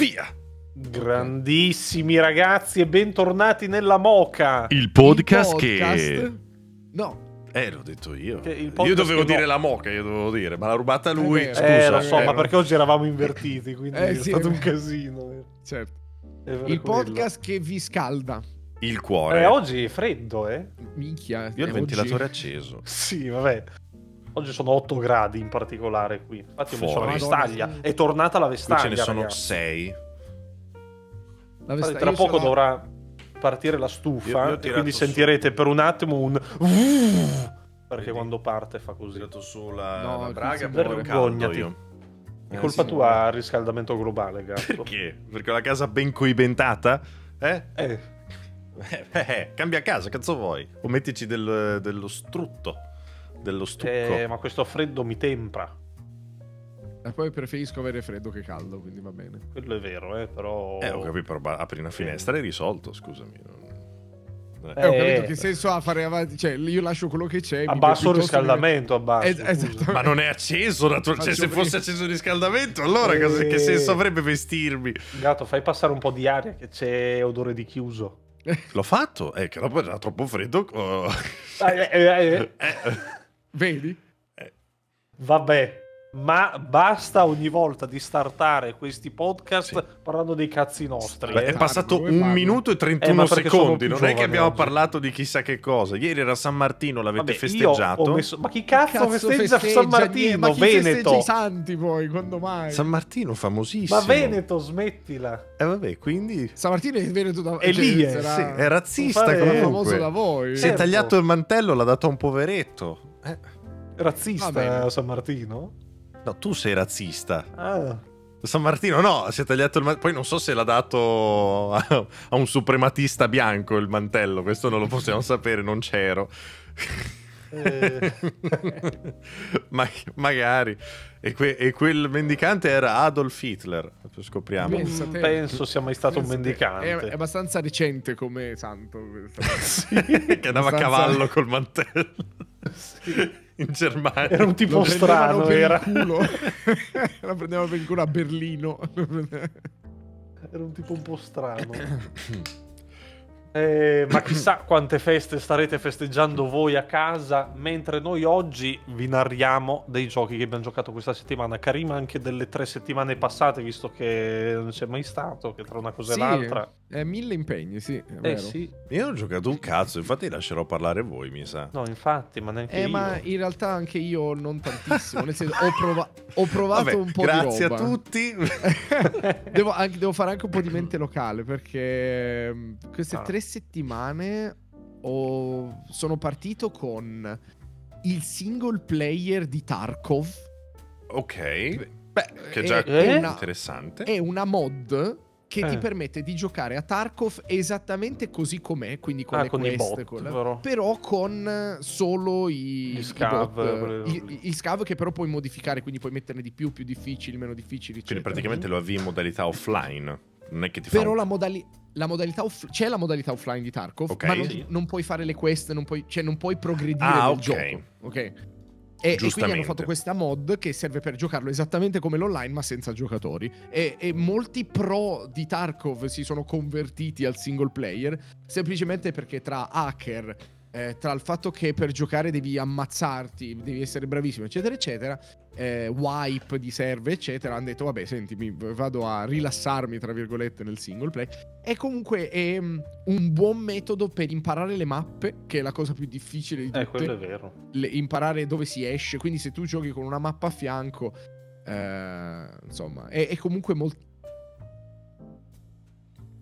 Via! Grandissimi ragazzi e bentornati nella Moca. Il podcast, Il che... No, Eh, l'ho detto io. Io podcast dovevo che no. dire la moca, io dovevo dire, ma l'ha rubata lui. vero. Scusa. eh, lo so, eh, ma perché oggi eravamo invertiti, quindi Eh, è sì, stato è un casino. eh. certo. Per Il quello. podcast che vi scalda. Il cuore. Eh, oggi è freddo, eh? Minchia. Io ho il eh, ventilatore oggi- acceso. Sì, vabbè. Oggi sono 8 gradi in particolare qui. Infatti ho messo la Fuori. vestaglia. Madonna. È tornata la Qui vestaglia, ce ne sono ragazzi. sei. La Infatti, vesta- tra poco l'ho- dovrà partire la stufa Io- io ho e quindi su. sentirete per un attimo un perché Vedi? quando parte fa Ho così. tirato su la, No, la braga e ho vergognati. io. È Eh, colpa sì. tua il riscaldamento globale, gatto. Perché? Perché ho la casa ben coibentata? Eh? Eh, Eh, eh, eh, cambia casa, cazzo vuoi? O mettici del- dello strutto. Dello stucco. eh, ma questo freddo mi tempra. E poi preferisco avere freddo che caldo, quindi va bene. Quello è vero, eh, però... Eh, ho capito, però apri una finestra e risolto, scusami. non- Eh, ho capito Eh, che senso ha fare avanti. Cioè, io lascio quello che c'è. Abbasso il che- riscaldamento, abbasso. Eh, esatto. Ma non è acceso, natu- cioè, se fosse acceso il riscaldamento, allora Eh. cosa- che senso avrebbe vestirmi? Gatto, fai passare un po' di aria che c'è odore di chiuso. L'ho fatto, eh, che dopo era troppo freddo. oh. Eh, eh, eh, Eh, Vedi? Vabbè, ma basta ogni volta di startare questi podcast Sì. parlando dei cazzi nostri. Beh, eh. è passato un parlo? minuto e Eh, 31 ma perché sono secondi. Non è che abbiamo oggi. parlato di chissà che cosa. Ieri era San Martino, l'avete Vabbè, festeggiato. messo- Ma chi cazzo, Cazzo festeggia, San Martino? Ma chi Veneto. festeggia i santi poi? Quando mai? San Martino, famosissimo. Ma Veneto, smettila. E vabbè, quindi. San Martino è Veneto da È lì, eh, sarà- Sì, è razzista Fare- comunque. famoso da voi. Si è Certo. tagliato il mantello, l'ha dato a un poveretto. Eh, Razzista. San Martino? No, tu sei razzista. Ah. San Martino no, si è tagliato il mantello. Poi non so se l'ha dato a, a un suprematista bianco il mantello, questo non lo possiamo sapere, non c'ero. Eh. Ma- magari. E, que- e quel mendicante era Adolf Hitler, scopriamo. Non penso sia mai stato un mendicante. È, è abbastanza recente come santo. Sì. che andava a cavallo col mantello in Germania. Era un tipo Lo strano, era. il culo. Lo prendevano per il culo a Berlino. Era un tipo un po' strano. Eh, ma chissà quante feste starete festeggiando voi a casa, mentre noi oggi vi narriamo dei giochi che abbiamo giocato questa settimana. Karim anche delle tre settimane passate, visto che non c'è mai stato, che tra una cosa Sì, e l'altra. È mille impegni, sì. È Eh vero. sì, Io non ho giocato un cazzo, infatti lascerò parlare voi, mi sa. no, infatti, ma neanche Eh, io. ma in realtà anche io non tantissimo. Nel senso, ho, prova- ho provato Vabbè, un po' grazie di a roba. tutti. devo, anche- devo fare anche un po' di mente locale perché mm, queste Ah. tre settimane ho- sono partito con il single player di Tarkov. ok, Beh, che è- già è, Eh? una, interessante. è una mod che ti Eh. permette di giocare a Tarkov esattamente così com'è, quindi con Ah, le con quest, bot, con la- però. però con eh, solo i, Gli i scav, i, i- i scav che però puoi modificare, quindi puoi metterne di più, più difficili, meno difficili, Quindi eccetera. praticamente lo avvii in modalità offline. Non è che ti fa Però un- la, modali- la modalità off- c'è la modalità offline di Tarkov, Ok. ma non, Sì. non puoi fare le quest, non puoi, cioè non puoi progredire Ah, nel ok. gioco. Ok. E, e quindi hanno fatto questa mod che serve per giocarlo esattamente come l'online, ma senza giocatori. E, e molti pro di Tarkov si sono convertiti al single player semplicemente perché tra hacker, eh, tra il fatto che per giocare devi ammazzarti, devi essere bravissimo, eccetera, eccetera, eh, wipe di serve, eccetera, hanno detto, vabbè, senti, mi vado a rilassarmi, tra virgolette, nel single play. E comunque è mm, un buon metodo per imparare le mappe, che è la cosa più difficile di tutte Eh, quello è vero. le- imparare dove si esce. Quindi, se tu giochi con una mappa a fianco, eh, insomma, è, è comunque molto.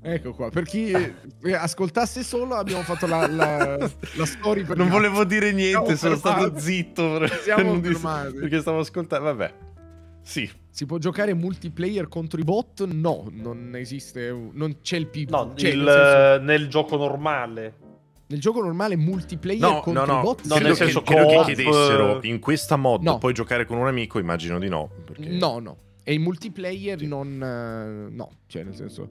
Ecco qua, per chi eh, ascoltasse solo abbiamo fatto la, la, la story per Non volevo dire niente, sono Siamo stato fermati. zitto. per- Siamo dis-. Perché stavo ascoltando. Vabbè. Sì. Si può giocare multiplayer contro i bot? No, non esiste. Non c'è il PvP. No, Cioè, il- nel, senso, nel gioco normale. nel gioco normale multiplayer No, contro no, i no. bot? No, sì. credo, nel che, senso credo che chiedessero eh, in questa mod No. puoi giocare con un amico, immagino di no. perché- No, no. E il multiplayer non... eh, no, cioè nel senso...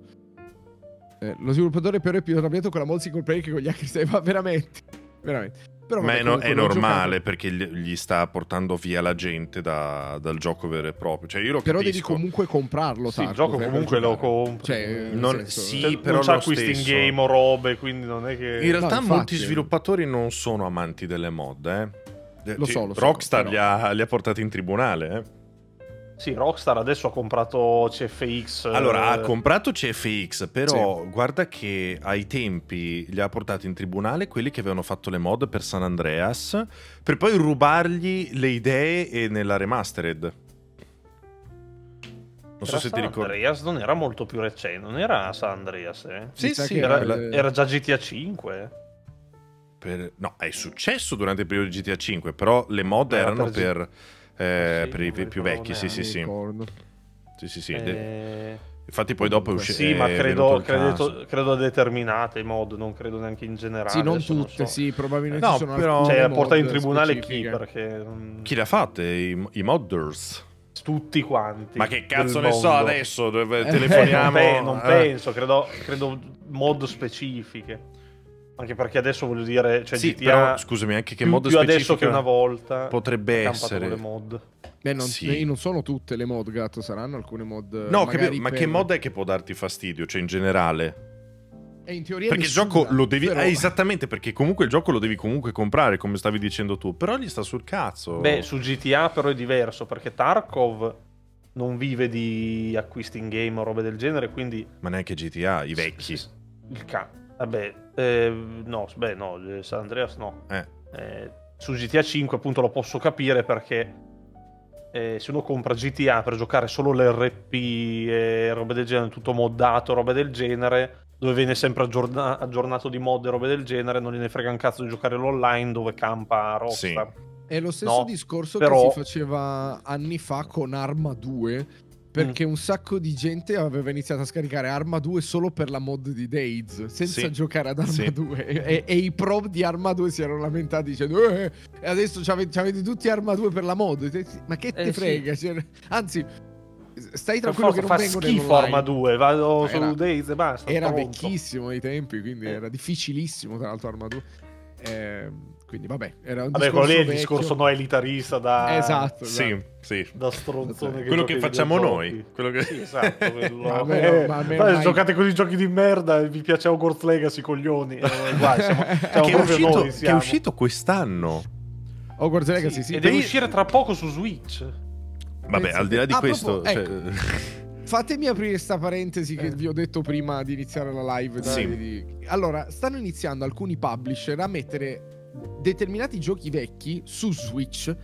eh, lo sviluppatore però è più arrabbiato con la mod single player che con gli hacker. Ma veramente. Veramente. Però Ma vabbè, è, no- è normale giocato. perché gli, sta portando via la gente da- dal gioco vero e proprio. Cioè, io lo Però devi comunque comprarlo, Sì, il gioco comunque lo compri. Cioè, nel Non- senso- sì, Cioè, però non c'ha acquisti in game o robe, quindi non è che... In realtà infatti. molti sviluppatori non sono amanti delle mod, eh. Lo Cioè, so, lo so, Rockstar però- li, ha, li ha portati in tribunale, eh. Sì, Rockstar adesso ha comprato CFX. Allora, ha eh, comprato CFX, però guarda che ai tempi li ha portati in tribunale quelli che avevano fatto le mod per San Andreas, per poi rubargli le idee e nella remastered. Non so era se ti San ricordi. Andreas non era molto più recente, non era San Andreas, eh. Sì, sì, Era, quella- era già GTA 5. per- No, è successo durante il periodo di GTA 5, però le mod Era erano per G- per, eh, Sì, per i più vecchi, sì, sì, sì. Sì, sì, sì. Eh, Infatti poi dopo è uscito. sì, ma credo, credo, credo a determinate mod, non credo neanche in generale. Sì, non tutte, so. sì, probabilmente No, ci sono però- Cioè, a mod portare in tribunale chi? specifiche. Perché mm, Chi le ha fatte? I, i modders. tutti quanti. Ma che cazzo ne so adesso? Dove Eh, Eh, telefoniamo? non, pe- non eh. penso, credo, credo mod specifiche. Anche perché adesso voglio dire, cioè Sì, GTA però scusami, anche che più, mod più adesso che una volta potrebbe essere. le mod. Beh, non, Sì. eh, non sono tutte le mod, gatto, saranno alcune mod. No, magari capito, ma per- che mod è che può darti fastidio? Cioè, in generale? E in teoria Perché il gioco lo devi. però- eh, esattamente, perché comunque il gioco lo devi comunque comprare, come stavi dicendo tu. Però gli sta sul cazzo. Beh, su GTA però è diverso perché Tarkov non vive di acquisti in game o robe del genere, quindi Ma neanche GTA, i vecchi. Il ca... Vabbè, eh, no, beh, no, eh, San Andreas no. Eh. Eh, su GTA 5 appunto lo posso capire perché eh, se uno compra GTA per giocare solo l'RP e robe del genere, tutto moddato, robe del genere, dove viene sempre aggiorna- aggiornato di mod e robe del genere, non gliene frega un cazzo di giocare l'online dove campa Rockstar. È lo stesso No, discorso però- che si faceva anni fa con Arma 2. Perché Mm. un sacco di gente aveva iniziato a scaricare Arma 2 solo per la mod di Days, senza Sì. giocare ad Arma Sì. 2. E, e i pro di Arma 2 si erano lamentati dicendo: Eh, e adesso c'avete tutti Arma 2 per la mod. Ma che te Eh, sì. frega? Cioè, anzi, stai tranquillo forza che non fa vengono schifo. Arma 2, vado Era- su Days e basta. Era pronto. vecchissimo ai tempi, quindi Eh. era difficilissimo tra l'altro Arma 2. Ehm, quindi vabbè, era un Vabbè, discorso quello lì è il discorso no elitarista da... Esatto, Sì, esatto. sì. da stronzone che Quello che facciamo noi. Quello che... Sì, esatto, quello. Ma me Eh, ma me dai, ormai- giocate con i giochi di merda e vi piace Hogwarts Legacy, coglioni. Eh, guai, siamo, siamo che, è uscito, noi, che è uscito quest'anno. Hogwarts Legacy, sì. e per- deve uscire tra poco su Switch. Vabbè, al di là di Ah, questo... proprio- cioè- Fatemi aprire sta parentesi che Eh. vi ho detto prima di iniziare la live. dai, Sì. di- Allora, stanno iniziando alcuni publisher a mettere determinati giochi vecchi su Switch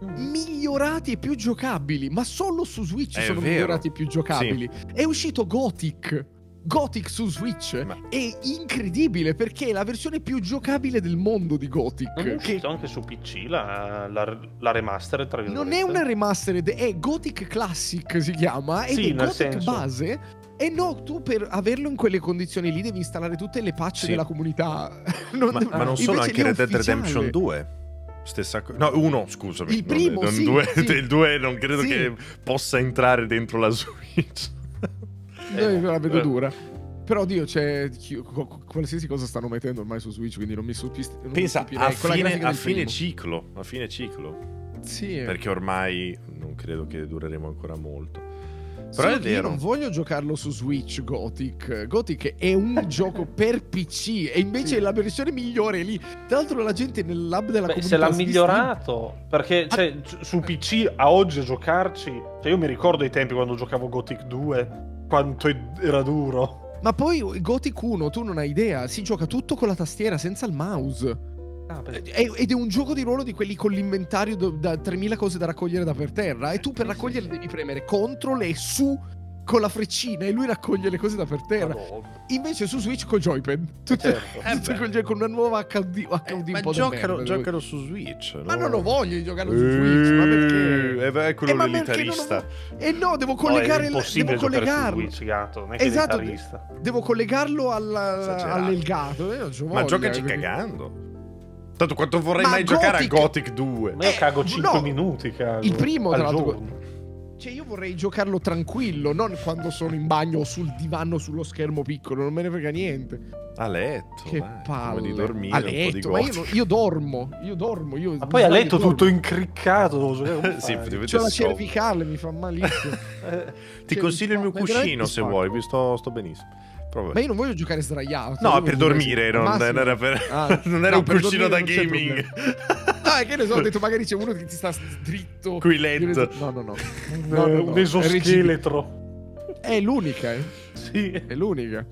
migliorati e più giocabili, ma solo su Switch È sono vero. migliorati e più giocabili. È uscito Gothic. Gothic su Switch Ma- è incredibile perché è la versione più giocabile del mondo di Gothic. Non è che- uscito anche su PC la, la, la remaster, tra Non virgolette. è una remastered, è Gothic Classic si chiama, ed Sì, è Gothic senso. base. E no, tu per averlo in quelle condizioni lì devi installare tutte le patch Sì. della comunità. Non ma, devi- ma non solo anche Red Dead. Redemption 2. Stessa cosa. No, uno, scusami. Il non- primo, non sì, due- sì. Il 2 non credo che possa entrare dentro la Switch. Noi la vedo Eh. dura. Però, Dio, c'è qualsiasi cosa stanno mettendo ormai su Switch, quindi non mi stupisco. Pensa a fine, a fine ciclo. A fine ciclo. Sì, Perché ormai non credo che dureremo ancora molto. Però è che io vero. non voglio giocarlo su Switch Gothic. Gothic è un gioco per PC e invece Sì. la versione migliore è lì. Tra l'altro la gente nel lab della Beh, comunità se l'ha di Steam- migliorato perché Ah. cioè, su- PC a oggi a giocarci cioè io mi ricordo i tempi quando giocavo Gothic 2 quanto era duro Ma poi Gothic 1, tu non hai idea, si gioca tutto con la tastiera, senza il mouse. Ah, beh, È- ed è un gioco di ruolo di quelli con l'inventario do- da 3000 cose da raccogliere da per terra. E tu per sì. devi premere CTRL e su con la freccina e lui raccoglie le cose da per terra. Madonna. Invece su Switch col joypad. Tutte, Certo. Eh tutte beh. col joy- con una nuova HD, HD Eh, ma giocalo, merda, giocalo su Switch. Ma no? non ho voglia di giocarlo su Switch, ma perché? Eh, è quello Eh, ma perché non ho- Eh no, devo No, collegare è il- impossibile devo giocare collegarlo. Switch gatto non è che Esatto. Devo collegarlo alla- all'elgato. Non c'ho Ma giocaci quindi- cagando. Tanto quanto vorrei Ma mai giocare a Gothic- Gothic 2. ma io Eh, cago 5 no. minuti cago, Il primo, tra l'altro. Cioè, io vorrei giocarlo tranquillo, non quando sono in bagno o sul divano sullo schermo piccolo, non me ne frega niente. A letto. Che palle. di dormire, a un po' di letto, ma io, io dormo, io dormo. Io Ma poi a letto dormo. tutto incriccato. devo giocare Sì, deve- C'ho la cervicale, mi fa malissimo. Eh, Ti Cioè, consiglio il mi mio cuscino se vuoi, vi sto, sto benissimo. Vabbè. Ma io non voglio giocare sdraiato. No, per dormire, non, non era, per- Ah, non era no, un per cuscino da gaming. Ah, che ne so, ho detto magari c'è uno che ti sta dritto. Qui detto, No, no, no. un, No, no, no, un esoscheletro. È l'unica, eh. Sì, È l'unica.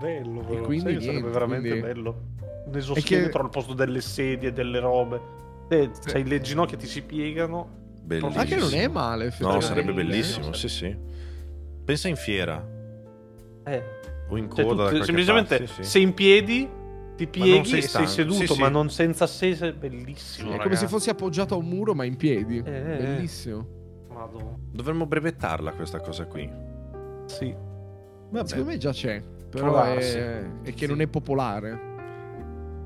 bello. Però. quindi Sai che sarebbe niente, veramente quindi- bello. Un esoscheletro al posto delle sedie e delle robe. Eh, Sì. C'hai le ginocchia che si piegano. Bellissimo. Anche non è male. No, sarebbe bellissimo, sì, sì. Pensa in fiera Eh. O in Cioè, coda tu- semplicemente parte, sì, sì. sei in piedi, ti pieghi sei e sei seduto, Sì, sì. ma non senza sese. Sì, Bellissimo. è come se fossi appoggiato a un muro, ma in piedi. Eh, eh, eh. Bellissimo. Madonna. Dovremmo brevettarla questa cosa qui. Sì. Vabbè. Secondo me già c'è. Però è, è che Sì. non è popolare.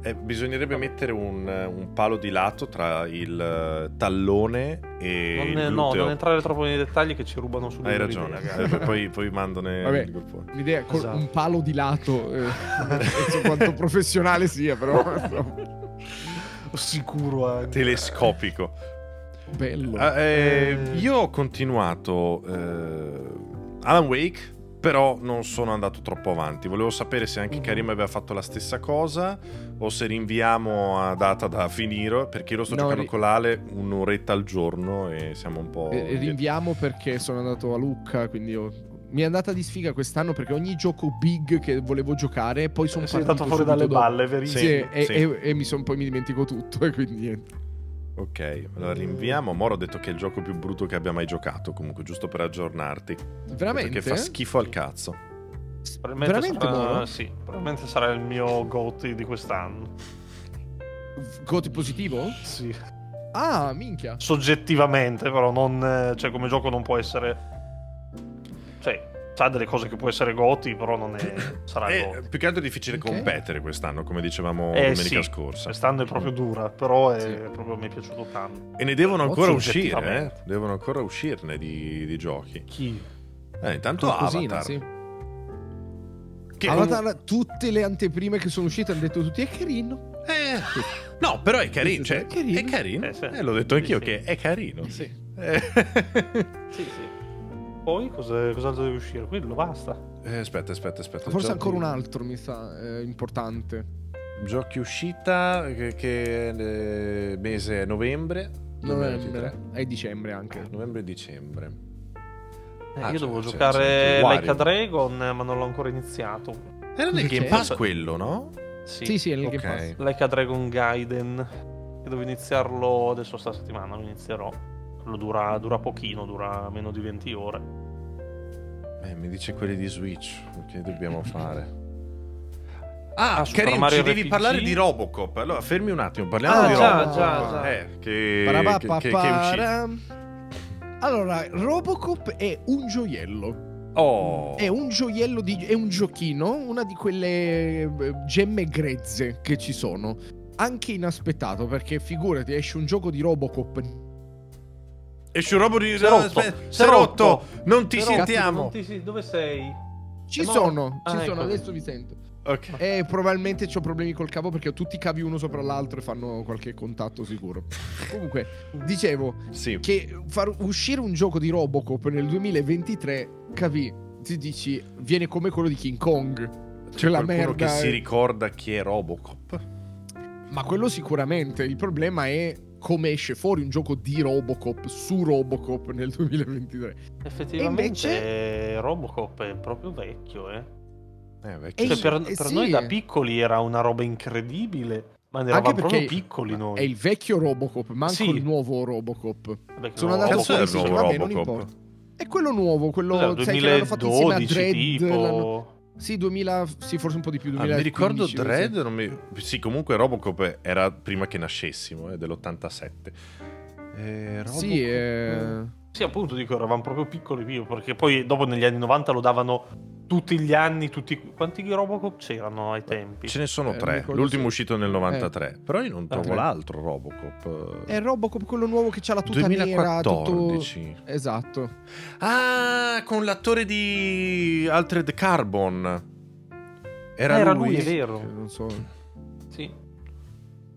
Eh, bisognerebbe mettere un, un palo di lato tra il eh, tallone e Non, il è- no, non entrare troppo nei dettagli che ci rubano subito. Hai l'idea, ragione, ragazzi. Eh, poi, poi mandone Vabbè. il golpone. Un'idea con Esatto. un palo di lato. Eh, non so quanto professionale sia, però. no. Sicuro anche. Telescopico. Bello. Ah, eh, Eh. io ho continuato eh, Alan Wake, però non sono andato troppo avanti. Volevo sapere se anche Mhm. Karim aveva fatto la stessa cosa o se rinviamo a data da finire, perché io lo sto No, giocando ri- con l'Ale un'oretta al giorno e siamo un po'... Eh, rinviamo perché sono andato a Lucca, quindi io... mi è andata di sfiga quest'anno perché ogni gioco big che volevo giocare, poi sono Sei partito andato fuori dalle dopo. balle, verissimo. Sì, Sì, e, e- e mi son- poi mi dimentico tutto e quindi niente. Ok, allora rinviamo. Moro ha detto che è il gioco più brutto che abbia mai giocato, comunque giusto per aggiornati. Veramente? Perché fa schifo al cazzo. Probabilmente Veramente, sarà, Moro? sì, probabilmente sarà il mio GOTY di quest'anno. Goti positivo? Sì. Ah, minchia. Soggettivamente, però, non, cioè, come gioco non può essere. C'ha delle cose che può essere GOTY, però non è, sarà È GOTY. più che altro è difficile Ok. competere quest'anno, come dicevamo Eh, domenica sì. scorsa. Quest'anno è proprio dura, però è Sì. proprio mi è piaciuto tanto. E ne devono ancora uscire, eh? Devono ancora uscirne di, di giochi. Chi? Eh, intanto Qualcosina, Avatar. sì. Che Avatar, tutte le anteprime che sono uscite hanno detto tutti è carino. Eh, no, però è carino. Cioè, è carino. è carino. Eh, sì. Eh, l'ho detto anch'io Sì, che è carino. Sì. Eh. Sì, sì. Poi cosa, cos'altro deve uscire? Quello, basta. Eh, aspetta, aspetta, aspetta. Forse Giochi- ancora un altro mi sa eh, importante. Giochi uscita che, che eh, mese è novembre. Novembre. 2023. È dicembre anche. Novembre e dicembre. Eh, Ah, io c'è- dovevo c'è- giocare c'è anche Like a Wario. Dragon, ma non l'ho ancora iniziato. Era nel Game? Pass quello, no? Sì, Sì, sì, è nel Ok. Game Pass. Like a Dragon Gaiden. Che devo iniziarlo adesso sta settimana, lo inizierò. Quello dura, dura pochino, dura meno di 20 ore. Eh, mi dice quelli di Switch. Che dobbiamo fare? Ah, Ah, Super Karim, Mario ci devi RPG? parlare di Robocop. Allora, fermi un attimo, parliamo Ah, di già, Robocop. già, già. Eh, che, che, che, che è uscito. Allora, Robocop è un gioiello. Oh. È un gioiello di. È un giochino, una di quelle eh, gemme grezze che ci sono. Anche inaspettato, perché figurati, esce un gioco di Robocop. Esce un robo di... Si è rotto, aspetta, si si è è rotto. rotto. Non ti Però, sentiamo. non ti si- Dove sei? Ci È morto. sono, ci Ah, sono, ecco. adesso vi sento. Ok. E probabilmente ho problemi col cavo perché ho tutti i cavi uno sopra l'altro e fanno qualche contatto sicuro. Comunque, dicevo Sì. che far uscire un gioco di Robocop nel 2023, capi, ti dici, viene come quello di King Kong. Cioè la Qualcuno merda. che si è- ricorda chi è Robocop. Ma quello sicuramente. Il problema è come esce fuori un gioco di Robocop su Robocop nel 2023. Effettivamente invece- Robocop è proprio vecchio, eh. Eh, vecchio. Cioè, per, eh, per sì. noi da piccoli era una roba incredibile. Ma ne Anche eravamo proprio perché piccoli noi. È il vecchio Robocop, manco Sì. il nuovo Robocop. Vabbè, che sono no, andato fuori il sì, nuovo vabbè, non Robocop? importa. È quello nuovo, quello Cos'era, sai, che l'hanno fatto insieme a 2012 Dread. l'hanno- tipo... Sì, 2000, sì, forse un po' di più. Ah, 2015, mi ricordo. Dread, mi- sì, comunque Robocop era prima che nascessimo, eh, dell'87. Eh, Robocop- Sì, eh... Sì, appunto dico, eravamo proprio piccoli io, perché poi dopo negli anni 90 lo davano tutti gli anni, tutti... quanti Robocop c'erano ai tempi? Ce ne sono Eh, tre. L'ultimo sì. uscito nel 93. Però io non trovo Eh. l'altro Robocop. È Robocop quello nuovo che c'ha la tuta nera. Tutto... 2014. Esatto. Ah, con l'attore di Altered Carbon. Era, Era lui. lui, è vero. Non so. Sì.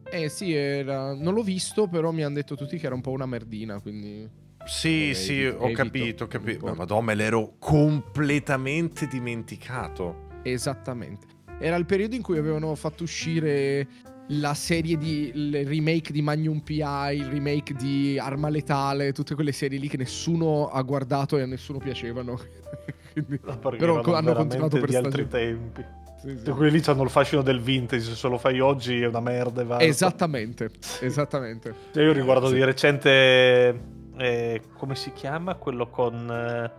Eh sì, era... non l'ho visto, però mi hanno detto tutti che era un po' una merdina, quindi... Sì, Eh, sì, evito- ho capito, ho capito. Ma madonna, me l'ero completamente dimenticato. Esattamente. Era il periodo in cui avevano fatto uscire la serie di il remake di Magnum PI, il remake di Arma Letale, tutte quelle serie lì che nessuno ha guardato e a nessuno piacevano. Quindi- Però hanno continuato per di altri tempi. sì, sì. Quelli lì hanno il fascino del vintage, se lo fai oggi è una merda. Esattamente, esattamente. Cioè, io riguardo Sì. di recente, eh, come si chiama? Quello con eh,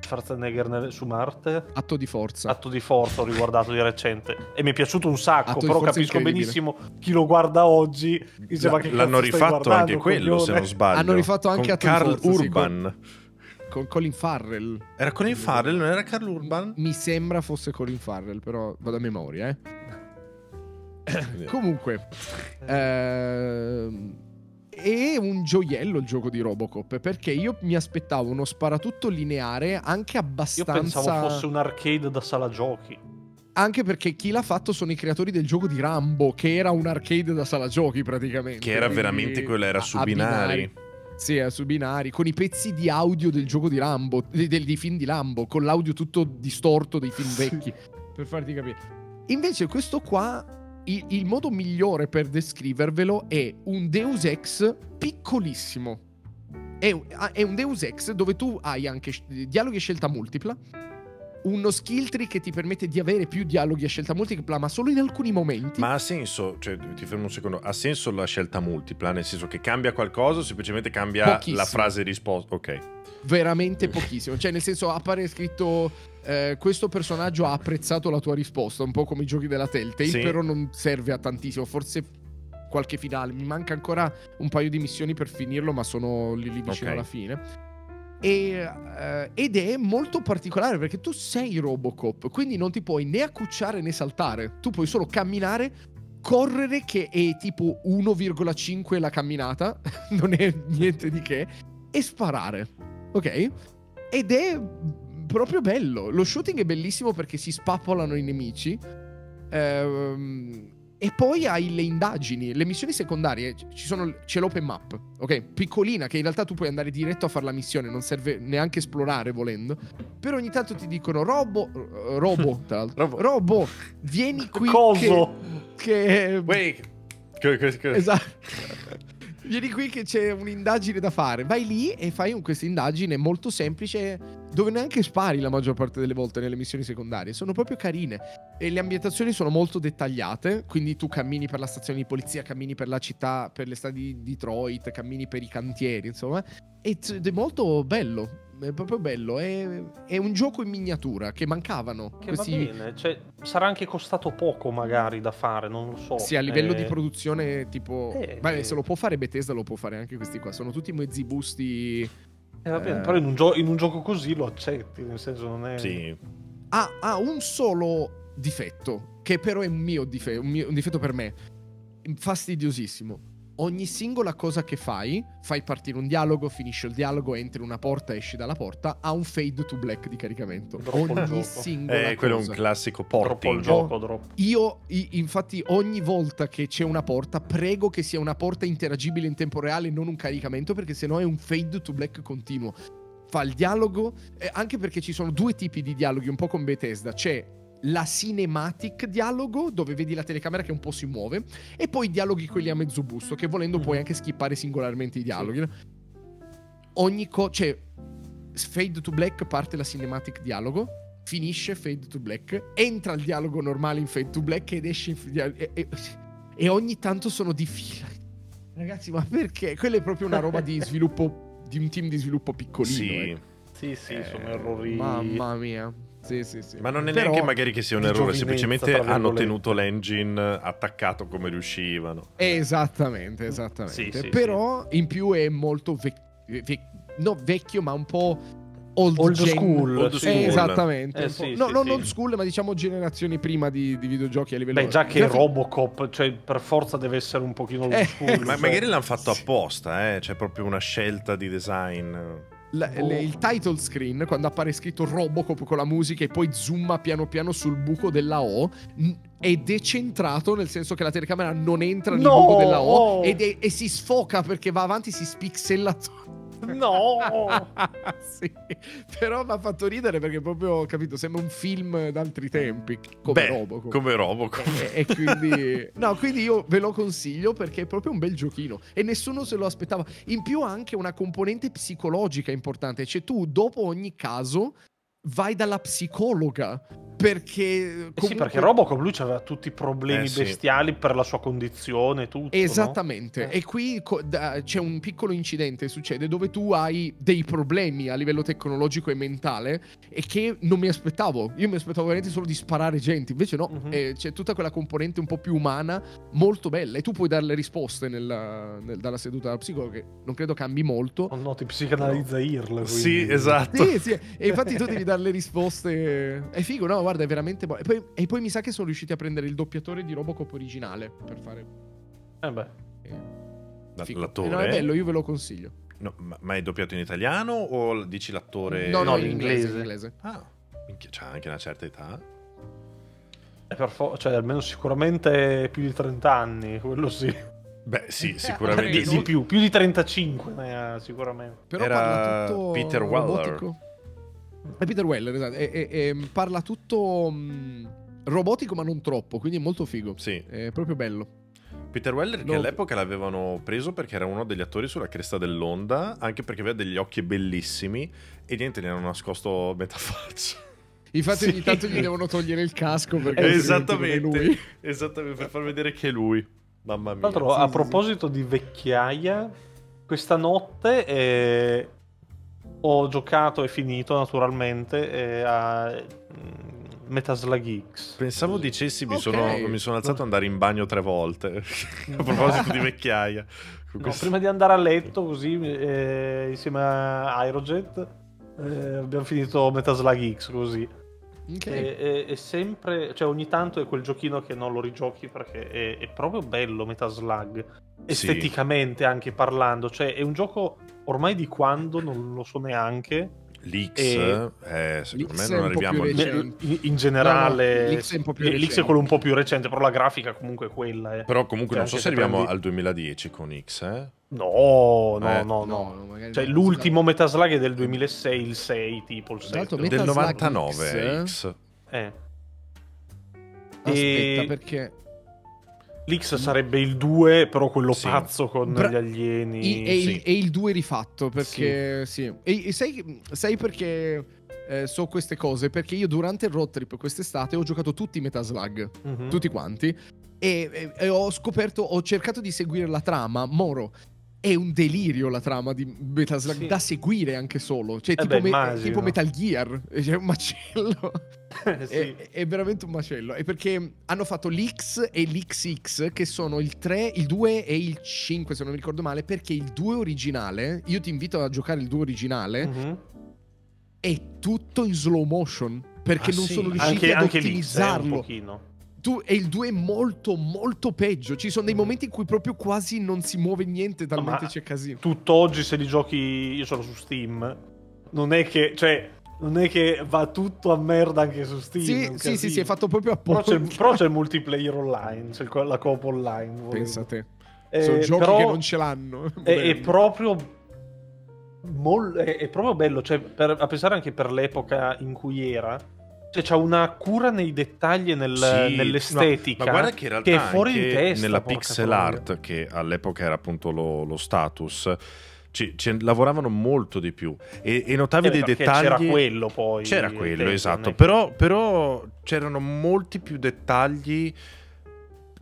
Schwarzenegger nel- su Marte. Atto di forza. Atto di forza ho riguardato di recente e mi è piaciuto un sacco, Atto però capisco benissimo chi lo guarda oggi. dice, La- "Ma che l'hanno rifatto anche quello, se coglione?" non sbaglio. Hanno rifatto anche con Atto di Carl Forza, sì, Urban. Con Colin Farrell. Era con il Farrell, non era Carl Urban? Mi sembra fosse Colin Farrell, però vado a memoria, eh. Comunque, ehm, è un gioiello il gioco di Robocop perché io mi aspettavo uno sparatutto lineare anche Io abbastanza. pensavo fosse un arcade da sala giochi. Anche perché chi l'ha fatto sono i creatori del gioco di Rambo, che era un arcade da sala giochi praticamente. Che era veramente quello, era su a binari. Sì, era su binari, con i pezzi di audio del gioco di Rambo, dei- dei film di Rambo, con l'audio tutto distorto dei film vecchi, per farti capire. Invece questo qua, il, il modo migliore per descrivervelo è un Deus Ex piccolissimo. È, un- ah, è un Deus Ex dove tu hai anche dialoghi a scelta multipla, uno skill tree che ti permette di avere più dialoghi a scelta multipla, ma solo in alcuni momenti. Ma ha senso, cioè ti fermo un secondo, ha senso la scelta multipla, nel senso che cambia qualcosa o semplicemente cambia Pochissimo. la frase risposta? Ok. Veramente pochissimo. Cioè, nel senso, appare scritto: eh, Questo personaggio ha apprezzato la tua risposta, un po' come i giochi della Telltale, Sì. però non serve a tantissimo. Forse qualche finale. Mi manca ancora un paio di missioni per finirlo, ma sono lì, lì vicino Ok. alla fine. E, eh, ed è molto particolare perché tu sei Robocop, quindi non ti puoi né accucciare né saltare. Tu puoi solo camminare, correre, che è tipo 1,5 la camminata, non è niente di che, e sparare. Ok? Ed è proprio bello. Lo shooting è bellissimo perché si spappolano i nemici. Ehm, e poi hai le indagini, le missioni secondarie. Ci sono, c'è l'open map, ok? Piccolina, che in realtà tu puoi andare diretto a fare la missione, non serve neanche esplorare volendo. Però ogni tanto ti dicono: Robo, Robo, tra l'altro, Robo. Robo, vieni qui. Coso? Che, che Wait. Esatto. Vieni qui che c'è un'indagine da fare. Vai lì e fai questa indagine molto semplice dove neanche spari la maggior parte delle volte nelle missioni secondarie. Sono proprio carine. E le ambientazioni sono molto dettagliate. Quindi tu cammini per la stazione di polizia, cammini per la città, per le strade di Detroit, cammini per i cantieri, insomma. Ed è molto bello. È proprio bello. È, è un gioco in miniatura che mancavano. Che questi- va bene, cioè, sarà anche costato poco magari da fare, non lo so. Sì, a livello Eh, di produzione, tipo. Eh, Vabbè, eh. se lo può fare Bethesda, lo può fare anche questi qua. Sono tutti mezzi busti. eh, va bene, eh. però in un, gio- in un gioco così lo accetti, nel senso non è... Sì. Ha, ha un solo difetto, che però è un mio, dife- un mio- un difetto per me. Fastidiosissimo. Ogni singola cosa che fai, fai partire un dialogo, finisce il dialogo, entri in una porta, esci dalla porta, ha un fade to black di caricamento. Il Ogni singola Eh, quello è un cosa. classico Troppo il porting. gioco, troppo. Io, i- infatti, ogni volta che c'è una porta, prego che sia una porta interagibile in tempo reale, non un caricamento, perché sennò è un fade to black continuo. Fa il dialogo, eh, anche perché ci sono due tipi di dialoghi, un po' con Bethesda. C'è la cinematic dialogo, dove vedi la telecamera che un po' si muove, e poi i dialoghi quelli a mezzo busto, che volendo puoi anche skippare singolarmente i dialoghi. no? Ogni cosa, cioè, fade to black parte la cinematic dialogo, finisce fade to black, entra il dialogo normale in fade to black ed esce in dia- e, e- e ogni tanto sono di fila. Ragazzi, ma perché? Quella è proprio una roba di sviluppo di un team di sviluppo piccolino. Sì. eh. Sì, sì, Eh, sono errori... Mamma mia. Sì, sì, sì. Ma non è Però- neanche magari che sia un errore, semplicemente hanno tenuto l'engine attaccato come riuscivano. Esattamente, esattamente. Sì, sì, Però in più è molto vec- vec- no, vecchio, ma un po' old, Old gen. school, Old school. Esattamente. Eh, un po'. sì, no, sì, non sì. old school, ma diciamo generazioni prima di, di videogiochi a livello Beh, già che grafico- Robocop, cioè per forza deve essere un pochino old Eh, school. Ma cioè. magari l'hanno fatto apposta, eh? c'è proprio una scelta di design. La- Boh. le- il title screen, quando appare scritto Robocop con la musica e poi zooma piano piano sul buco della O, n- è decentrato, nel senso che la telecamera non entra nel No! buco della O ed è- e si sfoca perché va avanti, si spixella tutto. No! sì, però mi ha fatto ridere perché proprio, capito, sembra un film d'altri tempi, come Beh, Robocop. Come Robocop. E, e quindi, no, quindi io ve lo consiglio perché è proprio un bel giochino e nessuno se lo aspettava. In più ha anche una componente psicologica importante, cioè tu dopo ogni caso vai dalla psicologa perché Eh sì, comunque- perché Robocop lui aveva tutti i problemi Eh, sì. bestiali per la sua condizione, tutto. no? Esattamente, Eh. e qui co- da- c'è un piccolo incidente, succede, dove tu hai dei problemi a livello tecnologico e mentale e che non mi aspettavo. Io mi aspettavo veramente solo di sparare gente, invece no, eh, c'è tutta quella componente un po' più umana, molto bella, e tu puoi dare le risposte nella- nel- dalla seduta da psicologo, che non credo cambi molto. Oh no, ti psicanalizza IRL. Sì, quindi. esatto. Sì, sì, e infatti tu devi dare le risposte. È figo, no? Guarda, è veramente buono. E poi, e poi mi sa che sono riusciti a prendere il doppiatore di Robocop originale per fare. Eh beh. Figo. L'attore? No, è bello, io ve lo consiglio. No, ma, ma è doppiato in italiano o dici l'attore? No, no, in in inglese. inglese. in inglese. Ah, minchia, c'ha anche una certa età. Eh, per fo- cioè, almeno sicuramente più di 30 anni, quello sì. Beh, sì, Di, sicuramente. di più, più di 35 ne ha sicuramente. Però Era parla tutto Peter Weller. robotico. È Peter Weller, esatto. E, e- e parla tutto mh, robotico, ma non troppo, quindi è molto figo. Sì, È proprio bello. Peter Weller che No. all'epoca l'avevano preso perché era uno degli attori sulla cresta dell'onda, anche perché aveva degli occhi bellissimi e niente, gli hanno nascosto metà faccia. Infatti, Sì. ogni tanto gli devono togliere il casco perché altrimenti non è lui. Esattamente, esattamente, per far vedere che è lui. Mamma mia. Tra l'altro, sì, a sì, proposito di vecchiaia, questa notte eh, ho giocato e finito naturalmente eh, a mm, Metal Slug X. Pensavo dicessi, mi, Ok. sono, mi sono alzato ad andare in bagno tre volte. a proposito di vecchiaia. No, questo- prima di andare a letto, così eh, insieme a Aerojet, eh, abbiamo finito Metal Slug X così. Ok. E- e- È, sempre, cioè ogni tanto è quel giochino che non lo rigiochi perché è, è proprio bello Metal Slug. Esteticamente anche parlando, cioè è un gioco ormai di quando non lo so neanche. L'X, E- eh, secondo L'X me è non arriviamo recente. In, in generale, No, no, l'X è l'X è quello un po' più recente, però la grafica comunque è quella. eh. Però comunque Cioè, non so se arriviamo prendi- al 2010 con X, eh. No, no, Eh. no, no. No, Cioè, l'ultimo Metal Slug è del 2006, il 6, tipo il Tra l'altro 7. Metal Del Slug 99 X, X. Eh. Aspetta, E- perché L'X sarebbe il 2, però quello Sì. pazzo con Bra- gli alieni. È, sì. il, è il 2 rifatto perché sì. E, e sai, sai perché eh, so queste cose? Perché io durante il road trip quest'estate ho giocato tutti i Metal Slug, Mhm. tutti quanti, e, e- e ho scoperto, ho cercato di seguire la trama. Moro. È un delirio la trama di Metal Slug Sì. da seguire anche solo. Cioè, Eh tipo, beh, me- tipo Metal Gear. C'è un macello. Sì. È, è veramente un macello. È perché hanno fatto l'X e l'XX, che sono il 3, il 2 e il 5, se non mi ricordo male. Perché il 2 originale, io ti invito a giocare il 2 originale, Mhm. è tutto in slow motion. Perché Ah, non sì? sono riusciti Anche, ad anche l'X è un ottimizzarlo. pochino. Tu, e il 2 è molto, molto peggio. Ci sono dei momenti in cui proprio quasi non si muove niente, talmente ma- c'è casino. Tutt'oggi se li giochi, io sono su Steam, non è che, cioè, non è che va tutto a merda anche su Steam. Sì, sì, sì, sì, è fatto proprio Però apposta. c'è, però c'è il multiplayer online, c'è la coop online. volendo. Pensa a te. Eh, sono giochi però che non ce l'hanno. È, è proprio. mol- è, è proprio bello, cioè, per- a pensare anche per l'epoca in cui era. Cioè, c'ha una cura nei dettagli e nel- Sì, nell'estetica. Ma, ma guarda che in realtà che è fuori di testa, nella pixel troia. art, che all'epoca era appunto lo, lo status, ci, ci lavoravano molto di più. E, e notavi Eh, dei dettagli. C'era quello poi. C'era quello, esatto. Però, però c'erano molti più dettagli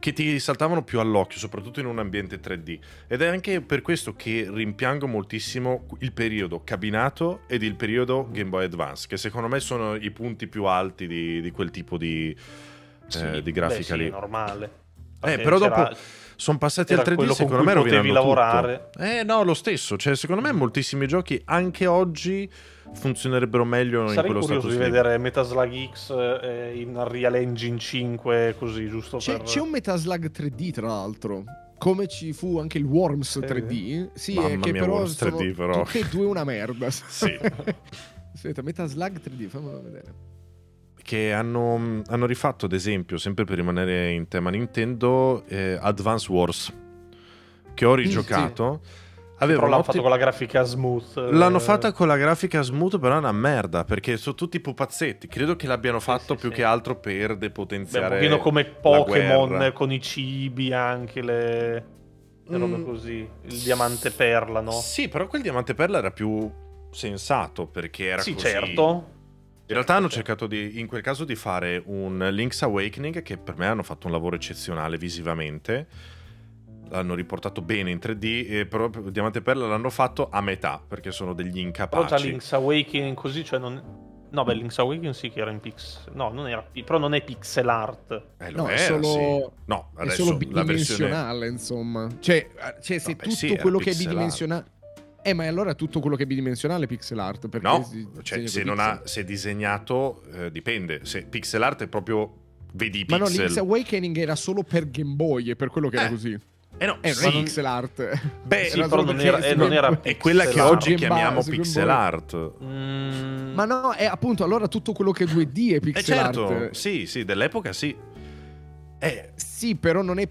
che ti saltavano più all'occhio, soprattutto in un ambiente 3D. Ed è anche per questo che rimpiango moltissimo il periodo cabinato ed il periodo Game Boy Advance, che secondo me sono i punti più alti di, di quel tipo di, Sì, eh, di beh, grafica sì, lì. è normale. Eh, però dopo, sono passati al 3D, quello con secondo me potevi rovinando lavorare. tutto. Eh no, lo stesso, cioè secondo me moltissimi giochi anche oggi funzionerebbero meglio in Sarei quello curioso status di lì. vedere Metaslug X eh, in Unreal Engine 5 così, giusto C'è, per... c'è un Metaslug 3D, tra l'altro. Come ci fu anche il Worms Sì. 3D. Sì, Mamma è che mia, però Worms sono 3D però. tutte e due una merda. Sì. Aspetta, Metaslug 3D, fammelo vedere. Che hanno, hanno rifatto, ad esempio, sempre per rimanere in tema Nintendo, eh, Advance Wars, che ho rigiocato. Aveva Però l'hanno fatto con la grafica smooth. eh, L'hanno fatta con la grafica smooth, però è una merda, perché sono tutti pupazzetti. Credo che l'abbiano fatto sì, più sì. che altro per Beh, un depotenziare pochino come Pokémon con i cibi anche le, le robe Mm. così. Il diamante perla, no? Sì, però quel diamante perla era più sensato, perché era sì, così. certo. In realtà hanno cercato di, in quel caso di fare un Link's Awakening che per me hanno fatto un lavoro eccezionale visivamente. L'hanno riportato bene in 3D, e però Diamante e Perla l'hanno fatto a metà perché sono degli Però incapaci. già Link's Awakening così, cioè non... No, beh, Link's Awakening sì che era in pix... No, non era... Però non è pixel art. Eh, lo No, è era, solo- sì. No, È adesso solo la versione... bidimensionale, insomma. Cioè, eh, cioè se Vabbè, tutto sì, quello che è pixel bidimensionale. Eh, ma allora tutto quello che è bidimensionale è pixel art. Perché No, si cioè, se, non ha, pixel. se è disegnato, eh, dipende. Se pixel art è proprio vedi i Ma no, pixel. Link's Awakening era solo per Game Boy, è per quello che Eh, era così. Eh no, Eh, non sì. è pixel art. Beh, Sì, però non era- eh, non era È quella che oggi chiamiamo Game pixel Boy. art. Mm, Ma no, è appunto allora tutto quello che è 2D è Eh pixel certo, art. sì, sì, dell'epoca sì. Eh, Sì, però non è.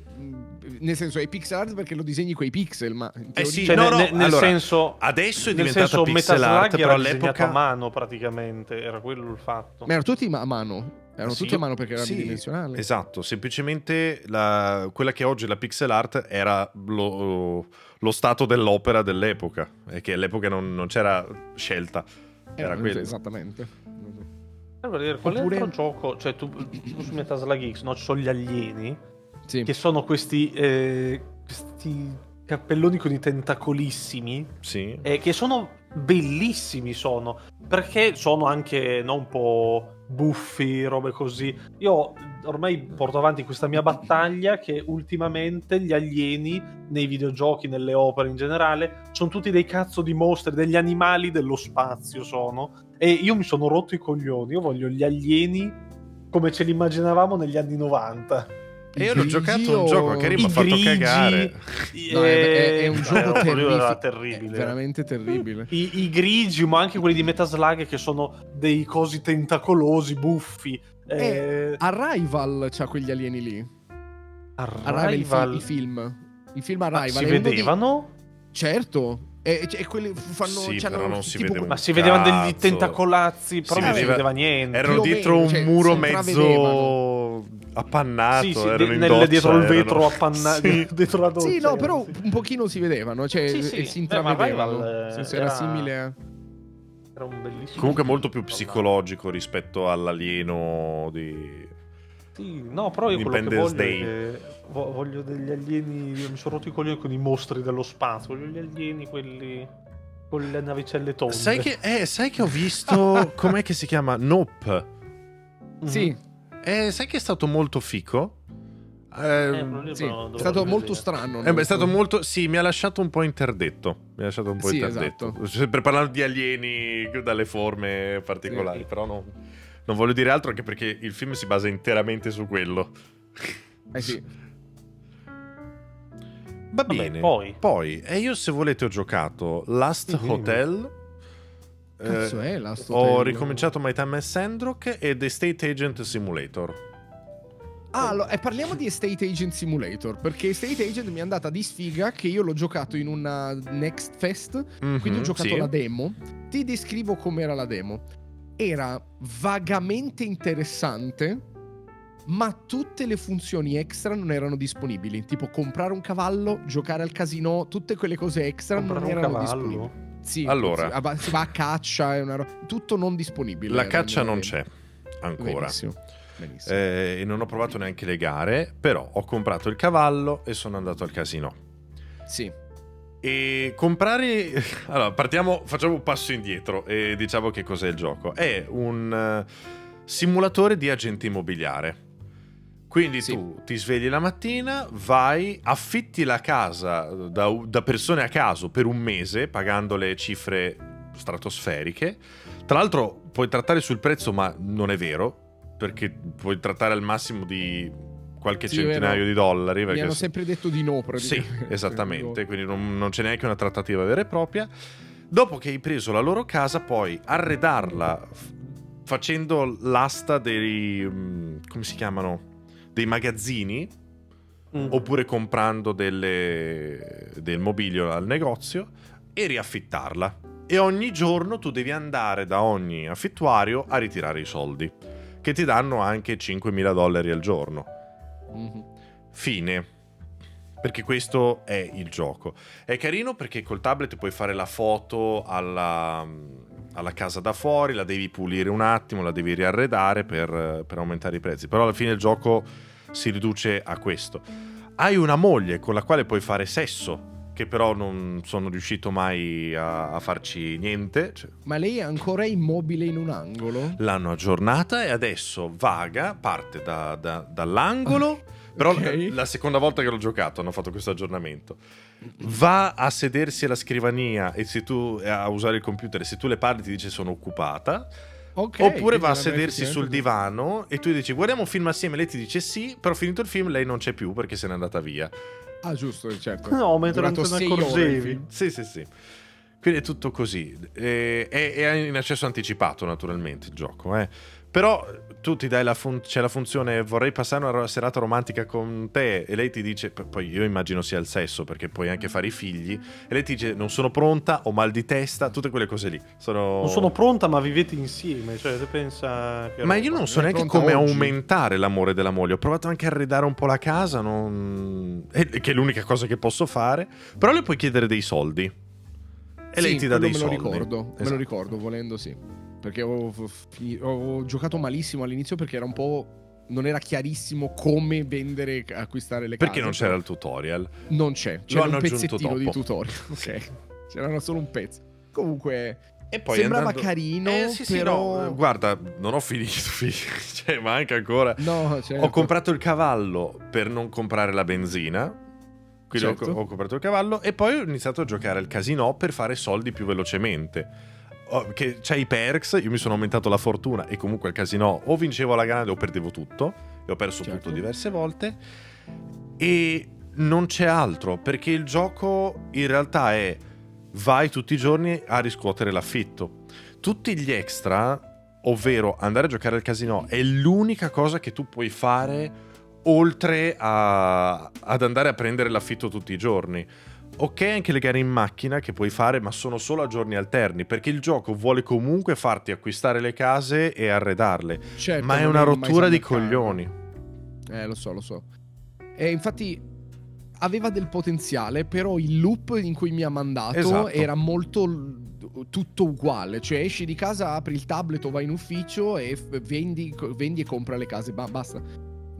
Nel senso, è pixel art perché lo disegni coi pixel, ma. Eh sì, Cioè, no, nel, no, nel- nel allora, senso... adesso è nel diventata senso, pixel art, era però disegnato all'epoca... a mano praticamente, era quello il fatto. Ma erano tutti a mano. Erano Sì, tutti a mano perché era Sì, bidimensionale. Esatto, semplicemente la- quella che oggi è la pixel art era lo, lo stato dell'opera dell'epoca, e che all'epoca non, non c'era scelta. Era Erano- quello. Esattamente. Per vedere, qual Oppure- è altro gioco? Cioè, tu, tu su Metaslug X, no? Ci sono gli alieni, Sì. che sono questi, eh, questi cappelloni con i tentacolissimi, Sì. eh, che sono bellissimi, sono, perché sono anche no, un po' buffi, robe così. Io ormai porto avanti questa mia battaglia che ultimamente gli alieni nei videogiochi, nelle opere in generale, sono tutti dei cazzo di mostri, degli animali dello spazio sono. E io mi sono rotto i coglioni, io voglio gli alieni come ce li immaginavamo negli anni 90. E io l'ho giocato un gioco che mi ha fatto grigi, cagare. No, è, è- è Eh, un no, gioco era È terribile. veramente terribile. I, i grigi, ma anche quelli di Metaslug che sono dei cosi tentacolosi, buffi. Eh, Arrival c'ha quegli alieni lì. Arrival, Arrival. il film. Il film Ma Arrival. si è uno di- vedevano? Certo. E, e quelli fanno. Sì, però non si tipo- vede un Ma si vedevano degli tentacolazzi, però Si non si vedeva- vedeva niente. Erano dietro meno, un cioè, muro si appannato. Sì, sì, erano de- in nel- doccia, dietro il vetro appannato, Sì. dietro la doccia. Sì, no, però sì. un pochino si vedevano. Cioè, Sì, sì. si Eh, ma intravedevano. Senso, era- era simile a. Era un bellissimo. Comunque molto più psicologico rispetto all'alieno di... Sì, no, però io quello che voglio che vo- voglio degli alieni. Mi sono rotto i coglioni con i mostri dello spazio. Voglio gli alieni, quelli con le navicelle tonde. Sai che, eh, sai che ho visto... com'è che si chiama? Nope. Mhm. Sì, Eh, sai che è stato molto fico? Eh, Eh, lì sì. È stato molto vedere. strano. Eh beh, è stato molto. Sì, mi ha lasciato un po' interdetto. Mi ha lasciato un po' Sì, interdetto. esatto. Sempre parlando di alieni dalle forme particolari. Sì. Però no- non voglio dire altro anche perché il film si basa interamente su quello. Eh sì. Va Vabbè, bene. poi. Poi, e io se volete ho giocato Last Sì, Hotel. Cazzo Eh, è Last ho Hotel? ricominciato My Time as Sandrock e The State Agent Simulator. Ah, allora, e parliamo di Estate Agent Simulator. Perché Estate Agent mi è andata di sfiga che io l'ho giocato in una Next Fest. Quindi ho Mhm, giocato sì. la demo. Ti descrivo com'era la demo. Era vagamente interessante, ma tutte le funzioni extra non erano disponibili. Tipo comprare un cavallo, giocare al casino, tutte quelle cose extra Comprare non erano disponibili. Sì, Allora. sì, si va a caccia, è una ro- tutto non disponibile. La caccia non demo. c'è ancora. Benissimo. benissimo. Eh, e non ho provato neanche le gare, però ho comprato il cavallo e sono andato al casino. Sì. E comprare. Allora, partiamo, facciamo un passo indietro e diciamo che cos'è il gioco. È un eh, simulatore di agente immobiliare. Quindi Sì. tu ti svegli la mattina, vai, affitti la casa da, da persone a caso per un mese, pagando le cifre stratosferiche. Tra l'altro puoi trattare sul prezzo, ma non è vero, perché puoi trattare al massimo di qualche Sì, centinaio di dollari. Mi hanno se- sempre detto di no, Sì, praticamente. esattamente, quindi non, non c'è neanche una trattativa vera e propria. Dopo che hai preso la loro casa, puoi arredarla f- facendo l'asta dei... mm, come si chiamano? Dei magazzini, Mm. oppure comprando delle- del mobilio al negozio e riaffittarla. E ogni giorno tu devi andare da ogni affittuario a ritirare i soldi, che ti danno anche 5.000 dollari al giorno. Mhm. Fine. Perché questo è il gioco. È carino perché col tablet puoi fare la foto alla, alla casa da fuori, la devi pulire un attimo, la devi riarredare per, per aumentare i prezzi. Però alla fine il gioco si riduce a questo. Hai una moglie con la quale puoi fare sesso, che però non sono riuscito mai a, a farci niente. Cioè, Ma lei è ancora immobile in un angolo? l'hanno aggiornata e adesso vaga, parte da- da- dall'angolo. Però Ok. la, la seconda volta che l'ho giocato hanno fatto questo aggiornamento. Va a sedersi alla scrivania e se tu a usare il computer se tu le parli ti dice sono occupata. Ok, Oppure va a sedersi sul divano e tu dici guardiamo un film assieme, lei ti dice sì, però finito il film lei non c'è più perché se n'è andata via. Ah, giusto, certo. No, mentre non te ne accorgevi. Sì, sì, sì. Quindi è tutto così. E- È, è in accesso anticipato, naturalmente, il gioco. eh. Però tu ti dai la fun- c'è la funzione vorrei passare una serata romantica con te e lei ti dice, poi io immagino sia il sesso perché puoi anche fare i figli, e lei ti dice non sono pronta, ho mal di testa, tutte quelle cose lì. Sono... Non sono pronta, ma vivete insieme. Cioè, te pensa. che Ma roba. io non so neanche come oggi. aumentare l'amore della moglie. Ho provato anche a arredare un po' la casa, non... che è l'unica cosa che posso fare. Però le puoi chiedere dei soldi. E lei Sì, ti dà dei me soldi. lo ricordo, me lo Esatto. ricordo, volendo sì. Perché ho, ho giocato malissimo all'inizio perché era un po'... Non era chiarissimo come vendere e acquistare le Perché case. non c'era il tutorial? Non c'è, c'era hanno un pezzettino di tutorial. Ok, c'era solo un pezzo. Comunque, E poi sembrava andando- carino, Eh, sì, sì, però... no, eh, guarda, non ho finito, fi- cioè, manca ancora. No, certo. Ho comprato il cavallo per non comprare la benzina. Quindi ho- Certo. ho, comprato il cavallo e poi ho iniziato a giocare al casino per fare soldi più velocemente. Oh, che c'è i perks, io mi sono aumentato la fortuna e comunque al casino o vincevo alla grande o perdevo tutto. E ho perso Certo. tutto diverse volte. E non c'è altro perché il gioco in realtà è vai tutti i giorni a riscuotere l'affitto. Tutti gli extra, ovvero andare a giocare al casino, è l'unica cosa che tu puoi fare oltre a- ad andare a prendere l'affitto tutti i giorni. Ok, anche le gare in macchina che puoi fare, ma sono solo a giorni alterni, perché il gioco vuole comunque farti acquistare le case e arredarle. Certo, ma è una rottura di coglioni. Eh, lo so, lo so. E infatti aveva del potenziale, però il loop in cui mi ha mandato Esatto. era molto tutto uguale. Cioè, esci di casa, apri il tablet o vai in ufficio e vendi, vendi e compra le case. Ba- basta.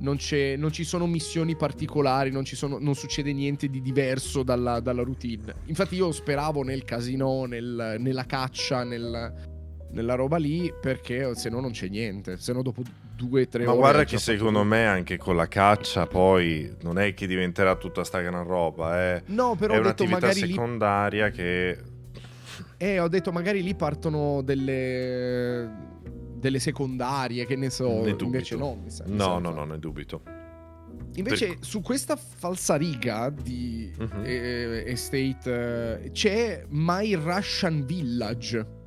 Non, c'è- non ci sono missioni particolari, non, ci sono- non succede niente di diverso dalla, dalla routine. Infatti, io speravo nel casino, nel- nella caccia, nel- nella roba lì, perché se no non c'è niente. Se no, dopo due, tre Ma ore. guarda ho che secondo tutto. me anche con la caccia poi non è che diventerà tutta sta gran roba, eh. No, però è un'attività magari lì, secondaria che... eh, ho detto magari lì partono delle delle secondarie, che ne so, Ne dubito. invece no, mi sa- mi No, sa no, no, ne dubito. Invece Per- su questa falsariga di Mhm. eh, Estate eh, c'è My Russian Village.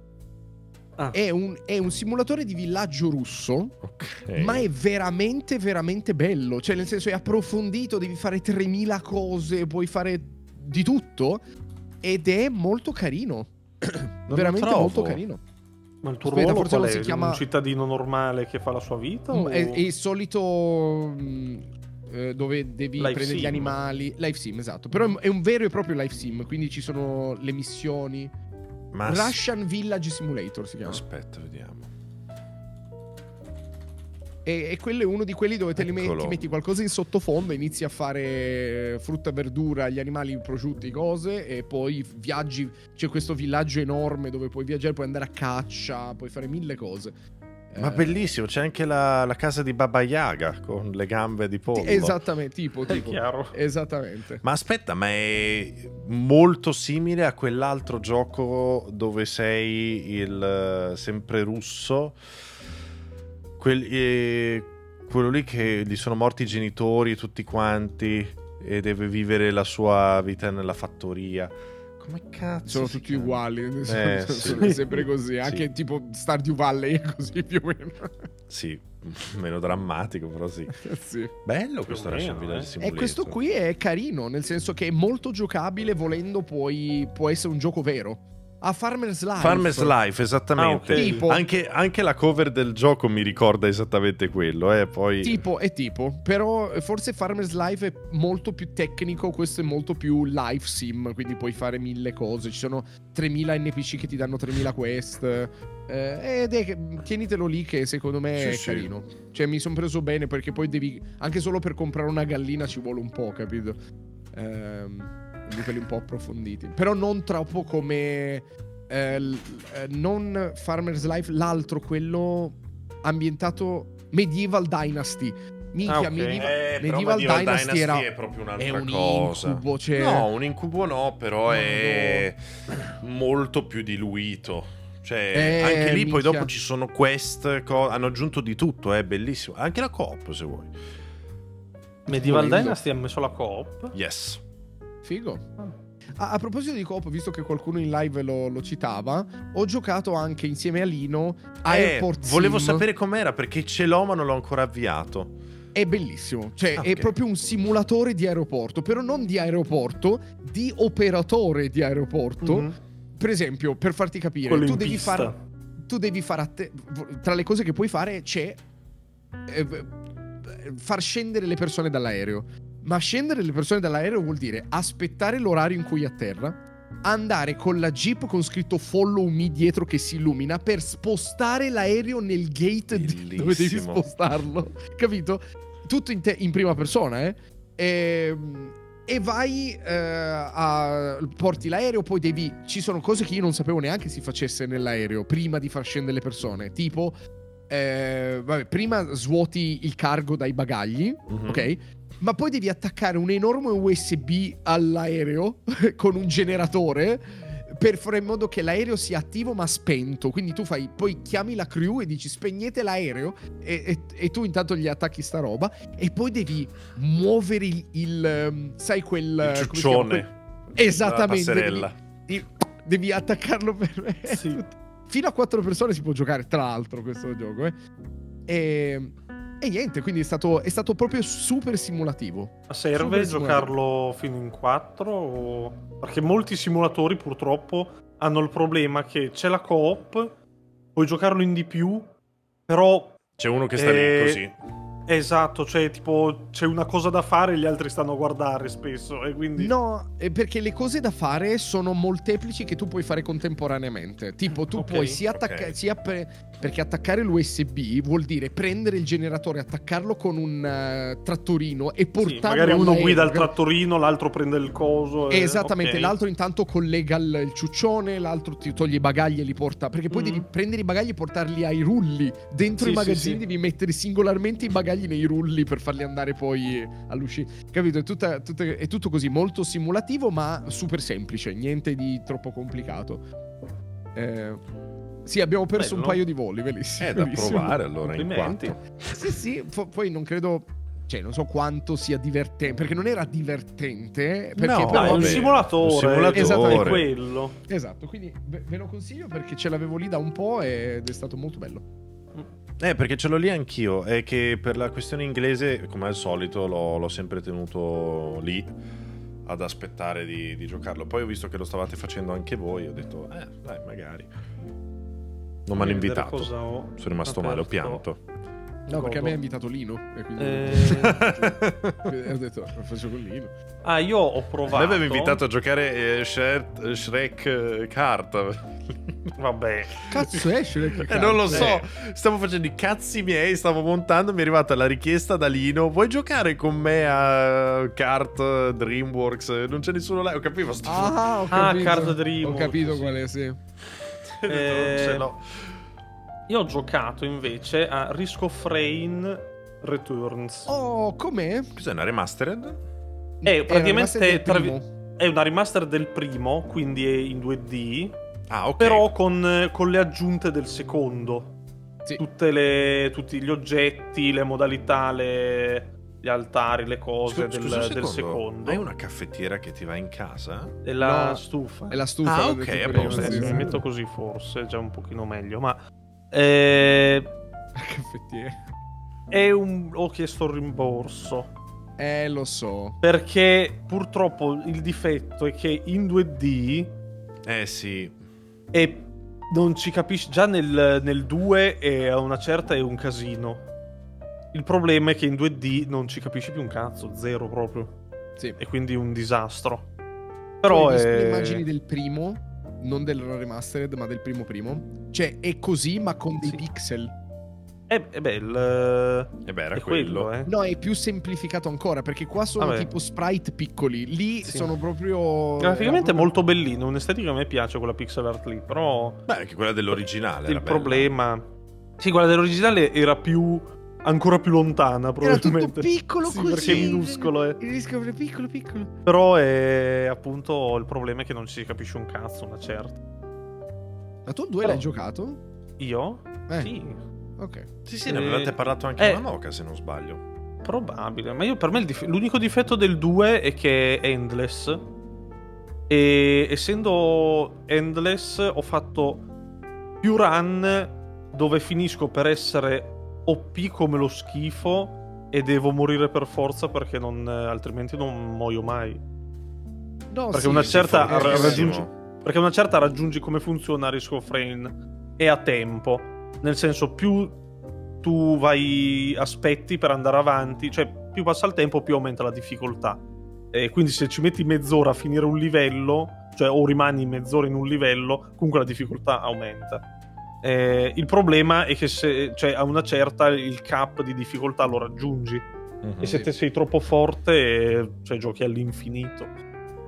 Ah. È un, è un simulatore di villaggio russo, Ok. ma è veramente, veramente bello. Cioè, nel senso, è approfondito, devi fare 3000 cose, puoi fare di tutto. Ed è molto carino. Veramente molto carino. Ma il tuo Aspetta, ruolo forse non è? si chiama- Un cittadino normale che fa la sua vita? o- È, è il solito. mh, eh, dove devi Life prendere gli sim. animali. Life sim, esatto. Però è un- è un vero e proprio life sim. Quindi ci sono le missioni. Ma Russian Village Simulator si chiama. Aspetta, vediamo. E, e quello è uno di quelli dove te li metti, ti metti qualcosa in sottofondo, inizi a fare frutta e verdura, gli animali, prosciutti, cose, e poi viaggi. C'è questo villaggio enorme dove puoi viaggiare, puoi andare a caccia, puoi fare mille cose. Ma Eh, bellissimo, c'è anche la, la casa di Baba Yaga con le gambe di pollo. Esattamente, tipo, È tipo. chiaro. Esattamente. Ma aspetta, ma è molto simile a quell'altro gioco dove sei il eh, sempre russo? Quel- eh, quello lì che gli sono morti i genitori tutti quanti e deve vivere la sua vita nella fattoria. Come cazzo? Sono tutti chiama? uguali, sono, Eh, sono sì. sempre così, anche Sì. tipo Stardew Valley è così più o meno. Sì, meno drammatico, però sì. sì. Bello questo o Russian Village eh. E questo qui è carino, nel senso che è molto giocabile, volendo poi può essere un gioco vero. A Farmer's Life. Farmer's Life, esattamente. Ah, ok. Tipo- Anche, anche la cover del gioco mi ricorda esattamente quello, eh, poi... Tipo è tipo, però forse Farmer's Life è molto più tecnico, questo è molto più life sim, quindi puoi fare mille cose, ci sono 3000 NPC che ti danno 3000 quest, eh, ed è, tienitelo lì che secondo me Sì, è sì. carino. Cioè mi sono preso bene perché poi devi, anche solo per comprare una gallina ci vuole un po', capito? Ehm, di quelli un po' approfonditi. Però non troppo come... eh, l- eh, non Farmer's Life, l'altro, quello ambientato Medieval Dynasty. Minchia, Ah, ok. Medieval, Eh, però Medieval Medieval Dynasty, Dynasty era... è proprio un'altra è un cosa. incubo, cioè... No, un incubo no, però No, è molto più diluito. Cioè, Eh, anche lì poi minchia. dopo ci sono quest, co- hanno aggiunto di tutto, è bellissimo. Anche la coop, se vuoi. Medieval. Dynasty ha messo la coop. Yes. Figo. A, a proposito di coop, visto che qualcuno in live lo, lo citava, ho giocato anche insieme a Lino Airport Eh, volevo Sim. sapere com'era perché ce l'ho ma non l'ho ancora avviato. È bellissimo, cioè Ah, è ok. proprio un simulatore di aeroporto, però non di aeroporto, di operatore di aeroporto. Mhm. Per esempio, per farti capire, Quello tu devi fare tu devi fare atte- tra le cose che puoi fare c'è eh, far scendere le persone dall'aereo. Ma scendere le persone dall'aereo vuol dire aspettare l'orario in cui atterra, andare con la jeep con scritto follow me dietro che si illumina per spostare l'aereo nel gate di- dove devi Bellissimo. spostarlo. Capito? Tutto in, te- in prima persona, eh? Ehm, E, vai eh, a porti l'aereo, poi devi ci sono cose che io non sapevo neanche si facesse nell'aereo prima di far scendere le persone, tipo eh, vabbè, prima svuoti il cargo dai bagagli, Mhm. ok? Ma poi devi attaccare un enorme USB all'aereo con un generatore per fare in modo che l'aereo sia attivo ma spento. Quindi tu fai, poi chiami la crew e dici spegnete l'aereo e, e- e tu intanto gli attacchi sta roba e poi devi muovere il, il, ehm, sai quel... Il ciuccione. Quel- Esattamente. La passerella. Devi, devi attaccarlo per... Sì. Fino a quattro persone si può giocare, tra l'altro, questo gioco. Eh. E, e niente, quindi è stato, è stato proprio super simulativo. Ma serve Super simulativo. giocarlo fino in 4? Perché molti simulatori purtroppo hanno il problema che c'è la coop, puoi giocarlo in di più, però C'è uno che sta Eh, lì così. esatto, cioè tipo c'è una cosa da fare e gli altri stanno a guardare spesso e quindi No, eh, perché le cose da fare sono molteplici che tu puoi fare contemporaneamente. Tipo, tu Ok, puoi sia attaccare, ok. sia per- perché attaccare l'USB vuol dire prendere il generatore, attaccarlo con un eh, trattorino e Sì, portarlo magari uno guida il trattorino, l'altro prende il coso. e- Esattamente, ok. l'altro intanto collega il, il ciuccione, l'altro ti toglie i bagagli e li porta. Perché poi Mhm. devi prendere i bagagli e portarli ai rulli. Dentro Sì, i sì, magazzini sì. devi mettere singolarmente i bagagli nei rulli per farli andare poi all'uscita. Capito? È, tutta- tutta- è tutto così, molto simulativo, ma super semplice, niente di troppo complicato. Eh, sì, abbiamo perso un Bello. paio di voli, bellissimo. È da bellissimo. provare allora in quattro. Sì, sì, fo- poi non credo. Cioè, non so quanto sia divertente. Perché non era divertente. Perché No, No, però. è un simulatore, un simulatore. Esattamente. è quello. Esatto, quindi ve, ve lo consiglio perché ce l'avevo lì da un po' ed è stato molto bello. Eh, perché ce l'ho lì anch'io. È che per la questione inglese, come al solito, l'ho, l'ho sempre tenuto lì ad aspettare di, di giocarlo. Poi ho visto che lo stavate facendo anche voi. Ho detto, eh, dai, magari. Non mi hanno invitato. cosa ho Sono rimasto male, ho pianto. No, perché a me ha invitato Lino. E quindi Eh, ho detto, lo faccio con Lino. Ah, io ho Mi provato. aveva invitato a giocare eh, Shrek, Shrek eh, Kart. Vabbè. Cazzo è Shrek Eh, non lo Kart? so, stavo facendo i cazzi miei, stavo montando, mi è arrivata la richiesta da Lino, vuoi giocare con me a Kart Dreamworks? Non c'è nessuno là, ho capito sto Ah, ho Ah, capito. Card Dream. Ho capito sì. qual è, sì. Ce l'ho. Io ho giocato invece a Risk of Rain Returns. Oh, com'è? Cos'è una remastered? È praticamente del tra- primo. è una remaster del primo, quindi è in 2D, Ah, ok. però con, con le aggiunte del secondo. Sì. Tutte le- tutti gli oggetti, le modalità, le- gli altari, le cose Scusa- del, scusa un del secondo. secondo. Hai una caffettiera che ti va in casa? Della No, stufa. È la stufa. Ah, ok, detto a prima, posto. Sì, se sì. mi metto così forse è già un pochino meglio, ma... eh, Caffettiere. è un... ho chiesto il rimborso. Eh, lo so. Perché purtroppo il difetto è che in 2D Eh sì. e non ci capisci già nel, nel 2 è a una certa è un casino. Il problema è che in 2D non ci capisci più un cazzo, zero proprio. Sì. E quindi un disastro. Però visto è... le immagini del primo, non del remastered, ma del primo primo. Cioè, è così, ma con dei Sì. pixel. È, è bello. E beh, era È quello, eh. No, è più semplificato ancora, perché qua sono Vabbè. tipo sprite piccoli. Lì Sì. sono proprio... Graficamente è proprio- molto bellino, un'estetica a me piace quella pixel art lì, però Beh, anche quella dell'originale. il era bella. problema... Sì, quella dell'originale era più... ancora più lontana, Era probabilmente. tutto piccolo Sì, così. perché è minuscolo, eh. Il rischio è piccolo, piccolo. Però è appunto il problema è che non ci si capisce un cazzo, una certa. Ma tu il 2 Però- l'hai giocato? Io? Eh, Sì, ok. Sì, sì, ne Eh, avevate parlato anche eh. a Manoka, se non sbaglio. probabile. Ma io per me il dif- l'unico difetto del 2 è che è endless. E essendo endless ho fatto più run dove finisco per essere OP come lo schifo e devo morire per forza perché non, altrimenti non muoio mai. No, Perché sì, una certa eh, raggiungi- Perché una certa raggiungi come funziona Risk of Rain e a tempo. Nel senso, più tu vai, aspetti per andare avanti, cioè più passa il tempo, più aumenta la difficoltà. E quindi se ci metti mezz'ora a finire un livello, cioè o rimani mezz'ora in un livello, comunque la difficoltà aumenta. Eh, il problema è che se, cioè, a una certa il cap di difficoltà lo raggiungi. Mhm. E se te sei troppo forte, cioè, giochi all'infinito.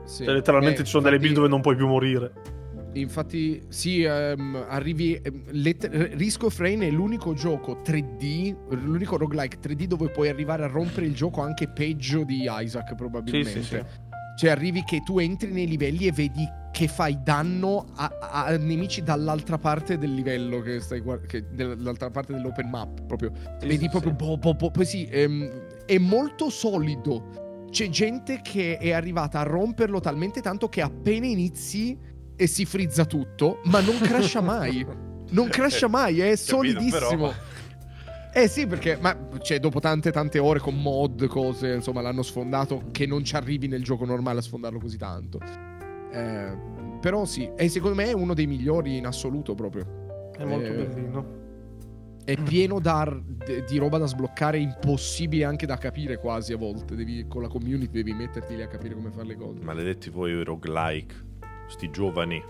sì. Cioè, letteralmente Eh, ci sono delle infatti- build dove non puoi più morire. Infatti, sì, ehm, arrivi. ehm, let- Risk of Rain è l'unico gioco 3D, l'unico roguelike 3D dove puoi arrivare a rompere il gioco anche peggio di Isaac, probabilmente. Sì, sì, sì. Cioè, arrivi che tu entri nei livelli e vedi che fai danno a, a- nemici dall'altra parte del livello, che stai guard- che dall'altra parte dell'open map. Proprio. Sì, vedi sì, proprio. sì. Boh, boh, boh. Poi sì, ehm, è molto solido. C'è gente che è arrivata a romperlo talmente tanto che appena inizi e si frizza tutto, ma non crasha mai. Non crasha mai, è solidissimo. Eh sì, perché ma, cioè, dopo tante tante ore con mod, cose, insomma, l'hanno sfondato che non ci arrivi nel gioco normale a sfondarlo così tanto. Eh, però sì, e secondo me è uno dei migliori in assoluto proprio. È molto Eh, bellino. È pieno da- d- di roba da sbloccare, impossibile anche da capire quasi a volte. Devi, con la community devi metterti lì a capire come fare le cose. Maledetti voi roguelike. Sti giovani.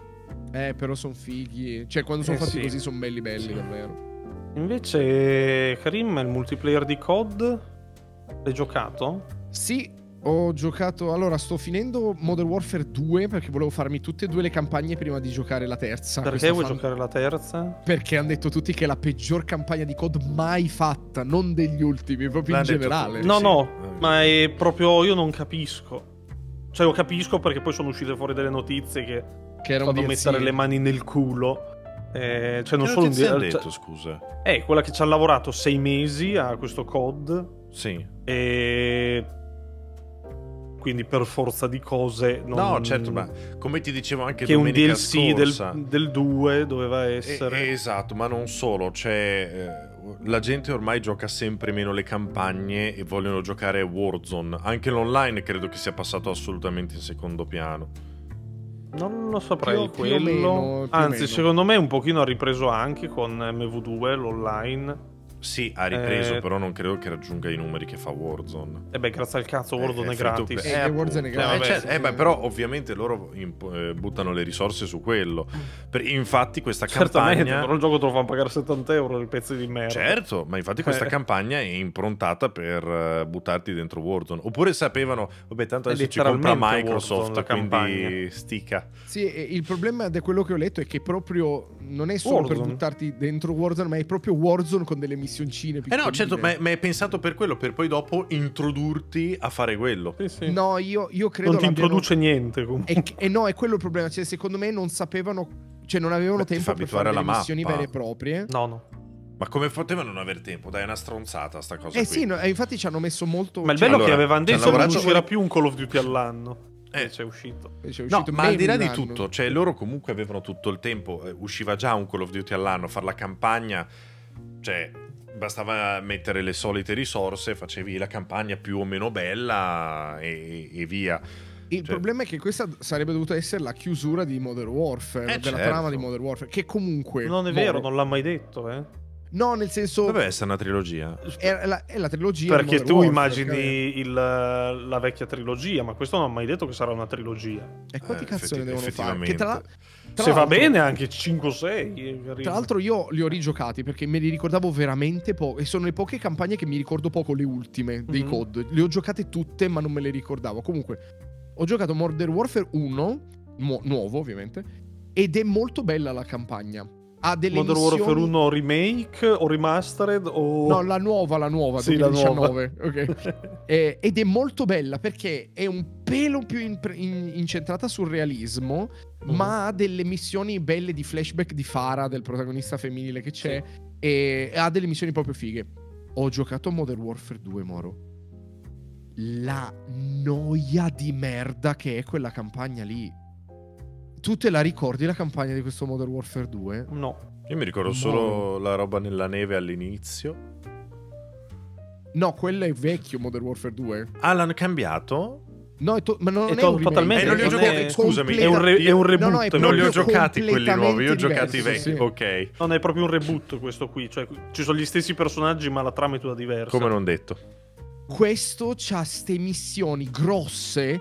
Eh, però sono fighi. Cioè, quando sono Eh, fatti sì. così sono belli belli, Sì. davvero. Invece, Karim, il multiplayer di COD l'hai giocato? Sì, ho giocato. Allora, sto finendo Modern Warfare 2 perché volevo farmi tutte e due le campagne prima di giocare la terza. Perché vuoi fan- giocare la terza? Perché hanno detto tutti che è la peggior campagna di COD mai fatta, non degli ultimi, proprio L'hanno in generale. tutti. No, sì. no, ma è proprio io non capisco. Cioè, lo capisco perché poi sono uscite fuori delle notizie che Che era un fanno DLC. mettere le mani nel culo. Eh, cioè, non Che solo un hanno cioè- detto, scusa? Eh, quella che ci ha lavorato sei mesi a questo COD. Sì. E. Quindi per forza di cose. Non... No, certo, ma come ti dicevo anche Che un domenica DLC scorsa... del, del 2 doveva essere. eh, esatto, ma non solo, cioè eh, la gente ormai gioca sempre meno le campagne e vogliono giocare Warzone. Anche l'online credo che sia passato assolutamente in secondo piano. Non lo saprei Più- quello. meno, più o Anzi, meno. secondo me un pochino ha ripreso anche con MV2 l'online. Sì, ha ripreso, Eh, però non credo che raggiunga i numeri che fa Warzone. E beh, grazie al cazzo, Warzone Eh, è free to gratis. Eh, appunto. Warzone è Eh, gratis, vabbè, sì, eh, beh, però ovviamente loro imp- eh, buttano le risorse su quello. Per- infatti questa Certamente, campagna... però il gioco te lo fanno pagare 70 euro il pezzo di merda. Certo, ma infatti questa Eh. campagna è improntata per eh, buttarti dentro Warzone. Oppure sapevano, vabbè, tanto È adesso ci compra Microsoft, Warzone, quindi stica. Sì, il problema di quello che ho letto è che proprio non è solo per Warzone. buttarti dentro Warzone, ma è proprio Warzone con delle missioncine Eh piccoline. no, certo, ma, ma è pensato per quello, per poi dopo introdurti a fare quello. Sì, sì. No, io, io credo non ti introduce niente comunque. E, e no, è quello il problema. Cioè, secondo me non sapevano, cioè non avevano Beh, tempo per abituare fare alla missioni vere e proprie. No, no. Ma come potevano non aver tempo? Dai, è una stronzata sta cosa Eh qui. sì, no, e infatti ci hanno messo molto. Ma il cioè, bello è che allora, avevano detto che non uscirà più un Call of Duty all'anno. Eh. Eh, c'è uscito. cioè, è No, uscito ma al di là di tutto, cioè loro comunque avevano tutto il tempo, eh, usciva già un Call of Duty all'anno, fare la campagna, cioè bastava mettere le solite risorse, facevi la campagna più o meno bella e, e via. Il Cioè- problema è che questa sarebbe dovuta essere la chiusura di Modern Warfare, Eh, della certo. trama di Modern Warfare, che comunque... Non è vero, muore. non l'ha mai detto, eh. No, nel senso... Doveva essere una trilogia. È la, è la trilogia Perché tu Warfare, immagini il- la vecchia trilogia, ma questo non ha mai detto che sarà una trilogia. E quanti Eh, cazzo ne devono fare? Che tra, tra Se va bene anche 5 o 6. Tra l'altro io li ho rigiocati perché me li ricordavo veramente poco e sono le poche campagne che mi ricordo poco le ultime dei Mhm. COD. Le ho giocate tutte ma non me le ricordavo. Comunque ho giocato Modern Warfare 1, nu- nuovo ovviamente, ed è molto bella la campagna. Ha delle Modern missioni... Warfare 1 remake o remastered o... No, la nuova, la nuova, Sì, la 2019. ok. Eh, ed è molto bella perché è un pelo più impre- in- incentrata sul realismo, Mhm. ma ha delle missioni belle di flashback di Farah, del protagonista femminile che c'è, e ha delle missioni proprio fighe. Ho giocato a Modern Warfare 2, Moro. La noia di merda che è quella campagna lì. Tu te la ricordi la campagna di questo Modern Warfare 2? No. Io mi ricordo solo la roba nella neve all'inizio. No, quello è vecchio Modern Warfare 2. Ah, l'hanno cambiato? No, è to- ma non È è, to- un totalmente- Eh, non li ho giocati, è- scusami. È un, re- è un reboot. No, no, è Non li ho giocati quelli nuovi, io ho giocati i diverso, vecchi. sì. Ok, Non è proprio un reboot questo qui. Cioè, ci sono gli stessi personaggi, ma la trama è tutta diversa. come non detto. Questo c'ha ste missioni grosse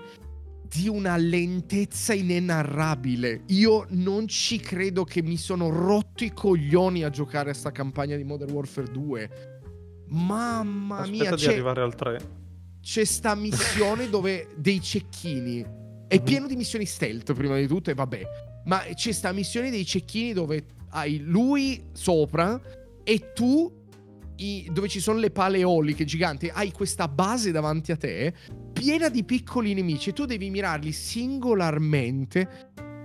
di una lentezza inenarrabile. Io non ci credo che mi sono rotto i coglioni a giocare a sta campagna di Modern Warfare 2. Mamma Aspetta mia, di c'è, arrivare al 3. c'è sta missione dove dei cecchini. È pieno di missioni stealth prima di tutto e vabbè. Ma c'è sta missione dei cecchini dove hai lui sopra e tu i- dove ci sono le pale eoliche giganti, hai questa base davanti a te piena di piccoli nemici e tu devi mirarli singolarmente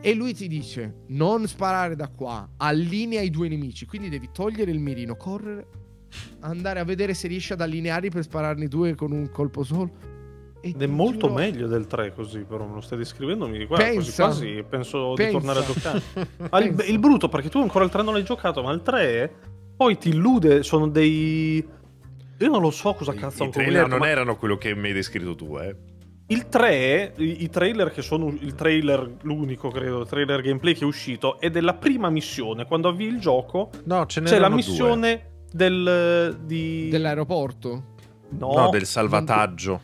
e lui ti dice non sparare da qua, allinea i due nemici, quindi devi togliere il mirino, correre, andare a vedere se riesci ad allinearli per spararne due con un colpo solo. Ed è molto giuro- meglio del 3 così, però me lo stai descrivendo, mi guarda, quasi Pensa. quasi penso Pensa. di tornare a giocare. Ah, il, il brutto, perché tu ancora il 3 non l'hai giocato, ma il 3 poi ti illude, sono dei... Io non lo so cosa I, cazzo i hanno trailer non ma erano quello che mi hai descritto tu, eh. Il 3, i, i trailer che sono il trailer, l'unico credo, trailer gameplay che è uscito, è della prima missione, quando avvii il gioco, No, ce c'è la missione del... di... Dell'aeroporto. No, No, del salvataggio.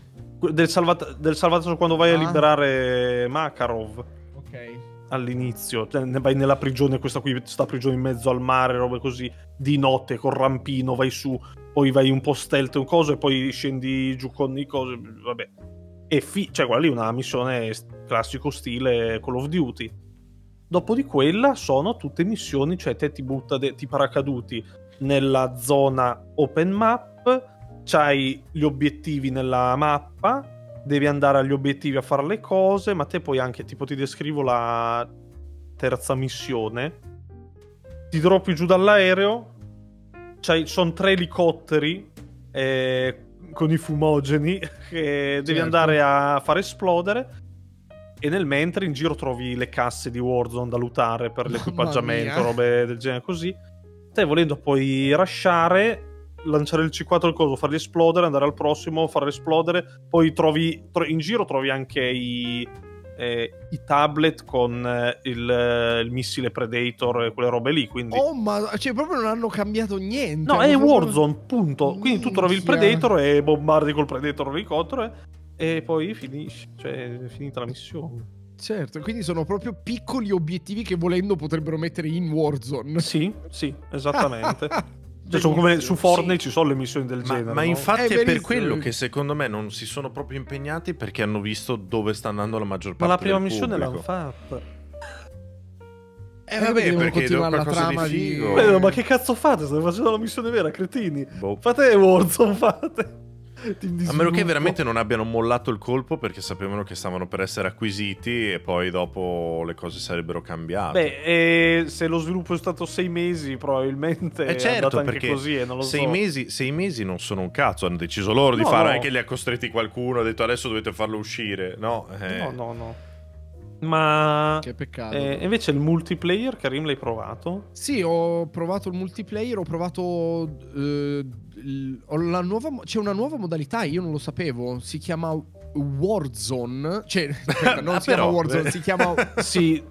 del, salvat- del salvataggio quando vai a Ah. liberare Makarov. Ok. All'inizio, cioè, ne vai nella prigione, questa qui, sta prigione in mezzo al mare, robe così, di notte col rampino, vai su, poi vai un po' stealth un coso e poi scendi giù con i cose, vabbè. E fi- cioè quella lì è una missione classico stile Call of Duty. Dopo di quella sono tutte missioni, cioè te ti butta, de- ti paracaduti nella zona open map, c'hai gli obiettivi nella mappa, devi andare agli obiettivi a fare le cose, ma te poi anche, tipo ti descrivo la terza missione, ti droppi giù dall'aereo, sono tre elicotteri eh, con i fumogeni che devi Certo. andare a fare esplodere e nel mentre in giro trovi le casse di Warzone da lootare per l'equipaggiamento, robe del genere così. Te volendo poi rasciare, lanciare il C4 al coso, farli esplodere, andare al prossimo, farli esplodere, poi trovi tro- in giro trovi anche i, eh, i tablet con eh, il, eh, il missile Predator e quelle robe lì. Quindi... Oh, ma cioè, proprio non hanno cambiato niente. No, è proprio- Warzone, punto. Quindi tu trovi il. Predator e bombardi col Predator l'elicottero e, e poi finisci. Cioè, è finita la missione. Certo, quindi sono proprio piccoli obiettivi che volendo potrebbero mettere in Warzone. Sì, sì, esattamente. Cioè, sono come su Fortnite ci sono le missioni del Ma, genere. ma no? infatti È è, per quello che secondo me non si sono proprio impegnati perché hanno visto dove sta andando la maggior Ma parte la prima missione pubblico. l'hanno fatta. Eh, vabbè, devono perché continuare la di trama di... figo. Beh, ma che cazzo fate? State facendo la missione vera, cretini. Boh. Fate Warzone, fate. Di A meno che veramente non abbiano mollato il colpo perché sapevano che stavano per essere acquisiti e poi dopo le cose sarebbero cambiate. Beh, eh, se lo sviluppo è stato sei mesi, probabilmente Eh è certo, anche perché così e non lo sei, so. mesi, sei mesi non sono un cazzo, hanno deciso loro di No, fare, no. non è che li ha costretti qualcuno, ha detto adesso dovete farlo uscire, no? eh. No, no, no. Ma Che peccato. eh, invece il multiplayer, Karim, l'hai provato? Sì, ho provato il multiplayer, ho provato... eh, nuova mo- c'è una nuova modalità, io non lo sapevo, si chiama Warzone, cioè, aspetta, non Ah, si chiama però, Warzone, beh. si chiama... sì.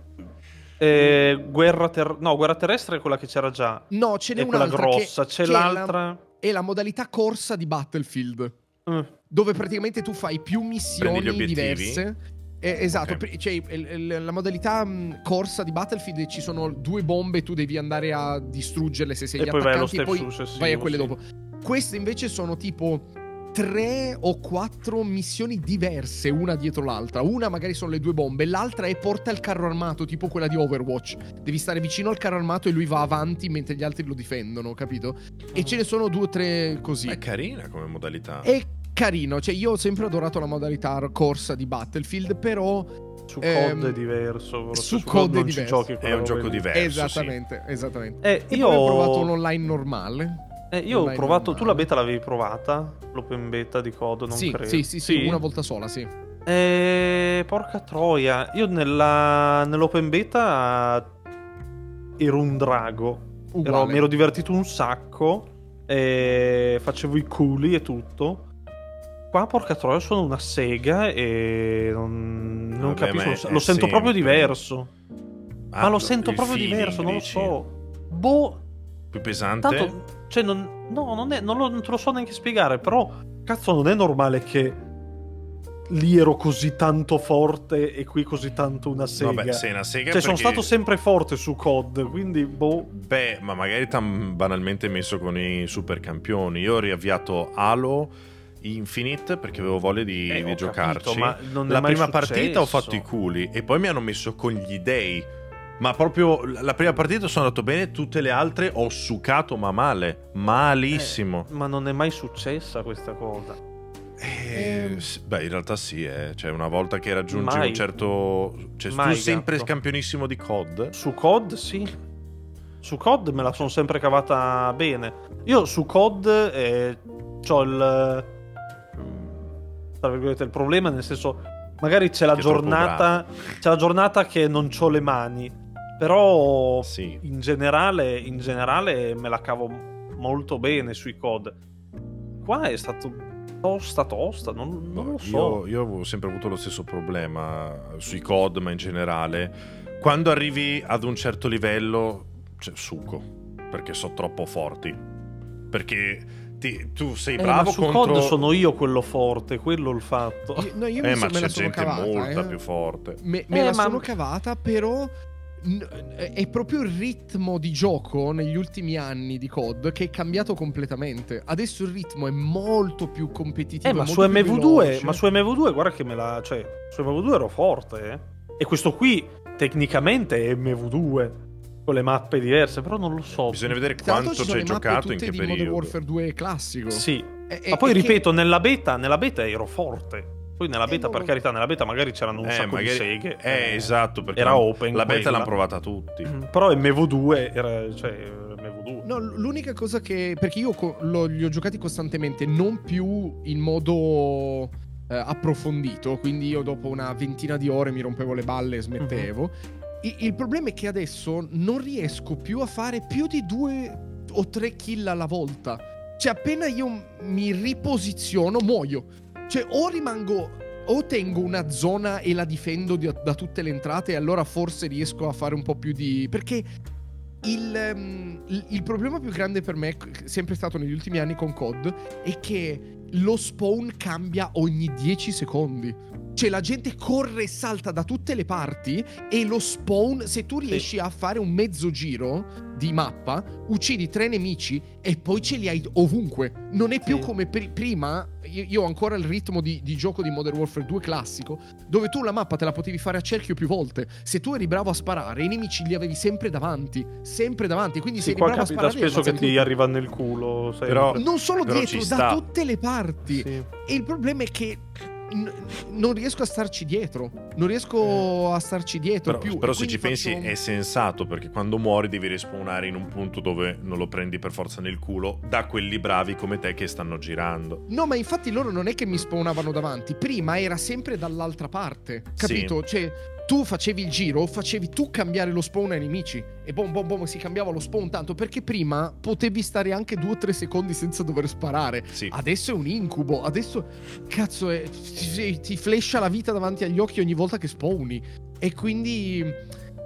Eh, guerra ter- no, guerra terrestre è quella che c'era già. No, ce n'è È quella un'altra grossa. che, C'è che è la- l'altra. È la modalità corsa di Battlefield, Mm. dove praticamente tu fai più missioni diverse. Eh, esatto, Ok. pre- cioè, la modalità mh, corsa di Battlefield ci sono due bombe, tu devi andare a distruggerle se sei E gli poi vai allo step e poi successivo, vai a quelle sì. dopo. Queste invece sono tipo tre o quattro missioni diverse, una dietro l'altra. Una magari sono le due bombe, l'altra è porta il carro armato, tipo quella di Overwatch. Devi stare vicino al carro armato e lui va avanti mentre gli altri lo difendono, capito? E ce ne sono due o tre così. È carina come modalità. È carino, cioè io ho sempre adorato la modalità corsa di Battlefield, però Su Ehm, COD è diverso. forse su COD è non ci diverso. È un gioco diverso. esattamente, esattamente. Eh, io ho provato un online normale. Eh, io ho provato. Tu normale. la beta l'avevi provata? L'open beta di COD? Non sì, credo. sì, sì, sì, una volta sola, sì. Eh, porca troia. Io nella, nell'open beta ero un drago. Ero- mi ero divertito un sacco. E facevo i culi e tutto. Qua, porca troia, sono una sega e non, non Vabbè, capisco. è- lo è sento proprio diverso. Ah, ma lo lo- sento proprio feeling, diverso, non lo so. Boh, Più pesante? Tanto, cioè, non, no, non, è, non, lo- non te lo so neanche spiegare, però, cazzo, non è normale che lì ero così tanto forte e qui così tanto una sega. Vabbè, sei una sega cioè, sono perché- stato sempre forte su COD, quindi, boh. Beh, ma magari t'han banalmente messo con i super campioni. Io ho riavviato Halo Infinite perché avevo voglia di, Eh, di giocarci. capito, ma non è la prima successo. partita ho fatto i culi e poi mi hanno messo con gli dei. Ma proprio la prima partita sono andato bene, tutte le altre ho succato ma male, malissimo. Ma non è mai successa questa cosa. Eh, Ehm. beh, in realtà sì, eh. cioè una volta che raggiungi Mai. un certo... Cioè, Mai, tu sempre gatto. campionissimo di COD? Su COD, sì. Su COD me la sono sempre cavata bene. Io su COD eh, ho il. Tra virgolette, il problema, nel senso, magari c'è la giornata. C'è la giornata che non ho le mani. Però Sì. in generale, in generale me la cavo molto bene sui COD. Qua è stato tosta tosta, non, non lo so. Io, io avevo sempre avuto lo stesso problema sui COD, ma in generale. Quando arrivi ad un certo livello, cioè, succo, perché sono troppo forti. Perché ti- tu sei Eh, bravo ma su contro... COD sono io quello forte, quello il fatto. Io, no, io mi Eh, so- ma me la c'è gente cavata, molta eh. più forte. Me, me Eh, la ma- sono cavata, però n- è proprio il ritmo di gioco negli ultimi anni di COD che è cambiato completamente. Adesso il ritmo è molto più competitivo. Eh, ma molto su più MV2, veloce. ma su MV2, guarda che me la. Cioè, su MV2 ero forte, eh. E questo qui, tecnicamente, è MV2. Con le mappe diverse, però non lo so. Bisogna vedere quanto ci hai giocato in tutte che di Modern periodo. Warfare 2 classico. Sì. E- e- Ma poi e che- ripeto, nella beta, nella beta ero forte. Poi nella Eh, beta, no, per ma- carità, nella beta magari c'erano un Eh, sacco magari- di seghe. Eh, esatto, perché Era open. la beta quella. l'hanno provata tutti. Mm, Però MV2 era. Cioè, MV2. No, l'unica cosa che. Perché io co- lo- li ho giocati costantemente, non più in modo eh, approfondito. Quindi io dopo una ventina di ore mi rompevo le balle e smettevo. I- il problema è che adesso non riesco più a fare più di due o tre kill alla volta. Cioè, appena io mi riposiziono, muoio. Cioè, o rimango o tengo una zona e la difendo di- da tutte le entrate e allora forse riesco a fare un po' più di... Perché il, ehm, il- problema più grande per me, sempre stato negli ultimi anni con COD, è che lo spawn cambia ogni 10 secondi. Cioè la gente corre e salta da tutte le parti e lo spawn, se tu riesci a fare un mezzo giro di mappa, uccidi tre nemici e poi ce li hai ovunque. Non è più Sì. come pri- prima. Io, io ho ancora il ritmo di, di gioco di Modern Warfare 2 classico, dove tu la mappa te la potevi fare a cerchio più volte. Se tu eri bravo a sparare, i nemici li avevi sempre davanti. Sempre davanti. Quindi Sì, se eri bravo a sparare. spesso che ti arriva nel culo. sempre. Però- Non solo Però dietro, da tutte le parti. Sì. E il problema è che n- non riesco a starci dietro. Non riesco a starci dietro Però, più. però se ci pensi faccio- è sensato perché quando muori devi respawnare in un punto dove non lo prendi per forza nel culo da quelli bravi come te che stanno girando. No, ma infatti loro non è che mi spawnavano davanti. Prima era sempre dall'altra parte. Capito? Cioè, tu facevi il giro, facevi tu cambiare lo spawn ai nemici. E bom bom bom si cambiava lo spawn tanto. Perché prima potevi stare anche due o tre secondi senza dover sparare. Sì. Adesso è un incubo. Adesso, cazzo, è- ti, ti flasha la vita davanti agli occhi ogni volta che spawni. E quindi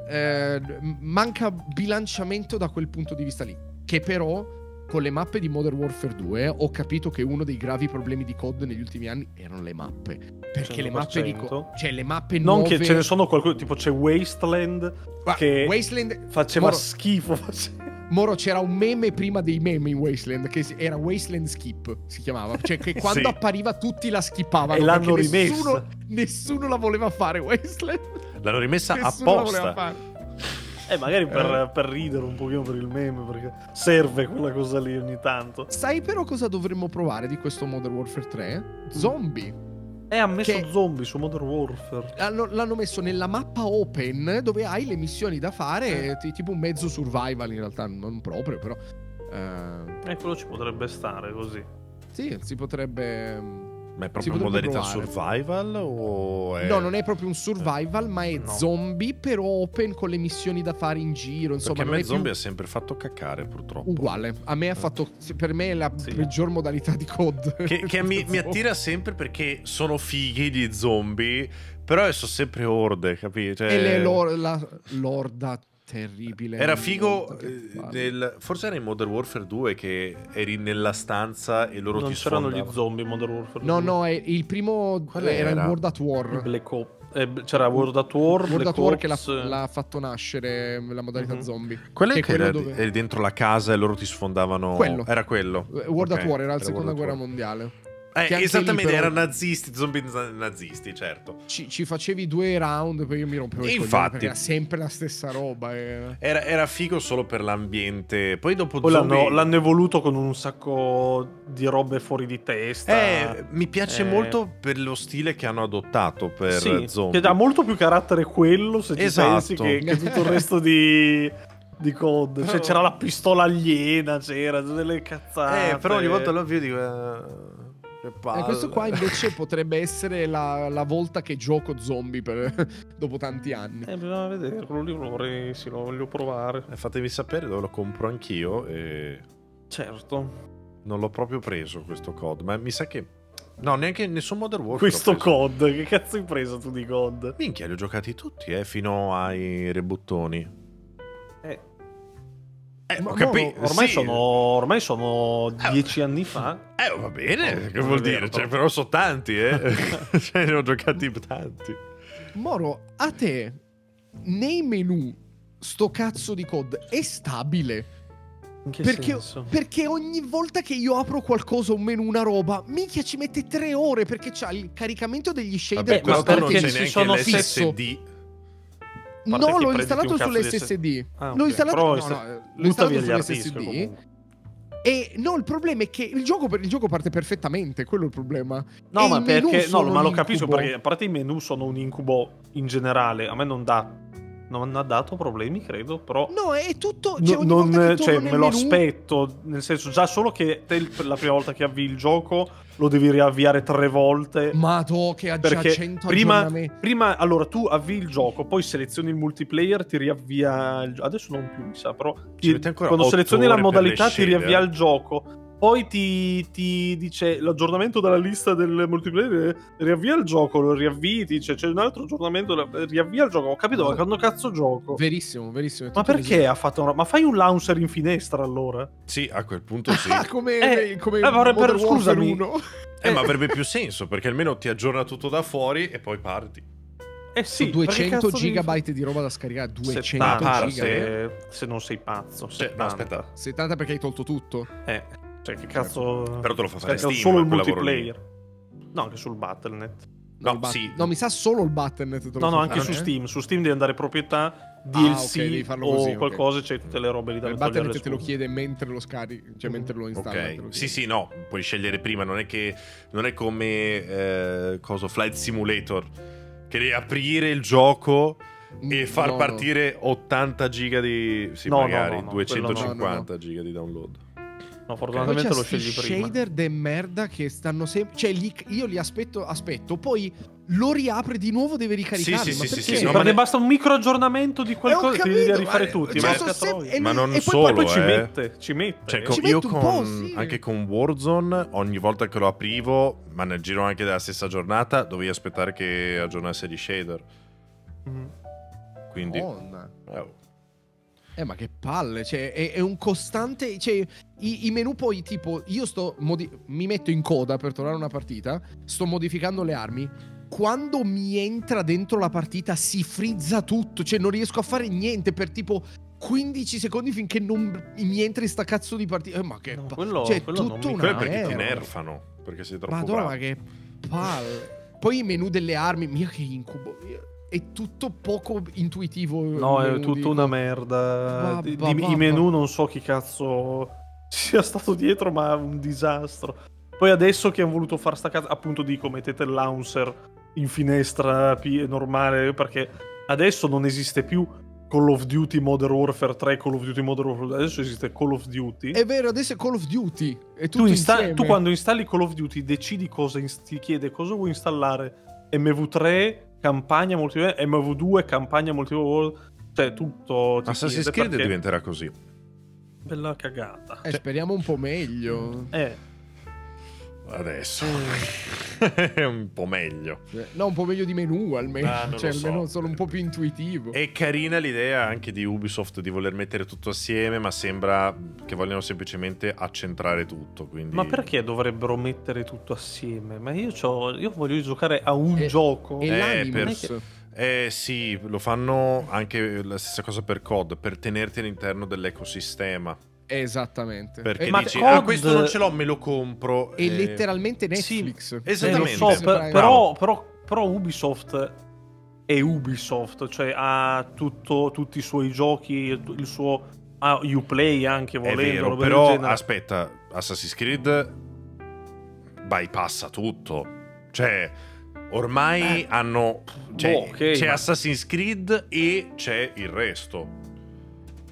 eh, manca bilanciamento da quel punto di vista lì. Che però, con le mappe di Modern Warfare 2, ho capito che uno dei gravi problemi di COD negli ultimi anni erano le mappe. Perché le mappe di 100%. COD. Cioè, le mappe Non nuove. che ce ne sono qualcuno, tipo c'è Wasteland Ma che Wasteland. faceva Moro- schifo. Moro c'era un meme prima dei meme in Wasteland che era Wasteland Skip si chiamava cioè che quando Sì. appariva tutti la skippavano E l'hanno rimessa. nessuno, nessuno la voleva fare Wasteland L'hanno rimessa nessuno la voleva apposta. fare Eh, magari per, Eh. per ridere un pochino per il meme, perché serve quella cosa lì ogni tanto. sai però cosa dovremmo provare di questo Modern Warfare 3? Zombie E ha messo Che- zombie su Modern Warfare. l'hanno, l'hanno messo nella mappa open dove hai le missioni da fare ti- tipo un mezzo survival in realtà non proprio però eh, E quello ci potrebbe stare così. sì si potrebbe Ma è proprio modalità provare. survival o è... No, non è proprio un survival, ma è No. zombie, però open con le missioni da fare in giro. Insomma, Perché a me è più zombie ha sempre fatto caccare purtroppo. uguale. A me ha fatto. Per me è la Sì. peggior modalità di COD. Che, che mi, mi attira sempre perché sono fighi gli zombie, però sono sempre orde, capito? Cioè, E le lor- la lorda terribile. Era non figo eh, nel- forse era in Modern Warfare 2 che eri nella stanza e loro non ti c'erano gli sfondavano. zombie in Modern Warfare. No, 2. no, è- il primo Qual era, era? il World at War. Black Ops. eh, c'era World at War, World Black at War che l'ha, Ops, l'ha fatto nascere la modalità Mhm. zombie. Quello Che che, è quello era, dove- eri dentro la casa e loro ti sfondavano. Quello. Era quello. Eh, World Ok, at War era la World seconda guerra War. mondiale. Eh, esattamente, erano nazisti, zombie na- nazisti, certo. Ci, ci facevi due round, poi io mi rompevo il Infatti. perché era sempre la stessa roba. eh. Era, era figo solo per l'ambiente. Poi dopo Poi zombie... l'hanno, l'hanno evoluto con un sacco di robe fuori di testa. Eh, mi piace Eh. molto per lo stile che hanno adottato per sì, zombie. che ha molto più carattere quello, se ci Esatto. pensi, che, che tutto il resto di, di COD. Cioè, c'era la pistola aliena, c'era delle cazzate. Eh, però ogni volta lo vedo dico... che palle. E questo qua invece potrebbe essere la, la volta che gioco zombie per- dopo tanti anni. Eh, bisogna vedere, quello lì lo vorrei, sì, lo voglio provare. Eh, fatemi sapere dove lo compro anch'io e... Certo. Non l'ho proprio preso questo COD, ma mi sa che... No, neanche nessun Modern Warfare. Questo. COD, che cazzo hai preso tu di COD? Minchia, li ho giocati tutti, eh, fino ai rebuttoni. Eh, Eh, Ma ho no, capito. ormai, sì. sono, ormai sono dieci anni fa. Eh, va bene, No, che vuol dire? vero, Cioè, però. sono tanti, eh. cioè, ne ho giocati tanti. Moro, a te, nei menu, sto cazzo di COD è stabile? In che Perché, senso? perché ogni volta che io apro qualcosa, un menu, una roba, minchia ci mette tre ore perché c'ha il caricamento degli shader Vabbè, ma costante non perché c'è neanche sono l'SSD. Parte No, l'ho installato sull'SSD. Ah, L'ho ok. installato, Però no, no, l'ho butta installato sull'SSD. E no, il problema è che il gioco, il gioco parte perfettamente, quello è il problema. No, E ma perché. No, ma lo capisco incubo. perché a parte i menu sono un incubo in generale. A me non dà. Non ha dato problemi, credo. Però. No, è tutto. Cioè, ogni non, volta che cioè, me lo menu- aspetto. Nel senso, già solo che te la prima volta che avvii il gioco lo devi riavviare tre volte. Madò, che ha già Perché 100 prima, prima, allora tu avvii il gioco, poi selezioni il multiplayer, ti riavvia il gioco. Adesso non più, mi sa, però ti- quando selezioni la modalità ti riavvia il gioco. Poi ti, ti dice l'aggiornamento della lista del multiplayer, riavvia il gioco, lo riavvii, ti dice c'è un altro aggiornamento, riavvia il gioco. Ho capito, ma quando cazzo gioco? Verissimo, verissimo. Ma perché così. ha fatto una... Ma fai un launcher in finestra allora? Sì, a quel punto sì. Ah, come, Eh, come eh, ma Modern per- scusami. 1. Eh, ma avrebbe più senso perché almeno ti aggiorna tutto da fuori e poi parti. Eh sì, Su perché 200 cazzo devi gigabyte di roba da scaricare. 200 70, giga. se, se non sei pazzo. Cioè, 70. no, aspetta. 70 perché hai tolto tutto. Eh, cioè che cazzo... Però te lo fa fare Steam, solo il multiplayer. No, anche sul Battle.net. No, bat- sì. no, mi sa solo il Battle.net. No, no, anche fare, su? Steam. Su Steam devi andare proprietà, Ah, DLC ok, devi farlo o così, ok. qualcosa, c'è tutte le robe lì da Il Battle.net te lo chiede mentre lo scarichi, cioè mentre lo installi. te lo sì, sì, no, puoi scegliere prima, non è che non è come eh, cosa, Flight Simulator che devi aprire il gioco e Mm, far no, no. partire 80 giga di sì, No, no, magari no, no, 250 quello no, no, giga di download. No, fortunatamente lo scegli prima. shader de merda che stanno sempre. Cioè, li- io li aspetto, aspetto, poi lo riapre di nuovo, deve ricaricarli. Sì, sì, ma sì, sì, Sì, no, ma ne- basta un micro aggiornamento di Eh, qualcosa che devi capito, rifare ma- tutti. cioè, ma sono cazzo sem- troia. e Ma non e poi- solo, Poi, poi ci eh. mette, ci mette. Cioè, Eh, co- Ci io con, po', sì. anche con Warzone, ogni volta che lo aprivo, ma nel giro anche della stessa giornata, dovevi aspettare che aggiornasse gli shader. Mm. Quindi, Madonna. eh, oh. Eh, ma che palle, cioè, è, è un costante. Cioè, i, i menu poi, tipo, io sto. modi- mi metto in coda per tornare una partita, sto modificando le armi. Quando mi entra dentro la partita si frizza tutto, cioè non riesco a fare niente per tipo 15 secondi finché non mi entri sta cazzo di partita. Eh, ma che No, pa- quello- cioè, quello non tutto mi- una quello è perché ti nerfano, perché sei troppo Madonna, bravo. ma che palle. Poi i menu delle armi, mia che incubo. È tutto poco intuitivo. il No, è menu tutta di- una merda. Babba, Di- di- I babba. menu non so chi cazzo sia stato dietro, ma è un disastro. Poi adesso che hanno voluto far sta cazzo, appunto dico, mettete il launcher in finestra pi- normale, perché adesso non esiste più Call of Duty Modern Warfare 3, Call of Duty Modern Warfare 2, adesso esiste Call of Duty. È vero, adesso è Call of Duty. È tutto tu, insta- tu quando installi Call of Duty decidi cosa ins- ti chiede cosa vuoi installare MV3 campagna multiplayer MV2 campagna multiplayer cioè tutto Assassin's Creed perché- diventerà così. bella cagata Eh, speriamo un po' meglio. eh Adesso è un po' meglio. Eh, No, un po' meglio di menu almeno. Ah, cioè, so. almeno solo un po' più intuitivo. È carina l'idea anche di Ubisoft di voler mettere tutto assieme, ma sembra che vogliono semplicemente accentrare tutto. Quindi... ma perché dovrebbero mettere tutto assieme ma io, c'ho- io voglio giocare a un E- gioco E Eh, l'Animus. Eh sì, lo fanno anche la stessa cosa per COD, per tenerti all'interno dell'ecosistema. Esattamente. Perché E, ma dici, COD- ah questo non ce l'ho, me lo compro. è Eh, letteralmente Sì, Netflix. Eh, lo Esattamente. so, per- però, però, però Ubisoft è Ubisoft, cioè ha tutto, tutti i suoi giochi, il suo ah, Uplay anche È volendo, vero, però aspetta, Assassin's Creed bypassa tutto. Cioè, ormai Eh, hanno... Cioè, boh, ok, c'è ma- Assassin's Creed e c'è il resto.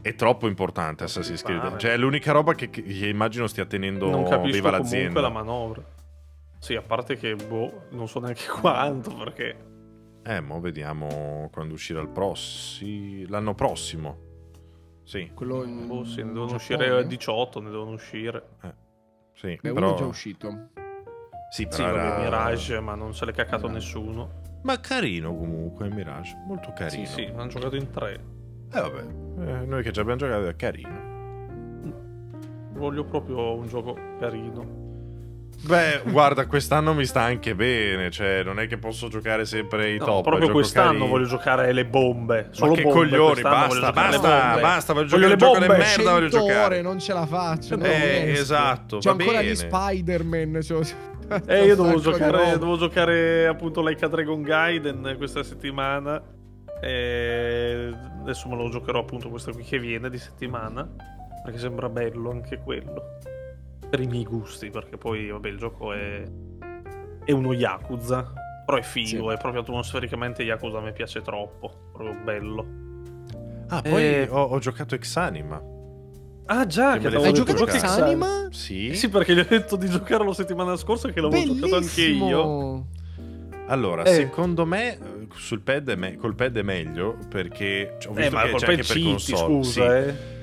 È troppo importante Assassin's Creed. pare. Cioè, è l'unica roba che, che immagino stia tenendo non capisco viva comunque l'azienda. la manovra. Sì, a parte che, boh, non so neanche quanto, perché... Eh, mo vediamo quando uscirà il prossimo. L'anno prossimo. Sì, Quello in, Boh, sì, ne devono Giappone. uscire 18, ne devono uscire. sì. Beh, però... uno è già uscito. Sì, Sì, però vabbè, era- Mirage, ma non se l'è caccato Eh. nessuno. Ma carino comunque, Mirage. Molto carino. Sì, sì, hanno giocato in tre. Eh vabbè, eh, noi che ci abbiamo giocato è carino. Voglio proprio un gioco carino. Beh, guarda, quest'anno mi sta anche bene, cioè non è che posso giocare sempre i No, top. proprio gioco quest'anno carino. voglio giocare le bombe. Ma Solo che bombe coglioni, voglio basta, le basta, basta, voglio Voglio giocare le il gioco bombe. di merda, voglio 100 giocare. ore non ce la faccio. non Eh, esatto, va ancora bene. gli Spider-Man. c'ho- Eh, io devo giocare, devo giocare appunto Like a Dragon Gaiden questa settimana. E adesso me lo giocherò appunto questo qui che viene di settimana. Perché sembra bello anche quello. Per i miei gusti, perché poi vabbè il gioco è. è uno Yakuza. Però è figo, Sì. è proprio atmosfericamente Yakuza mi piace troppo. Proprio bello. Ah, poi Eh. ho, ho giocato Exanima. Ah già, Che Hai giocato. Exanima? Sì. Sì, perché gli ho detto di giocarlo settimana scorsa che l'avevo giocato anche io. Bellissimo. Allora, Eh. secondo me sul pad è me- col pad è meglio perché cioè, ho Eh, visto ma che col c'è pad anche per cheati, console. scusa, sì. eh.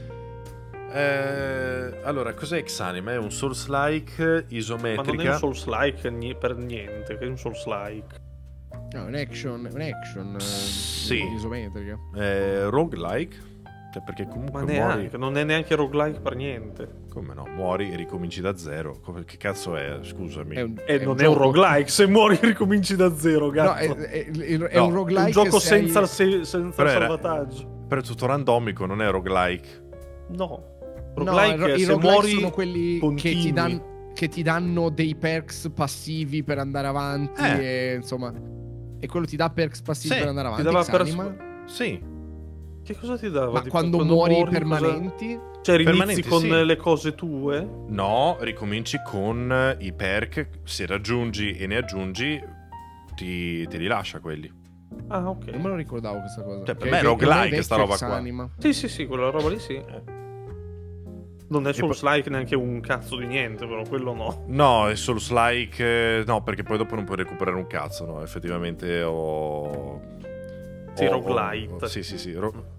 Eh, allora, cos'è Xanima? È un Souls-like isometrica. Ma non è un Souls-like ni- per niente, che è un Souls-like. No, un action, un action eh, Sì. isometrica. Eh, roguelike? Cioè, perché comunque Ma muori... neanche, non è neanche roguelike per niente. Come no? Muori e ricominci da zero. Come- Che cazzo è? Scusami. È un, E non è gioco- un roguelike, se muori ricominci da zero, No, gatto. è, è- è- è No, un È roguelike un gioco senza, il se- senza Però il era- salvataggio. Però è tutto randomico, non è roguelike. No. No, Roguelike, i ro- i se roguelike muori sono quelli che ti, dan- che ti danno dei perks passivi per andare avanti Eh. e insomma e quello ti dà perks passivi Sì, per andare Ti avanti dava Xanima. per... Sì. Che cosa ti dava? ma Tipo, quando, muori, cosa- permanenti Cioè rinizi con sì. le cose tue? No, ricominci con i perk. Se raggiungi e ne aggiungi, ti, te li lascia quelli. Ah, ok. non me lo ricordavo questa cosa Cioè, per Che- me è roguelike sta roba qua. Xanima. Sì, sì, sì, quella roba lì sì. Non è poi- solo like neanche un cazzo di niente, però quello no. No, è Souls-like. eh, No, perché poi dopo non puoi recuperare un cazzo. No, effettivamente ho. Sì, ho- roguelite. ho- Sì, sì, sì. ro-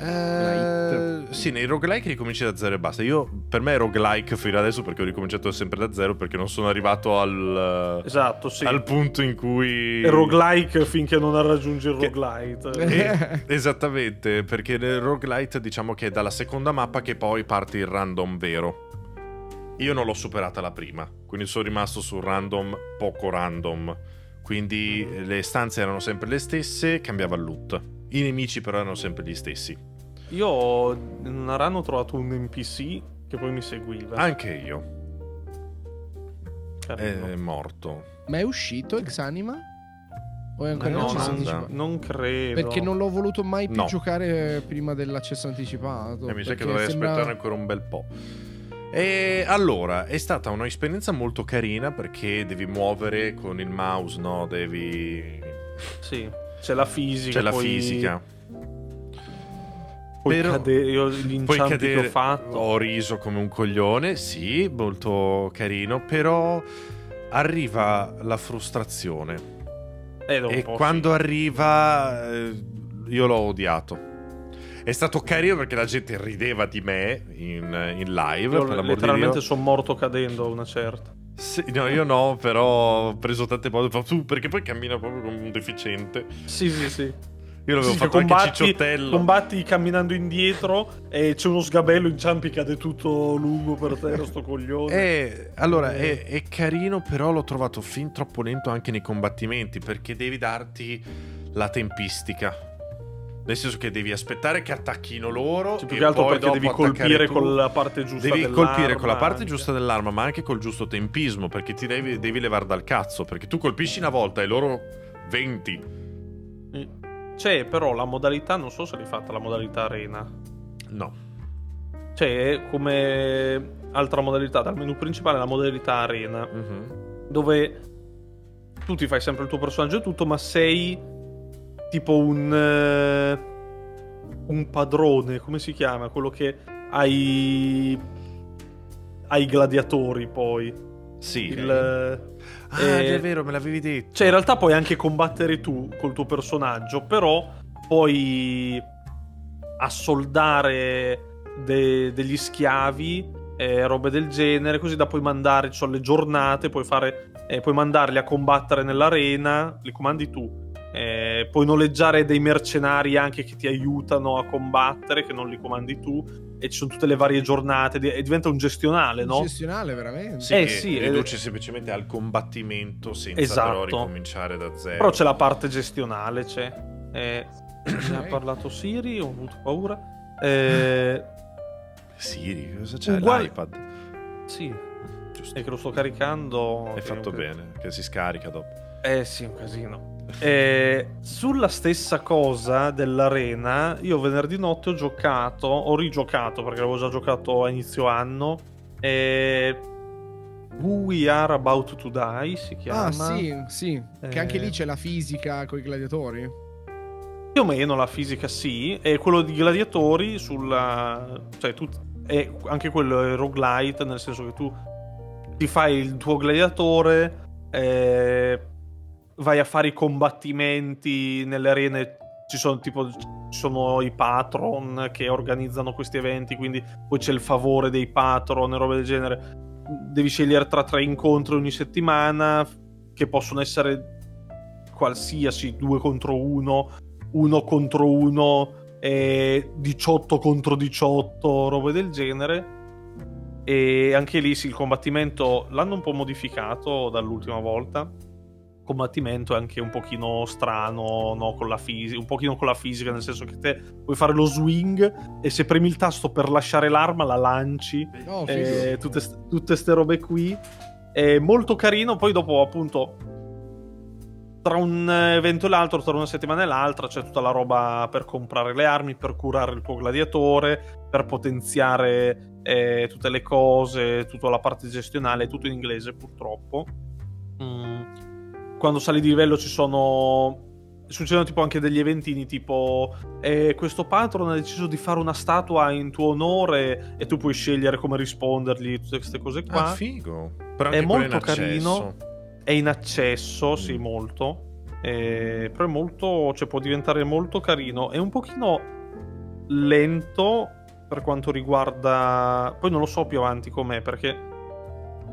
Eh, sì, nei roguelike ricominci da zero e basta. Io, per me è roguelike fino adesso perché ho ricominciato sempre da zero perché non sono arrivato al, Esatto, sì. al punto in cui... È roguelike finché non raggiungi il Che- roguelite. Eh, esattamente, perché nel roguelite diciamo che è dalla seconda mappa che poi parte il random vero. Io non l'ho superata la prima, quindi sono rimasto sul random poco random. Quindi Mm. le stanze erano sempre le stesse, cambiava il loot. I nemici però erano sempre gli stessi. Io ho- in una run ho trovato un NPC che poi mi seguiva. Anche io. Carino. È morto. ma è uscito Xanima? o è ancora no, in accesso domanda. anticipato? non credo. perché non l'ho voluto mai più No. giocare prima dell'accesso anticipato E mi sa che dovrei sembra- aspettare ancora un bel po'. E allora, è stata un'esperienza molto carina perché devi muovere con il mouse, no? Devi... Sì, c'è la fisica. C'è la poi- fisica. Poi Però- cade- io che cadere... ho fatto. Ho riso come un coglione, sì, molto carino, però arriva la frustrazione. Eh, E sì. quando arriva, eh, io l'ho odiato. È stato carino perché la gente rideva di me in, in live. Io letteralmente sono morto cadendo a una certa. Sì, no, io no, però ho preso tante volte. Tu, perché poi cammina proprio come un deficiente. Sì, sì, sì. Io l'avevo Sì, fatto che anche combatti, cicciottello. combatti camminando indietro e c'è uno sgabello, inciampi, cade tutto lungo per terra, sto coglione. Eh, allora, è, è carino, però l'ho trovato fin troppo lento anche nei combattimenti, perché devi darti la tempistica. Nel senso che devi aspettare che attacchino loro. Cioè, più che altro poi perché devi colpire tu. con la parte giusta Devi dell'arma. colpire con la parte anche. giusta dell'arma, ma anche col giusto tempismo, perché ti devi, devi levare dal cazzo. Perché tu colpisci una volta e loro 20. C'è però la modalità, non so se l'hai fatta la modalità arena. No. C'è come altra modalità dal menu principale la modalità arena, Mhm. dove tu ti fai sempre il tuo personaggio e tutto, ma sei tipo un eh, un padrone, come si chiama? Quello che hai ai gladiatori poi. Sì. Il, Ah, eh, è vero, me l'avevi detto. Cioè, in realtà puoi anche combattere tu col tuo personaggio, però puoi assoldare de- degli schiavi, eh, robe del genere, così da poi mandare, ci sono le giornate, puoi, fare, eh, puoi mandarli a combattere nell'arena, li comandi tu. Eh, puoi noleggiare dei mercenari anche che ti aiutano a combattere, che non li comandi tu, e ci sono tutte le varie giornate, e diventa un gestionale, no? Gestionale, veramente. Sì, Eh, sì, riduce semplicemente al combattimento senza Esatto. però ricominciare da zero. Però c'è la parte gestionale, c'è. Eh, ne ha parlato Siri, ho avuto paura. Eh, Siri, cosa c'è? Uguale- L'iPad. sì, Giusto. è che lo sto caricando. Che- fatto bene, che si scarica dopo. Eh sì, un casino. Eh, sulla stessa cosa dell'arena, io venerdì notte ho giocato, ho rigiocato perché l'avevo già giocato a inizio anno. Eh, We Are About to Die si chiama. Ah, sì, sì. Che anche Eh. lì c'è la fisica con i gladiatori. Più o meno la fisica sì, e quello di gladiatori sulla... cioè tu... è anche quello è roguelite, nel senso che tu ti fai il tuo gladiatore, eh, vai a fare i combattimenti nelle arene, ci sono tipo ci sono i patron che organizzano questi eventi, quindi poi c'è il favore dei patron e robe del genere. Devi scegliere tra tre incontri ogni settimana che possono essere qualsiasi, due contro uno, uno contro uno, eh, 18 contro 18, robe del genere. E anche lì sì, il combattimento l'hanno un po' modificato dall'ultima volta combattimento è anche un pochino strano, no? con la fisica, un pochino con la fisica, nel senso che te puoi fare lo swing e se premi il tasto per lasciare l'arma la lanci, oh, eh, tutte queste robe qui. È molto carino, poi dopo appunto tra un evento e l'altro, tra una settimana e l'altra, c'è tutta la roba per comprare le armi, per curare il tuo gladiatore, per potenziare eh, tutte le cose, tutta la parte gestionale, tutto in inglese purtroppo. Mm quando sali di livello ci sono succedono tipo anche degli eventini tipo eh, questo patron ha deciso di fare una statua in tuo onore e tu puoi scegliere come rispondergli tutte queste cose qua. ah figo. Però è molto carino. è in accesso mm. sì molto. Eh, però è molto cioè può diventare molto carino. È un pochino lento per quanto riguarda poi non lo so più avanti com'è perché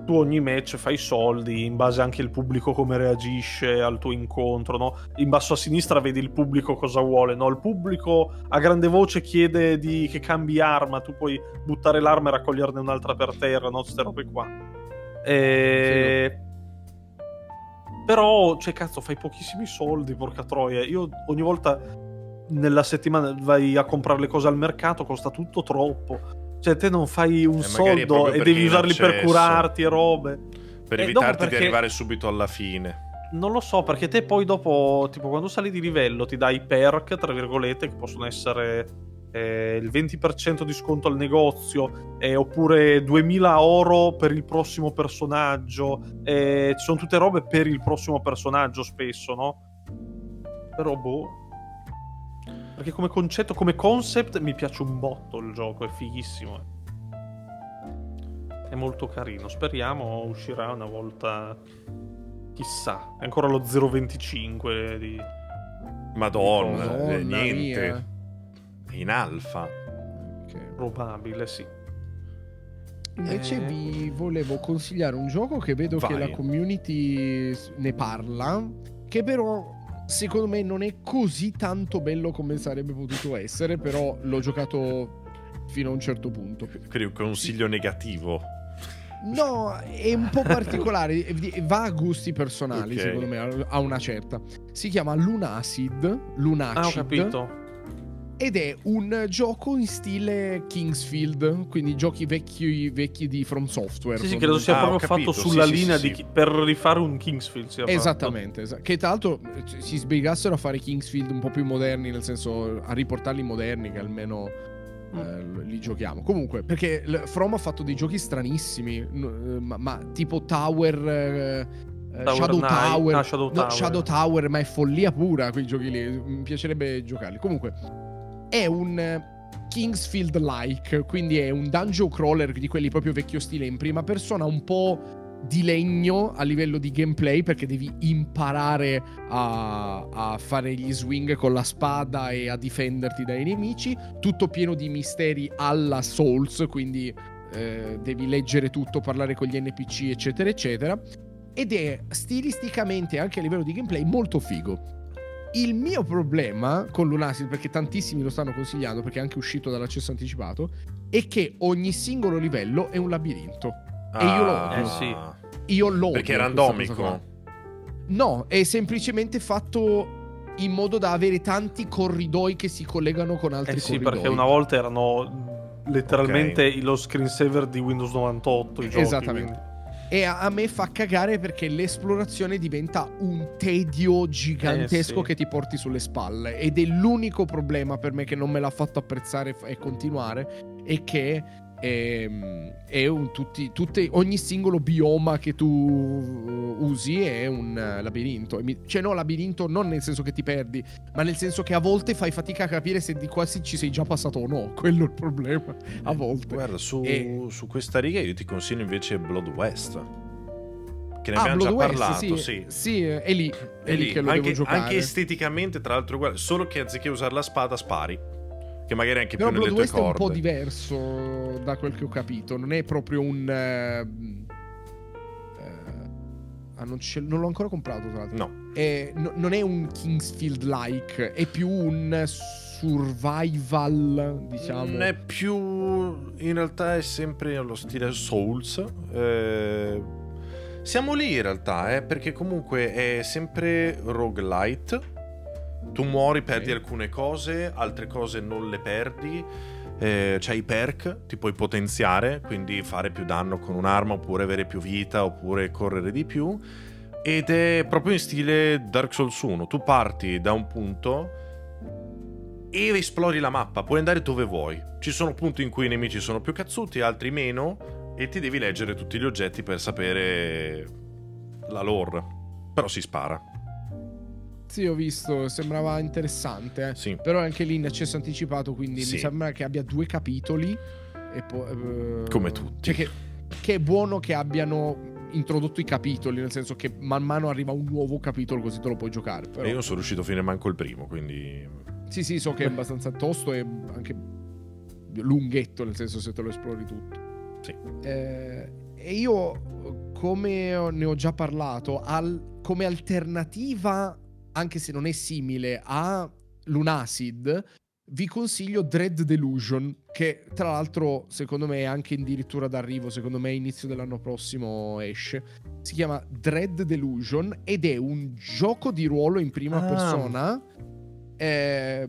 tu ogni match fai soldi in base anche al pubblico come reagisce al tuo incontro, no? In basso a sinistra vedi il pubblico cosa vuole, no? Il pubblico a grande voce chiede di, che cambi arma, tu puoi buttare l'arma e raccoglierne un'altra per terra, no? Queste robe qua. E... Però, cioè, cazzo, fai pochissimi soldi, porca troia. Io ogni volta nella settimana vai a comprare le cose al mercato, costa tutto troppo cioè, te non fai un soldo e devi usarli per curarti e robe. Per e evitarti perché... di arrivare subito alla fine. Non lo so, perché te poi dopo, tipo, quando sali di livello, ti dai perk, tra virgolette, che possono essere eh, il 20% di sconto al negozio, eh, oppure 2000 oro per il prossimo personaggio. Eh, ci sono tutte robe per il prossimo personaggio, spesso, no? Però, boh perché come concetto, come concept mi piace un botto il gioco, è fighissimo. È molto carino, speriamo uscirà una volta... Chissà, è ancora lo 0.25 di... Madonna, eh, niente. Mia. In alfa. Okay. Probabile, sì. Invece eh... vi volevo consigliare un gioco che vedo Vai. che la community ne parla, che però secondo me non è così tanto bello come sarebbe potuto essere, però l'ho giocato fino a un certo punto. Quindi un consiglio negativo. No, è un po' particolare, va a gusti personali, okay. secondo me, a una certa. Si chiama Lunacid, Lunacid. Ah, ho capito ed è un gioco in stile Kingsfield, quindi giochi vecchi, vecchi di From Software. Sì, sì, credo sia ah, proprio fatto sulla sì, linea sì, di, per rifare un Kingsfield. Esattamente, esatto. che tra l'altro eh, si sbrigassero a fare Kingsfield un po' più moderni, nel senso a riportarli moderni, che almeno mm. eh, li giochiamo. Comunque, perché From ha fatto dei giochi stranissimi, eh, ma, ma tipo Tower... Eh, Tower Shadow, Tower. No, Shadow Tower. No, Shadow Tower, ma è follia pura quei giochi lì. Mi piacerebbe giocarli. Comunque, è un eh, Kingsfield-like, quindi è un dungeon crawler di quelli proprio vecchio stile in prima persona, un po' di legno a livello di gameplay perché devi imparare a, a, fare gli swing con la spada e a difenderti dai nemici, tutto pieno di misteri alla Souls, quindi eh, devi leggere tutto, parlare con gli NPC, eccetera, eccetera. Ed è stilisticamente, anche a livello di gameplay, molto figo. Il mio problema con Lunacid, perché tantissimi lo stanno consigliando, perché è anche uscito dall'accesso anticipato, è che ogni singolo livello è un labirinto. Ah, e io lo odio. Eh sì. Io lo odio. Perché è randomico. No, è semplicemente fatto in modo da avere tanti corridoi che si collegano con altri eh sì, corridoi. perché una volta erano letteralmente okay. lo screensaver di Windows 98 i giochi. Esattamente. Quindi. E a, a, me fa cagare perché l'esplorazione diventa un tedio gigantesco eh, sì. che ti porti sulle spalle. Ed è l'unico problema per me che non me l'ha fatto apprezzare e continuare. È che è, è un, tutti, tutte, ogni singolo bioma che tu usi è un labirinto. Cioè, no, labirinto non nel senso che ti perdi, ma nel senso che a volte fai fatica a capire se di quasi ci sei già passato o no. Quello è il problema. A volte. Guarda, su, e... su questa riga io ti consiglio invece Blood West. che ne Ah, abbiamo già Blood West, parlato, sì, sì. sì, è lì, è, È lì lì, che lo anche, devo giocare. anche esteticamente, tra l'altro, uguale, solo che anziché usare la spada, spari. Che magari è anche Però più nelle Blood tue West è un corde. po' diverso da quel che ho capito. Non è proprio un. eh, eh, ah, non, non l'ho ancora comprato, tra l'altro. No, È- no- non è un Kingsfield-like, è più un survival, diciamo. Non è più. In realtà è sempre allo stile Souls. Eh, Siamo lì in realtà, eh, perché comunque è sempre roguelite. Tu muori, perdi alcune cose, altre cose non le perdi. Eh, c'hai i perk, ti puoi potenziare, quindi fare più danno con un'arma, oppure avere più vita, oppure correre di più. Ed è proprio in stile Dark Souls 1. Tu parti da un punto e esplori la mappa, puoi andare dove vuoi. Ci sono punti in cui i nemici sono più cazzuti, altri meno, e ti devi leggere tutti gli oggetti per sapere la lore. Però si spara. Sì, ho visto, sembrava interessante. eh. Sì. Però anche lì in accesso anticipato, quindi Sì. mi sembra che abbia due capitoli. Poi, eh, Come tutti. Cioè che, che è buono che abbiano introdotto i capitoli, nel senso che man mano arriva un nuovo capitolo così te lo puoi giocare. Però... E io non sono riuscito a finire manco il primo, quindi... Sì, sì, so che è abbastanza tosto e anche lunghetto, nel senso se te lo esplori tutto. Sì. Eh, e io, come ne ho già parlato, al- come alternativa, anche se non è simile a Lunacid, vi consiglio Dread Delusion, che tra l'altro secondo me è anche addirittura d'arrivo, secondo me inizio dell'anno prossimo esce. Si chiama Dread Delusion ed è un gioco di ruolo in prima Ah. persona. eh,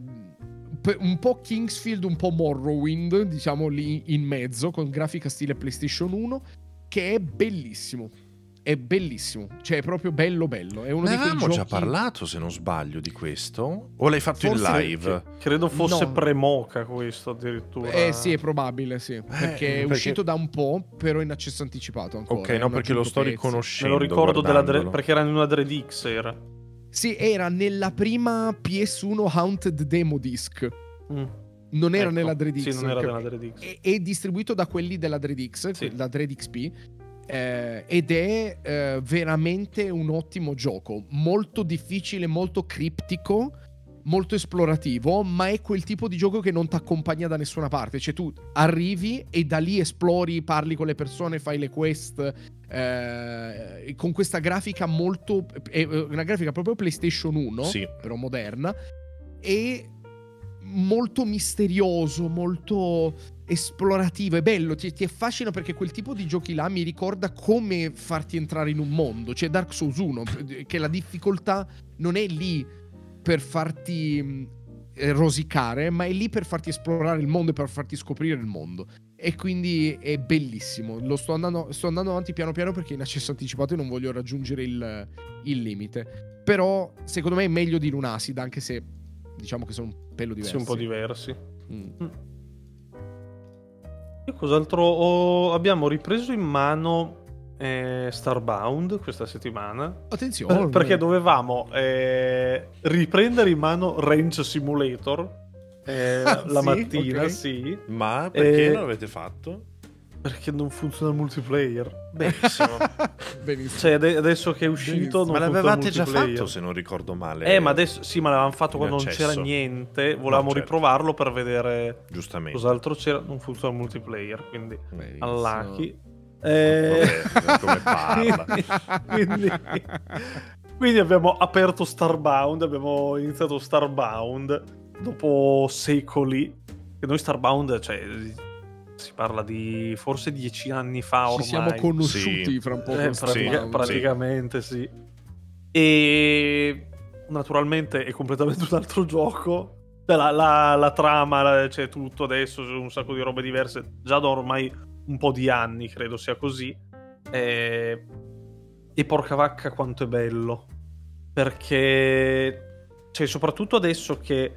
un po' Kingsfield, un po' Morrowind, diciamo lì in mezzo, con grafica stile PlayStation 1, che è bellissimo. È bellissimo, cioè è proprio bello bello. È uno Ne di quei avevamo già giochi- parlato, se non sbaglio, di questo? O l'hai fatto in Forse- live? Credo fosse No. premoca questo addirittura. Eh sì, è probabile, sì. Perché è perché- uscito da un po', però in accesso anticipato ancora. Ok, eh, no, perché lo sto pezzi. Me riconoscendo. lo ricordo della Dre- perché era in una Dreadix era. Sì, era nella prima PS1 Haunted Demo Disc. Mm. Non era Ecco. nella Dreadix. Sì, non era che- nella Dreadix. è, è distribuito da quelli della Dreadix, Sì. la Dreadxp. Eh, ed è eh, veramente un ottimo gioco. Molto difficile, molto criptico, molto esplorativo, ma è quel tipo di gioco che non ti accompagna da nessuna parte. Cioè, tu arrivi e da lì esplori, parli con le persone, fai le quest. eh, con questa grafica molto. È una grafica proprio PlayStation 1 Sì. però moderna, e molto misterioso, molto esplorativo, è bello, ti, ti affascina perché quel tipo di giochi là mi ricorda come farti entrare in un mondo, cioè Dark Souls 1, che la difficoltà non è lì per farti mh, eh, rosicare, ma è lì per farti esplorare il mondo e per farti scoprire il mondo. E quindi è bellissimo. Lo sto andando, sto andando avanti piano piano perché in accesso anticipato e non voglio raggiungere il, il limite. Però secondo me è meglio di Lunacid, anche se diciamo che sono un pelo diversi. Sì, un po' diversi. Mm. Io cos'altro ho- abbiamo ripreso in mano eh, Starbound questa settimana. Attenzione. Per- perché dovevamo eh, riprendere in mano Range Simulator eh, Ah, la sì? mattina, Ok. sì, Ma perché Eh, non l'avete fatto? Perché non funziona il multiplayer. Benissimo. Benissimo. Cioè, ade- adesso che è uscito, non ma l'avevate già fatto, se non ricordo male. Eh, ma adesso sì, ma l'avevamo fatto quando non accesso. c'era niente. Volevamo No, certo. riprovarlo per vedere Giustamente. cos'altro c'era. Non funziona il multiplayer, quindi Benissimo. Eh, Vabbè, come parla. quindi, quindi abbiamo aperto Starbound, abbiamo iniziato Starbound dopo secoli. E noi Starbound, cioè, si parla di forse dieci anni fa Ci ormai. siamo conosciuti Sì. fra un po' Eh, pratica- praticamente sì. E naturalmente è completamente un altro gioco. Cioè, La, la- la trama, la- c'è tutto adesso, c'è un sacco di robe diverse. Già da ormai un po' di anni credo sia così. E, e porca vacca quanto è bello. Perché, cioè, soprattutto adesso che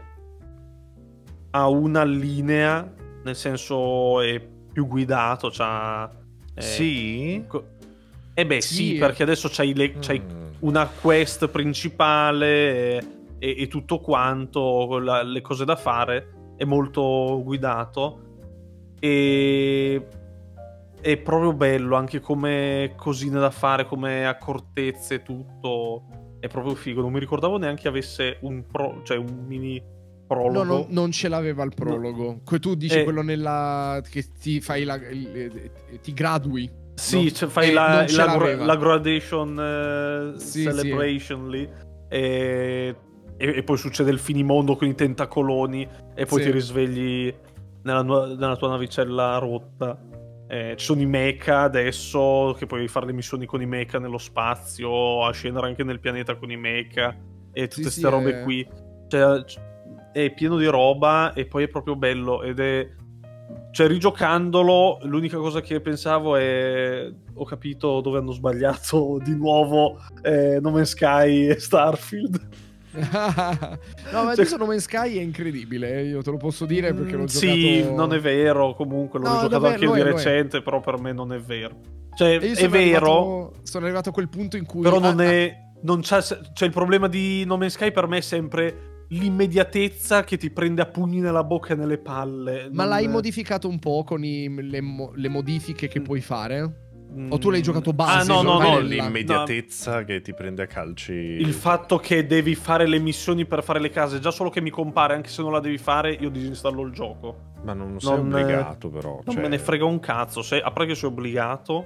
ha una linea, nel senso è più guidato, c'ha... eh, Sì? Eh beh, sì, Sì. perché adesso c'hai, le- c'hai Mm. una quest principale e, e- e tutto quanto, la- le cose da fare, è molto guidato. E è proprio bello anche come cosine da fare, come accortezze, tutto. È proprio figo. Non mi ricordavo neanche avesse un, pro, cioè un mini prologo. No, no, non ce l'aveva il prologo. No. Tu dici eh, quello nella. che ti fai la. ti gradui. Sì, no? cioè fai eh, la, la, la, gradation uh, sì, celebration sì. lì. E, e, e, poi succede il finimondo con i tentacoloni. E poi sì. ti risvegli nella, nella tua navicella rotta. Eh, ci sono i mecha adesso, che puoi fare le missioni con i mecha nello spazio, a scendere anche nel pianeta con i mecha e tutte queste sì, robe è... qui. Cioè, è pieno di roba e poi è proprio bello ed è... Cioè, rigiocandolo, l'unica cosa che pensavo è... Ho capito dove hanno sbagliato di nuovo eh, No Man's Sky e Starfield. no, ma adesso No Man's Sky è incredibile, io te lo posso dire perché l'ho mm, giocato... Sì, non è vero, comunque l'ho no, giocato davvero, anche io di recente, però per me non è vero. Cioè, è vero... Arrivato, sono arrivato a quel punto in cui... Però non ah, è... Non c'è, cioè, il problema di No Man's Sky per me è sempre l'immediatezza che ti prende a pugni nella bocca e nelle palle. Ma non... l'hai modificato un po' con i, le, le, modifiche che mm. puoi fare? O tu l'hai giocato base? Ah, no, no, no. L'immediatezza no. che ti prende a calci. Il fatto che devi fare le missioni per fare le case, già solo che mi compare, anche se non la devi fare, io disinstallo il gioco. Ma non sei non, obbligato, però. Non cioè... me ne frega un cazzo. Se, a parte che sei obbligato.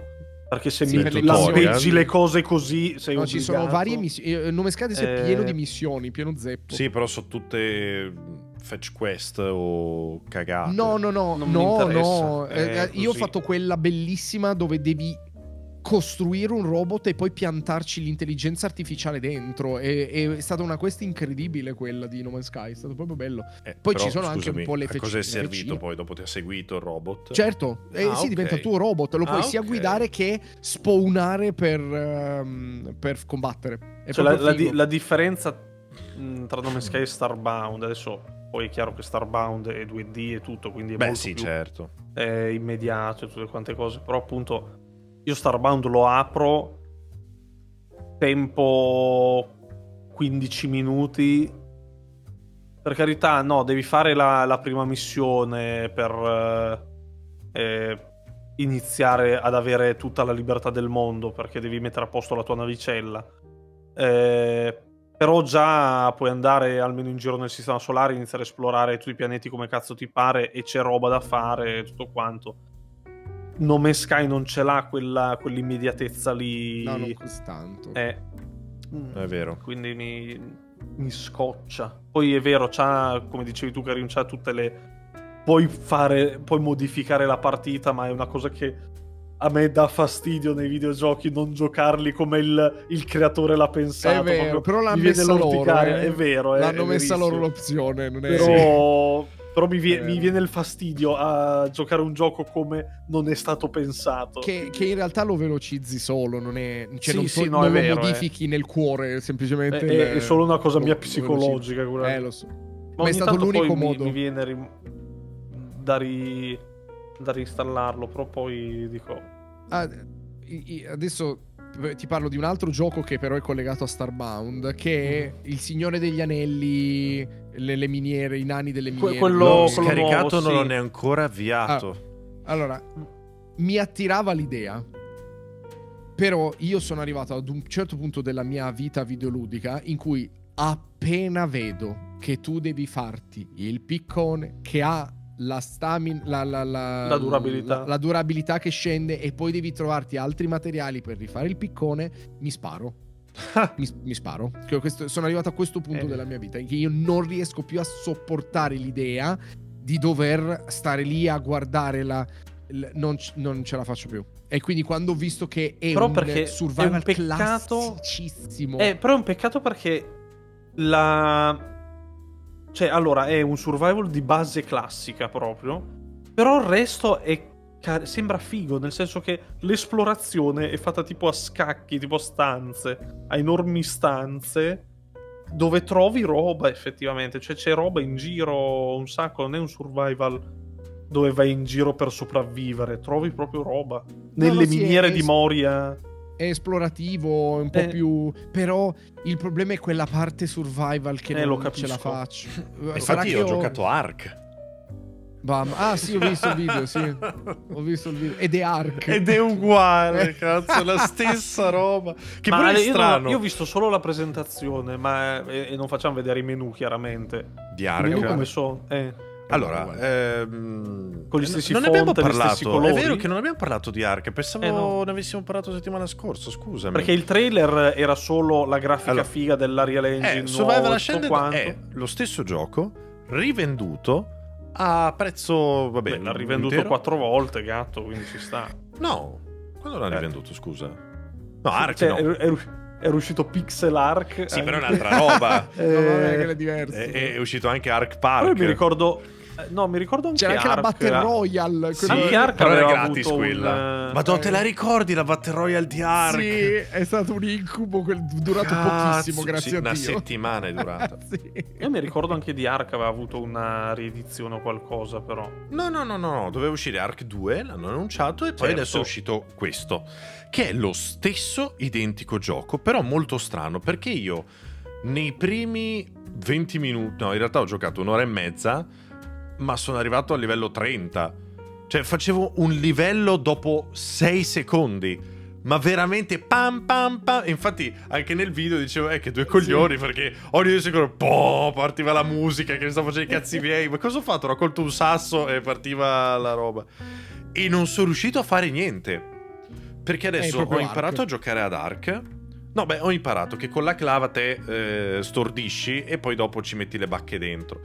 Perché se sì, mi lampeggi le cose così, sei no, obbligato. ci sono varie missioni. Il nome Scade è eh... pieno di missioni, pieno zeppo. Sì, però sono tutte fetch quest o cagate. No, no, no, non no, no. Eh, eh, io ho fatto quella bellissima dove devi costruire un robot e poi piantarci l'intelligenza artificiale dentro. E, è stata una quest incredibile quella di No Man's Sky, è stato proprio bello. Eh, poi però, ci sono scusami, anche un po' le fecine. cosa è servito poi dopo ti ha seguito il robot? Certo, eh, ah, sì, okay. diventa il tuo robot, lo puoi ah, sia okay. guidare che spawnare per, um, per combattere. Cioè, la, la, di, la, differenza mm, tra No Man's Sky e Starbound, adesso poi è chiaro che Starbound è 2D e tutto, quindi è Beh, molto sì, più certo. È immediato e tutte quante cose, però appunto io Starbound lo apro, tempo 15 minuti. Per carità, no, devi fare la, la prima missione per eh, eh, iniziare ad avere tutta la libertà del mondo, perché devi mettere a posto la tua navicella. Eh, però già puoi andare almeno in giro nel sistema solare, iniziare a esplorare tutti i pianeti come cazzo ti pare e c'è roba da fare e tutto quanto. Nome Sky non ce l'ha quella, quell'immediatezza lì. No, non così tanto. È, è vero. Quindi mi, mi scoccia. Poi è vero, c'ha, come dicevi tu, Karim, c'ha tutte le. Puoi fare, puoi modificare la partita, ma è una cosa che a me dà fastidio nei videogiochi non giocarli come il, il creatore l'ha pensato. È vero, però l'hanno messa loro. Eh. È vero, L'hanno è messa loro l'opzione. Non è... Però però mi, vie- eh. mi, viene il fastidio a giocare un gioco come non è stato pensato. Che, che in realtà lo velocizzi solo, non è. Cioè sì, non, sì, no, non lo vero, modifichi eh. nel cuore, semplicemente. È, il, è solo una cosa lo, mia psicologica. Eh, lo so. Ma, Ma è stato l'unico modo. Mi, mi viene ri... da, ri... da reinstallarlo, però poi dico. Ah, adesso ti parlo di un altro gioco che però è collegato a Starbound, che è Il Signore degli Anelli, le, le miniere, i nani delle miniere. quello, L'ho scaricato, nuovo, non sì. è ancora avviato. Ah, allora, mi attirava l'idea. Però io sono arrivato ad un certo punto della mia vita videoludica in cui appena vedo che tu devi farti il piccone che ha la stamina, la, la, la, la, durabilità. la, durabilità che scende e poi devi trovarti altri materiali per rifare il piccone, mi sparo. mi, mi, sparo. Questo, sono arrivato a questo punto eh. della mia vita in cui io non riesco più a sopportare l'idea di dover stare lì a guardare la. non, non, ce la faccio più. E quindi quando ho visto che è però un survival è un peccato, classicissimo. Eh, però è un peccato perché la cioè, allora, è un survival di base classica proprio. Però il resto è sembra figo, nel senso che l'esplorazione è fatta tipo a scacchi, tipo a stanze, a enormi stanze, dove trovi roba effettivamente, cioè c'è roba in giro un sacco, non è un survival dove vai in giro per sopravvivere, trovi proprio roba. Nelle no, miniere sì, di Moria è esplorativo, è un po' eh. più. Però il problema è quella parte survival che eh, non ce la faccio. Infatti, io ho giocato Ark. Bam. Ah sì, ho visto il video, sì. Ho visto il video. Ed è Ark. Ed è uguale, cazzo, è la stessa roba. Che Ma poi è io, non- strano. io ho visto solo la presentazione, ma e, e non facciamo vedere i menu chiaramente. Di Ark. menu come sono? Eh. Allora, ehm, Con gli stessi non ne abbiamo font gli stessi parlato. È vero che non abbiamo parlato di Ark. Pensavo Eh, no. ne avessimo parlato settimana scorsa. Scusami. Perché il trailer era solo la grafica Allora, figa dell'Arial Engine eh, Survival nuovo, Ascended tutto quanto. è lo stesso gioco rivenduto a prezzo. Vabbè, Beh, l'ha rivenduto intero. quattro volte, gatto, quindi ci sta. No, quando l'ha Eh. rivenduto? Scusa, no, Ark Cioè, no. è, è uscito Pixel Arc. Sì, però è anche. un'altra roba. No, vabbè, Eh, che è diverso. è, è uscito anche Ark Poi Park. mi ricordo. Eh, No, mi ricordo anche C'era anche la Ark, Battle era- Royale. Sì, quello- Anche Ark però era gratis avuto un, quella. eh, te la ricordi la Battle Royale di Ark? Sì, è stato un incubo quel- durato Cazzo, pochissimo, grazie sì, a una Dio. settimana è durata. Sì. Io mi ricordo anche di Ark aveva avuto una riedizione o qualcosa, però. No, no, no, no, no, doveva uscire Ark 2, l'hanno annunciato e poi Certo. adesso è uscito questo, che è lo stesso identico gioco, però molto strano, perché io nei primi 20 minuti, no, in realtà ho giocato un'ora e mezza, ma sono arrivato al livello 30. Cioè, facevo un livello dopo 6 secondi. Ma veramente pam pam pam. Infatti, anche nel video dicevo, eh, che due coglioni, perché ogni due secondi, boh, partiva la musica che mi stavo facendo i cazzi miei. Ma cosa ho fatto? Ho raccolto un sasso e partiva la roba. E non sono riuscito a fare niente. Perché adesso ho imparato Ark. a giocare ad Ark. No, beh, ho imparato che con la clava te eh, stordisci e poi dopo ci metti le bacche dentro.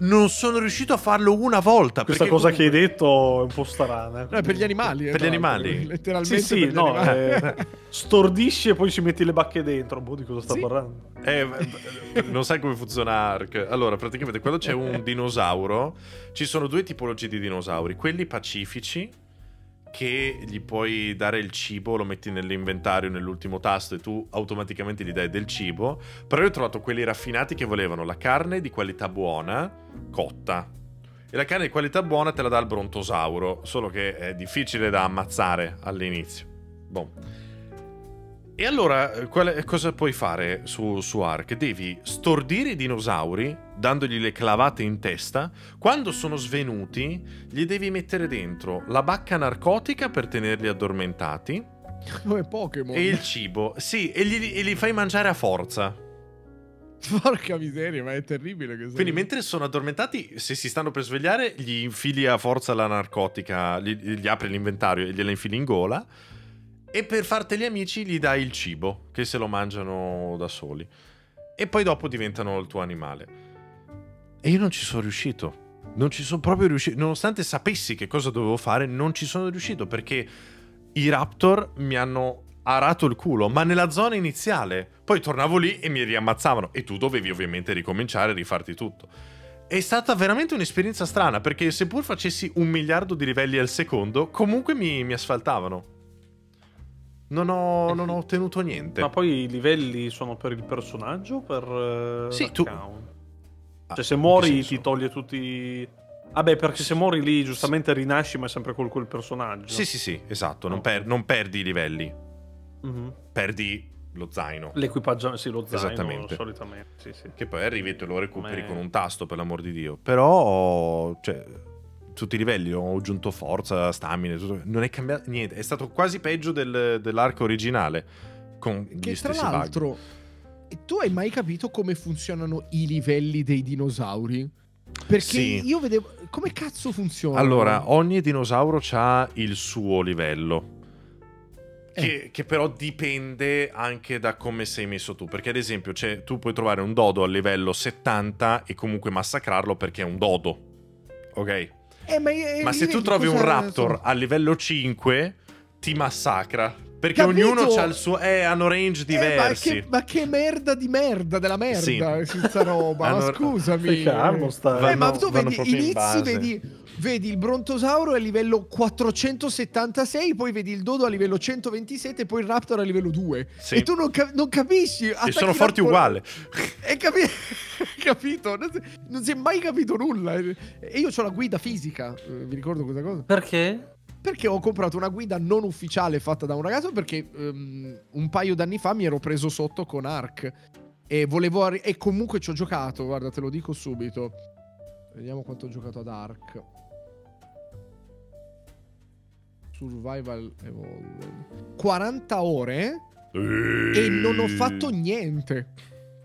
Non sono riuscito a farlo una volta. Questa cosa che hai comunque- detto è un po' strana. No, è per gli animali. eh, Per gli l'altro, animali? Letteralmente Sì, sì, no, eh, stordisci e poi ci metti le bacche dentro. Boh, di cosa sta Sì. parlando? Eh, eh, non sai come funziona Ark. Allora, praticamente quando c'è un dinosauro, ci sono due tipologie di dinosauri. Quelli pacifici, che gli puoi dare il cibo, lo metti nell'inventario, nell'ultimo tasto e tu automaticamente gli dai del cibo. Però io ho trovato quelli raffinati che volevano la carne di qualità buona, cotta. E la carne di qualità buona te la dà il brontosauro, solo che è difficile da ammazzare all'inizio. Boh. E allora, eh, quale- cosa puoi fare su, su Ark? Devi stordire i dinosauri, dandogli le clavate in testa. Quando sono svenuti, gli devi mettere dentro la bacca narcotica per tenerli addormentati Come Pokémon. e il cibo. Sì, e gli, e li fai mangiare a forza. Porca miseria, ma è terribile Quindi mentre sono addormentati, se si stanno per svegliare, gli infili a forza la narcotica, gli, gli apri l'inventario e gliela infili in gola. E per farteli amici gli dai il cibo, che se lo mangiano da soli. E poi dopo diventano il tuo animale. E io non ci sono riuscito. Non ci sono proprio riuscito. Nonostante sapessi che cosa dovevo fare, non ci sono riuscito perché i raptor mi hanno arato il culo, ma nella zona iniziale. Poi tornavo lì e mi riammazzavano. E tu dovevi ovviamente ricominciare e rifarti tutto. È stata veramente un'esperienza strana perché seppur facessi un miliardo di livelli al secondo, comunque mi, mi asfaltavano. Non ho, non ho ottenuto niente. Ma poi i livelli sono per il personaggio o per eh, Sì, tu-? Ah, Cioè se muori ti toglie tutti... Vabbè, perché se muori lì giustamente rinasci ma è sempre con quel personaggio. Sì, sì, sì, esatto. Non, per- non perdi i livelli, Mhm. perdi lo zaino. L'equipaggiamento, sì, lo zaino Esattamente. solitamente. Sì, sì. Che poi arrivi e te lo recuperi Come- con un tasto, per l'amor di Dio. Però, cioè, tutti i livelli ho aggiunto forza, stamina, tutto. non è cambiato niente. È stato quasi peggio del- dell'arco originale. Con Che tra stessi bug. l'altro, tu hai mai capito come funzionano i livelli dei dinosauri? Perché Sì. io vedevo. Come cazzo funziona? Allora, ogni dinosauro ha il suo livello. Eh. Che, che però dipende anche da come sei messo tu. Perché, ad esempio, c'è- tu puoi trovare un dodo al livello 70 e comunque massacrarlo perché è un dodo. Ok? Eh, ma, eh, Ma se tu trovi un raptor a livello 5, ti massacra. Perché Capito? ognuno ha il suo. Eh, hanno range Eh, diversi. ma, che, ma che merda di merda della merda Sì. questa roba. Hanno- ma scusami. Calmo, sta- Eh, ma vanno- tu vanno vedi, inizi, vedi, vedi il brontosauro a livello 476, poi vedi il dodo a livello 127 e poi il raptor a livello 2. Sì. E tu non, cap- non capisci. E sono forti raptor- uguali. E capi- capito? Non si, non si è mai capito nulla. E io ho la guida fisica. eh, Vi ricordo questa cosa? Perché? Perché ho comprato una guida non ufficiale fatta da un ragazzo perché ehm, un paio d'anni fa mi ero preso sotto con Ark e volevo arri- e comunque ci ho giocato, guarda, te lo dico subito. Vediamo quanto ho giocato ad Ark. Survival Evolved. 40 ore e non ho fatto niente.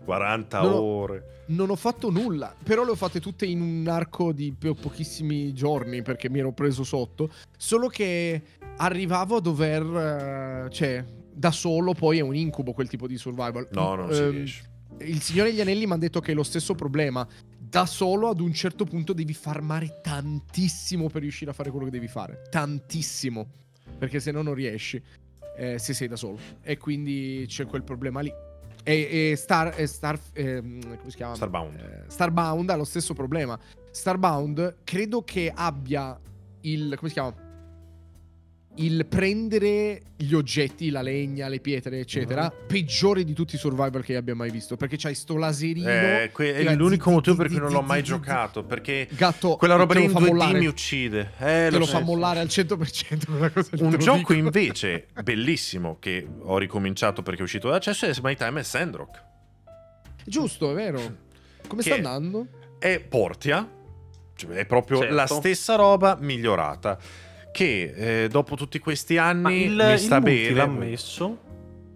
40 Non ho- ore. Non ho fatto nulla, però le ho fatte tutte in un arco di po- pochissimi giorni perché mi ero preso sotto. Solo che arrivavo a dover. eh, cioè, da solo poi è un incubo quel tipo di survival. No, non si Ehm, riesce. Il Signore degli Anelli mi ha detto che è lo stesso problema. Da solo ad un certo punto devi farmare tantissimo per riuscire a fare quello che devi fare. Tantissimo. Perché se no non riesci. eh, se sei da solo. E quindi c'è quel problema lì. E, e Star, e Star ehm, come si chiama? Starbound. Eh, Starbound ha lo stesso problema. Starbound credo che abbia il come si chiama? Il prendere gli oggetti, la legna, le pietre, eccetera, Mhm. peggiore di tutti i survival che abbia mai visto. Perché c'hai sto laserino. Eh, que- è l'unico zi, motivo zi, per cui zi, non l'ho mai zi, zi. giocato. Perché Gatto, quella roba lì in fa 2D mollare. mi uccide. Eh, Te lo fa mollare al 100% quella cosa lì, Un gioco dico. invece bellissimo che ho ricominciato perché è uscito d'accesso è My Time at Sandrock. Giusto, è vero. Come Che- sta andando? È Portia, cioè è proprio Certo. la stessa roba migliorata. Che eh, dopo tutti questi Ma anni il, mi il sta multi bene. l'ha messo?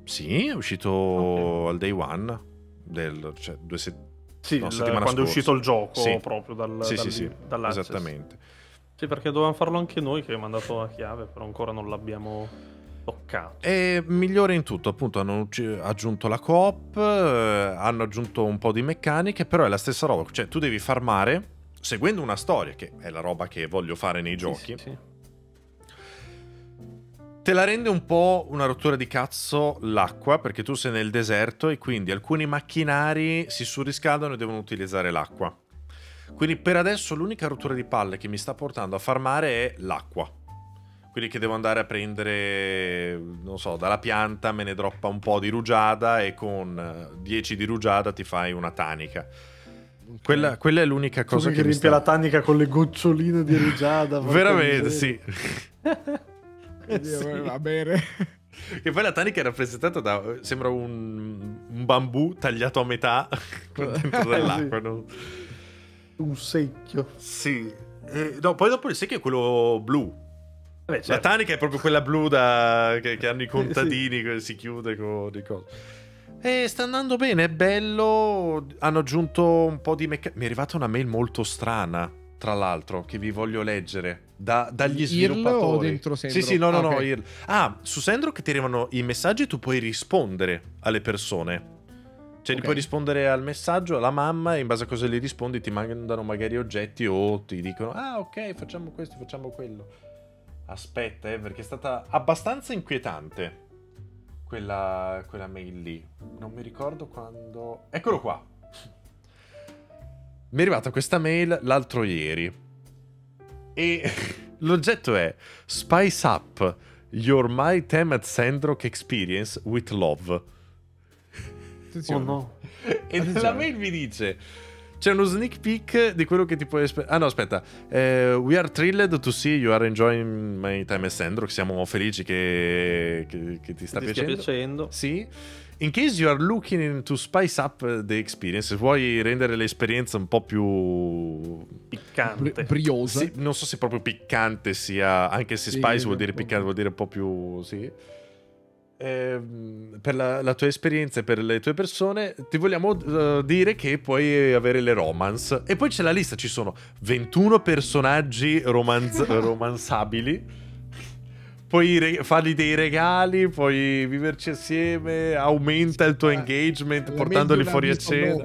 Sì, è uscito Ok. al day one. Del, cioè, due se- Sì, No, il- quando è scorsa. usito il gioco Sì. proprio dal, Sì, dal- sì, sì, dall'access. esattamente. Sì, perché dovevamo farlo anche noi che abbiamo mandato la chiave, però ancora non l'abbiamo toccato. È migliore in tutto, appunto hanno aggiunto la coop, eh, hanno aggiunto un po' di meccaniche, però è la stessa roba, cioè tu devi farmare seguendo una storia, che è la roba che voglio fare nei giochi. Sì, sì, sì. Te la rende un po' una rottura di cazzo l'acqua, perché tu sei nel deserto e quindi alcuni macchinari si surriscaldano e devono utilizzare l'acqua. Quindi per adesso l'unica rottura di palle che mi sta portando a farmare è l'acqua. Quindi che devo andare a prendere, non so, dalla pianta me ne droppa un po' di rugiada e con eh, 10 di rugiada ti fai una tanica. Quella, quella è l'unica cosa Cosa che, che riempie sta... la tanica con le goccioline di rugiada. Veramente, miseria. sì. Eh, Va bene. Che poi la tanica è rappresentata da. Sembra un, un bambù tagliato a metà dentro dell'acqua. no? Un secchio. Sì. Eh, no, poi dopo il secchio è quello blu. Beh, La certo. tanica è proprio quella blu da- che, che hanno i contadini, che si chiude con i cose. E sta andando bene, è bello. Hanno aggiunto un po' di meccanica. Mi è arrivata una mail molto strana, tra l'altro, che vi voglio leggere. Da- dagli IRL o sviluppatori. dentro Sì, Sandrock? sì, no, no, Ah, no. ok. IRL. Ah, su Sandrock che ti arrivano i messaggi e tu puoi rispondere alle persone. Cioè, gli Ok. puoi rispondere al messaggio alla mamma e in base a cosa gli rispondi ti mandano magari oggetti o ti dicono ah ok facciamo questo, facciamo quello. Aspetta, eh, perché è stata abbastanza inquietante quella, quella mail lì. Non mi ricordo quando... Eccolo qua. Mi è arrivata questa mail l'altro ieri. E l'oggetto è Spice Up Your My Time at Sandrock Experience with Love. Oh Attenzione. no. E nella Attenzione. mail mi dice: C'è uno sneak peek di quello che ti puoi aspettare. Ah, no, aspetta. Eh, we are thrilled to see you are enjoying my time at Sandrock. Siamo felici che, che- che ti sta Ti piacendo. piacendo. Sì. In case you are looking to spice up the experience, se vuoi rendere l'esperienza un po' più. Piccante. Bri- briosa. Sì, non so se proprio piccante sia. Anche se Sì, spice vuol dire piccante, vuol dire un po' più. Sì. Ehm, per la, la tua esperienza e per le tue persone, ti vogliamo eh, dire che puoi avere le romance. E poi c'è la lista: ci sono 21 personaggi romanz- romanzabili. Puoi re- fargli dei regali, puoi viverci assieme, aumenta il tuo engagement La portandoli fuori a cena.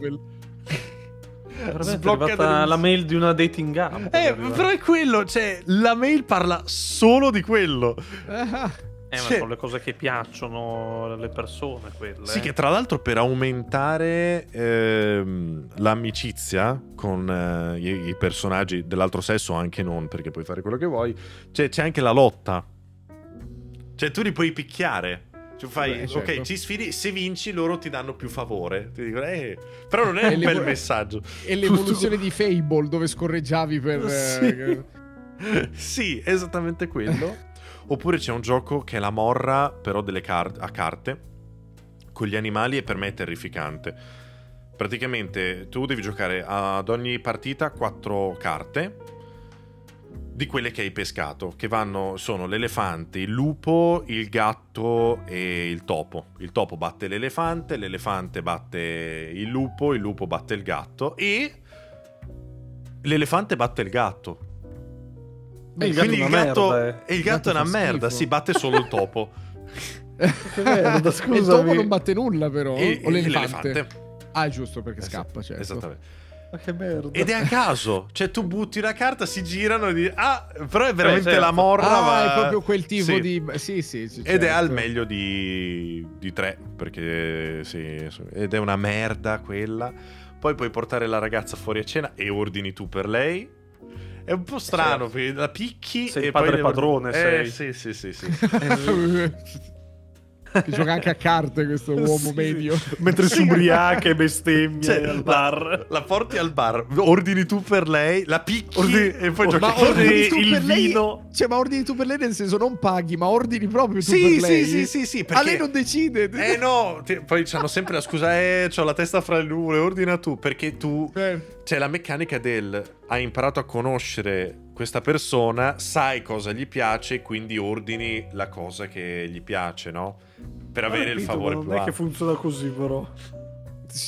Sblocca la mail di una dating app. Eh, però è quello, cioè, la mail parla solo di quello. Eh, ma Cioè- sono le cose che piacciono alle persone quelle. Sì, eh. che tra l'altro per aumentare ehm, l'amicizia con eh, i, i personaggi dell'altro sesso, anche non, perché puoi fare quello che vuoi, c'è, c'è anche la lotta. Cioè, tu li puoi picchiare. Cioè, fai, Beh, certo. ok, ci sfidi, se vinci loro ti danno più favore. Ti dicono, eh, però non è un bel messaggio. E l'evoluzione di Fable dove scorreggiavi per... eh, sì, esattamente quello. Oppure c'è un gioco che è la morra, però delle carte a carte, con gli animali e per me è terrificante. praticamente tu devi giocare ad ogni partita quattro carte di quelle che hai pescato, che vanno, sono l'elefante, il lupo, il gatto e il topo. Il topo batte l'elefante, l'elefante batte il lupo, il lupo batte il gatto e l'elefante batte il gatto. Beh, il Quindi gatto il è una gatto, merda, eh. e il gatto è Il gatto una merda, schifo. si batte solo il topo. Merda, il topo non batte nulla, però. e, o e l'elefante. Ah, è giusto perché Eh sì, scappa, certo. Esattamente. Ma che merda. Ed è a caso, cioè tu butti una carta, si girano e dici, ah, però è veramente certo. la morra. Ah, ma- è proprio quel tipo Sì. di. Sì, sì, sì. Ed è al certo. meglio di, di tre, perché sì, ed è una merda quella. Poi puoi portare la ragazza fuori a cena e ordini tu per lei. È un po' strano, perché la picchi Sei e il poi padre le- padrone, eh, sei. sì, sì, sì, sì. che gioca anche a carte questo uomo Sì, sì. medio. Mentre si Sì. ubriaca e bestemmia Cioè, al bar. La porti al bar, ordini tu per lei, la picchi Ordini- e poi giochi ma ordini- tu il per lei- vino. Cioè, ma ordini tu per lei nel senso non paghi, ma ordini proprio tu Sì, per lei. sì, sì, sì, sì, A perché... lei non decide. Eh no, ti- poi c'hanno sempre la scusa, eh, c'ho la testa fra le nuvole, ordina tu, perché tu... Eh, C'è la meccanica del... Hai imparato a conoscere questa persona, sai cosa gli piace, quindi ordini la cosa che gli piace, no? Per avere il Capito, favore ma più Non è che funziona così, però.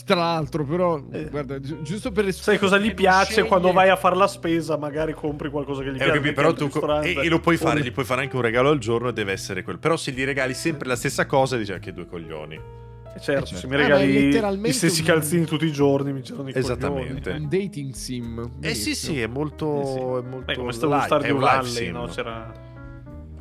Tra l'altro, però, Eh. guarda, gi- giusto per le Sai cosa gli non piace sceglie- quando vai a fare la spesa? Magari compri qualcosa che gli Eh, piace. però tu co- e, e lo puoi fare, Oh, gli puoi fare anche un regalo al giorno e deve essere quello. Però se gli regali sempre la stessa cosa, dici anche due coglioni. Eh, certo, Eh, certo. se mi Ah, regali letteralmente gli stessi un- calzini tutti i giorni, mi girano i Esattamente. coglioni. Un dating sim. Eh sì, sì, è molto. Eh sì. È molto Beh, come stavo Stardew è un live Valley, sim. no? C'era...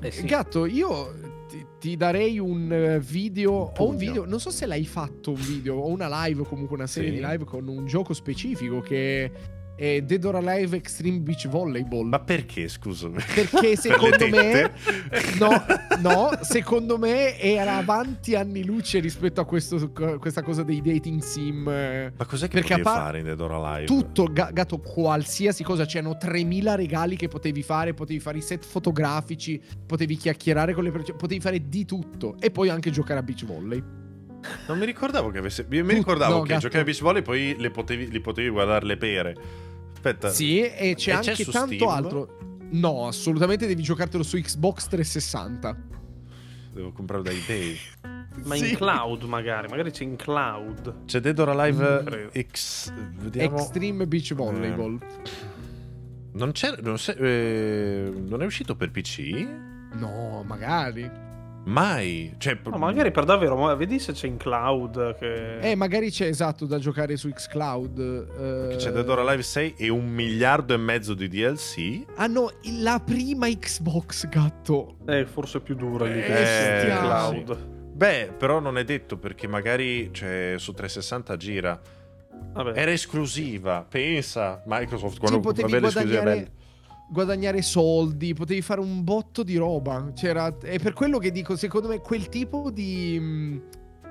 Eh sì. Gatto, io ti, darei un video. Ho un Pugno. video. Non so se l'hai fatto un video o una live o comunque una serie Sì. di live con un gioco specifico che è Dead or Alive Extreme Beach Volleyball. Ma perché, scusami? Perché secondo me. No, no, secondo me era avanti anni luce rispetto a questo- questa cosa dei dating sim. eh, Ma cos'è che Perché potevi par- fare in Dead or Alive? Tutto, ga- gatto, qualsiasi cosa. C'erano 3000 regali che potevi fare. Potevi fare i set fotografici. Potevi chiacchierare con le persone. Potevi fare di tutto. E poi anche giocare a beach volley. Non mi ricordavo che avesse. Mi ricordavo no, che gatto. giocavi a beach volley e poi le potevi, li potevi guardare le pere. Aspetta. Sì, e c'è E c'è anche su tanto Steam? altro. No, assolutamente devi giocartelo su Xbox 360. Devo comprarlo da eBay. Ma Sì. in cloud, magari. Magari c'è in cloud. C'è Dead or Alive Mm, credo. X. Vediamo. Extreme Beach Volleyball. Non c'è. Non, c'è- eh, non è uscito per PC? No, magari. Mai. Cioè, Ma magari per davvero, ma vedi se c'è in cloud. Che... Eh, magari c'è esatto da giocare su Xcloud. eh. C'è Dead or Alive 6 e un miliardo e mezzo di DLC. Hanno la prima Xbox, gatto. Eh, forse è più dura lì Eh, che stiamo. cloud. Beh, però non è detto perché magari cioè, su 360 gira. Vabbè. Era esclusiva. Pensa, Microsoft quando potevi aveva l'esclusiva guadagnare-. Guadagnare soldi, potevi fare un botto di roba. C'era, è per quello che dico, secondo me, quel tipo di, mh,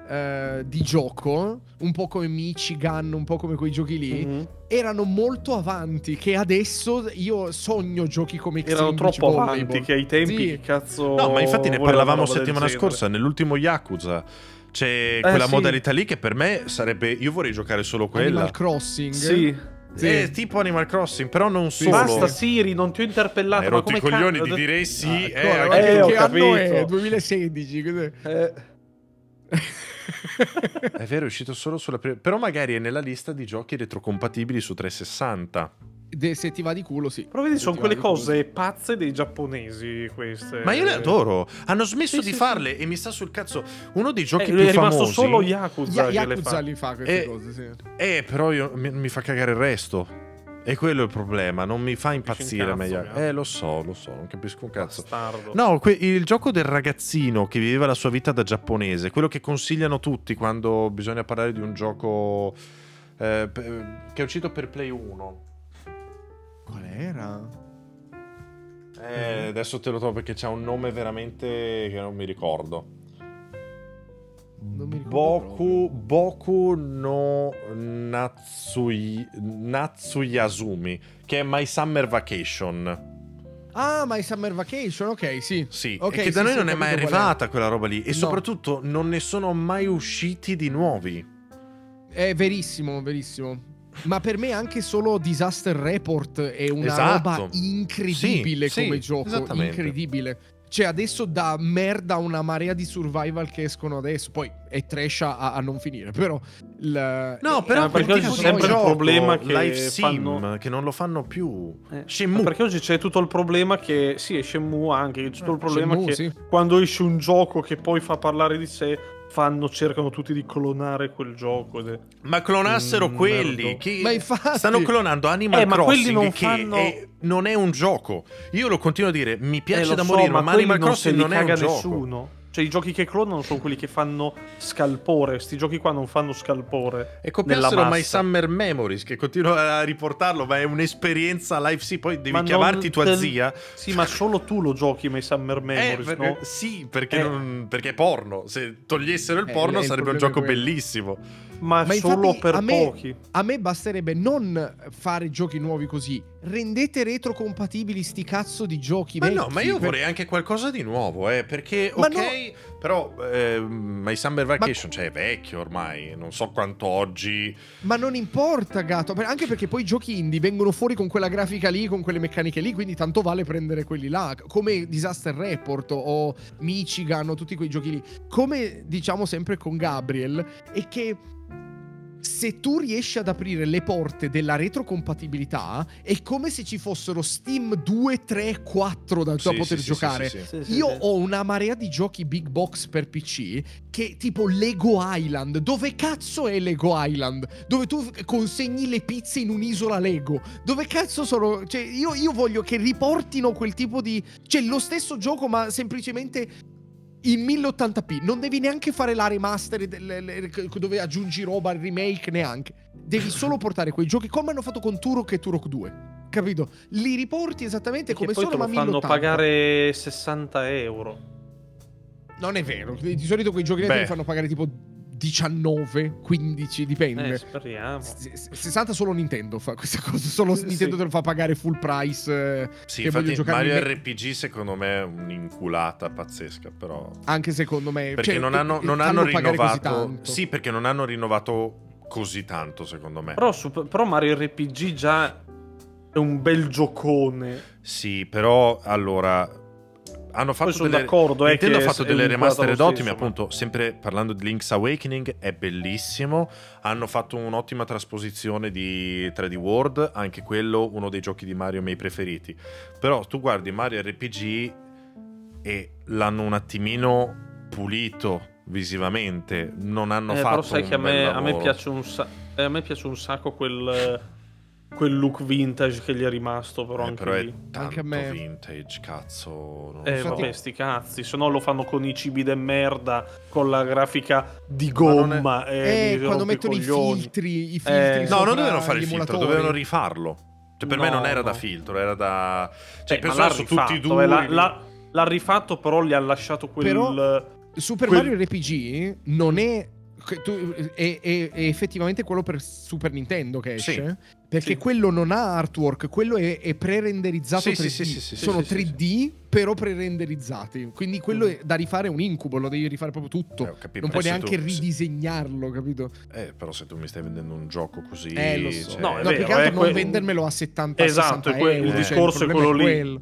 eh, di gioco, un po' come Michigan, un po' come quei giochi lì, Mhm. erano molto avanti. Che adesso io sogno giochi come Extreme Erano troppo Volleyball. avanti che ai tempi Sì. che cazzo No, ma infatti ne parlavamo settimana scorsa, nell'ultimo Yakuza. C'è quella sì. modalità lì che per me sarebbe. Io vorrei giocare solo quella. Animal Crossing. Sì. Sì. È tipo Animal Crossing, però non solo. Basta Siri, non ti ho interpellato. Hai ma rotto come i coglioni cazzo- di dire sì. Ah, eh, ancora, eh, che, ho che anno è? capito. 2016. cos'è? Eh, È vero, è uscito solo sulla prima. Però magari è nella lista di giochi retrocompatibili su 360. De- se ti va di culo, sì. però vedi, Se sono quelle di culo, cose pazze dei giapponesi queste. Ma io le adoro. Hanno smesso Eh. Sì, di sì, farle e mi sta sul cazzo. Uno dei giochi Eh, più è rimasto famosi. solo sì. Yakuza le Yakuza li fa queste Eh, cose, sì. Eh, però io, mi, mi fa cagare il resto. E quello è il problema. Non mi fa impazzire. incazzo, Meglio. cazzo. Eh, lo so, lo so. Non capisco un cazzo. Bastardo. No, que- il gioco del ragazzino che viveva la sua vita da giapponese, quello che consigliano tutti quando bisogna parlare di un gioco eh, che è uscito per Play 1. Qual era? Eh, adesso te lo trovo perché c'ha un nome veramente che non mi ricordo. Non mi ricordo Boku, Boku no Natsui, Natsuyasumi, che è My Summer Vacation. Ah, My Summer Vacation, ok, sì. Sì, Ok, e che da sì, noi sì, non è mai qual è. arrivata quella roba lì. E No. soprattutto non ne sono mai usciti di nuovi. È verissimo, verissimo. Ma per me anche solo Disaster Report è una Esatto. roba incredibile Sì, come sì, gioco, esattamente. incredibile. Cioè adesso da merda una marea di survival che escono adesso, poi è trash a, a non finire, però il- No, eh, però Eh, perché oggi c'è sempre il problema che live sim fanno- che non lo fanno più. Eh, Shenmue. perché oggi c'è tutto il problema che sì, è Shenmue anche, c'è tutto il problema Shenmue, che sì. quando esce un gioco che poi fa parlare di sé, fanno cercano tutti di clonare quel gioco ed è- Ma clonassero Mm, quelli che Ma infatti- stanno clonando Animal Eh, Crossing non che fanno- è- non è un gioco. Io lo continuo a dire, mi piace Eh, da so, morire, ma ma, Animal non Crossing li non è un caga gioco. Cioè i giochi che clonano sono quelli che fanno scalpore, sti giochi qua non fanno scalpore. E copiassero My. Summer Memories, che continuo a riportarlo, ma è un'esperienza live sì, poi devi Ma chiamarti tua del- zia. Sì, ma solo tu lo giochi My Summer Eh, Memories, per- no? Sì, perché, Eh. non- perché è porno. Se togliessero il Eh, porno il sarebbe un gioco bellissimo. Ma, Ma solo per a me- pochi. A me basterebbe non fare giochi nuovi così, rendete retrocompatibili sti cazzo di giochi Ma vecchi. no, ma io per- vorrei anche qualcosa di nuovo, eh, perché Ma ok, no. Però eh, My Summer Vacation, cioè è vecchio ormai, non so quanto oggi... Ma non importa, gatto. Anche perché poi i giochi indie vengono fuori con quella grafica lì, con quelle meccaniche lì. Quindi tanto vale prendere quelli là. Come Disaster Report o Michigan o tutti quei giochi lì. Come diciamo sempre con Gabriel, è che. Se tu riesci ad aprire le porte della retrocompatibilità, è come se ci fossero Steam 2, 3, 4 da, da Sì, poter sì, giocare. sì, sì, sì. Sì, sì, Io ho una marea di giochi big box per PC che tipo Lego Island. Dove cazzo è Lego Island? Dove tu consegni le pizze in un'isola Lego. Dove cazzo sono? Cioè, io, io voglio che riportino quel tipo di. Cioè, lo stesso gioco, ma semplicemente. In 1080p non devi neanche fare la remaster le- dove aggiungi roba, il remake neanche. Devi solo portare quei giochi come hanno fatto con Turok e Turok 2. Capito? Li riporti esattamente come sono, ma lo fanno 1080. pagare 60 euro. Non è vero. Di solito quei giochi li fanno pagare tipo 19, 15, dipende. Eh, speriamo. S- s- 60 solo Nintendo fa questa cosa. Solo Sì. Nintendo te lo fa pagare full price. eh, Sì, infatti Mario in- RPG secondo me è un'inculata pazzesca, però... Anche secondo me. Perché Cioè, non hanno, non hanno rinnovato... Sì, perché non hanno rinnovato così tanto, secondo me. Però, Super- però Mario RPG già è un bel giocone. Sì, però allora hanno fatto Poi delle d'accordo, eh, Nintendo ha fatto delle remastered ottime, appunto, sempre parlando di Link's Awakening è bellissimo, hanno fatto un'ottima trasposizione di 3D World, anche quello uno dei giochi di Mario miei preferiti. Però tu guardi Mario RPG e l'hanno un attimino pulito visivamente, non hanno Eh, fatto però sai che a me, a me piace un sa- eh, a me piace un sacco quel, quel look vintage che gli è rimasto, però Eh, anche però è lì. tanto Anche a me. vintage, cazzo. non Eh, so. vabbè, sti cazzi, se no lo fanno con i cibi de merda, con la grafica di è- gomma. E Eh, mi quando mettono i coglioni. filtri. I filtri Eh, No, non dovevano fare il filtro, dovevano rifarlo. Cioè, per me No, non era da no. filtro, era da. Cioè, Eh, personaggio sono tutti rifatto, duri. eh, l'ha, l'ha- l'ha rifatto, però gli ha lasciato quel. Però- Super quel- Mario RPG non è. Tu- è, è- è effettivamente quello per Super Nintendo che esce. Sì. Perché Sì. quello non ha artwork, quello è, è pre-renderizzato Sì, 3D. sì, sì, sì, sì, Sono sì, sì, 3D, però pre-renderizzati. Quindi quello è da rifare è un incubo, lo devi rifare proprio tutto. Eh, capito, non puoi se neanche tu- se- ridisegnarlo, capito? Eh, però se tu mi stai vendendo un gioco così. Eh, lo so. cioè- No, è no, più vero, che altro è non que- vendermelo a 70 Esatto, 60 è que- il cioè, discorso è problema quello lì. quello.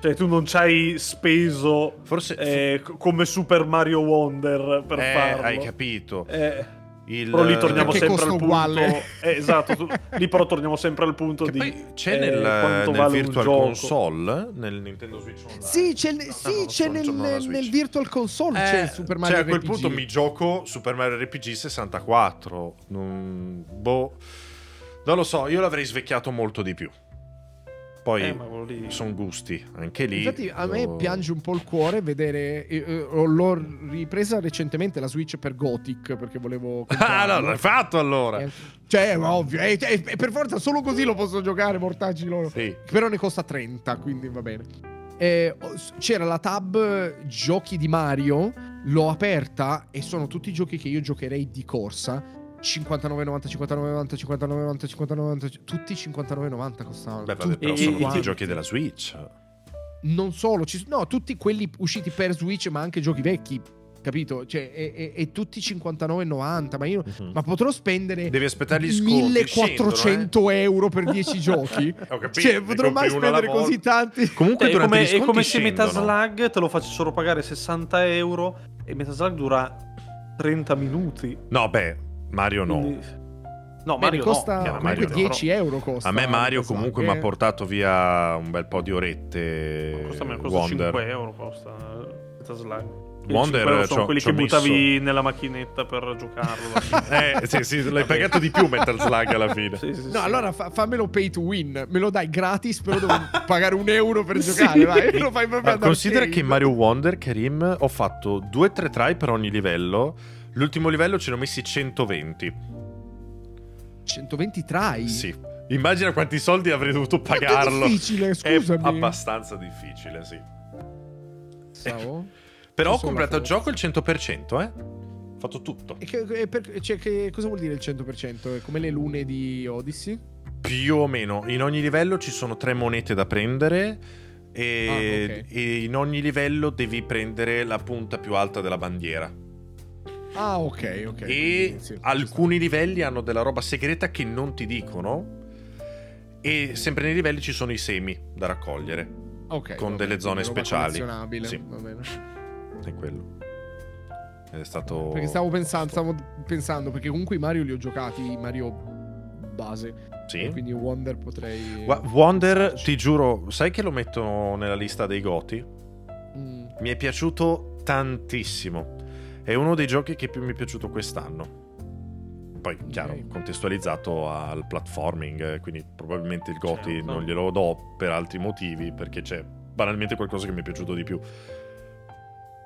Cioè, tu non ci hai speso Forse. eh, come Super Mario Wonder per eh, farlo. hai capito. Eh, Il- però lì torniamo Perché sempre al costa punto. uguale. Eh, esatto, tu- lì però torniamo sempre al punto Che di. c'è eh, nel, quanto nel vale un Virtual gioco. Console, nel Nintendo Switch Online. Sì, c'è, No, sì, non c'è nel, nel. Virtual Console Eh, c'è il Super Mario cioè, a quel RPG. punto mi gioco Super Mario RPG 64. Non, boh. Non lo so, io l'avrei svecchiato molto di più. Poi Eh, lì- sono gusti, anche lì. Infatti a me lo- piange un po' il cuore vedere eh, eh, l'ho ripresa recentemente la Switch per Gothic perché volevo Ah, no, l'hai fatto allora. Eh, Cioè, ovvio, eh, per forza solo così lo posso giocare, mortacci loro. Sì. Però ne costa 30, quindi va bene. Eh, c'era la tab giochi di Mario, l'ho aperta e sono tutti i giochi che io giocherei di corsa. 59,90, 59,90, 59,90, 59,90, tutti 59,90 costavano. Beh, vabbè, Tutti però sono tutti i giochi della Switch. Non solo, ci- no, tutti quelli usciti per Switch, ma anche giochi vecchi. capito? Cioè, e, e- e tutti 59,90, ma io... Mhm. Ma potrò spendere Devi aspettare gli sconti. 1400 euro per 10 giochi? Ho capito, Cioè, potrò mai spendere così tanti? Comunque È durante come, è come se scendono. Metaslug te lo facessero pagare 60 euro e Metaslug dura 30 minuti. No, beh, Mario no. Quindi- No, Bene, Mario costa no. Chiaro, comunque Mario no. 10 euro costa. A me Mario Metaslug, comunque mi ha eh. portato via un bel po' di orette. Costa, meno, costa Wonder. 5 euro costa Metaslug. E Wonder, 5 euro sono c'ho- quelli c'ho che buttavi nella macchinetta per giocarlo. Eh, sì, sì, l'hai pagato di più Metal Slug alla fine. Sì, sì, No, sì. allora fa- fammelo pay to win. Me lo dai gratis, però devo pagare un euro per Sì. giocare. Vai, lo fai proprio Ma ad considera che in Mario Wonder, Karim, ho fatto 2-3 try per ogni livello. L'ultimo livello ce ne ho messi 120. 120 try. Sì. Immagina quanti soldi avrei dovuto Quanto è pagarlo. difficile, scusami. È abbastanza difficile, sì. Stavo. Però ho Solo completato il gioco il 100%, eh. Ho fatto tutto. E che, e per- cioè, che- cosa vuol dire il 100%? È come le lune di Odyssey? Più o meno. In ogni livello ci sono tre monete da prendere. E, Ah, ok. e in ogni livello devi prendere la punta più alta della bandiera. Ah, ok, ok. e sì, alcuni livelli hanno della roba segreta che non ti dicono. E sempre nei livelli ci sono i semi da raccogliere. Ok, con delle zone roba speciali. Sì. va bene. È quello. Ed è stato. Perché stavo pensando, stavo pensando, perché comunque i Mario li ho giocati, Mario base. Sì. Quindi Wonder potrei... Wonder, ti giuro, sai che lo mettono nella lista dei Goti? Mm. Mi è piaciuto tantissimo. È uno dei giochi che più mi è piaciuto quest'anno. Poi, chiaro, Ok. contestualizzato al platforming, quindi probabilmente il Goti Certo. non glielo do per altri motivi, perché c'è banalmente qualcosa che mi è piaciuto di più.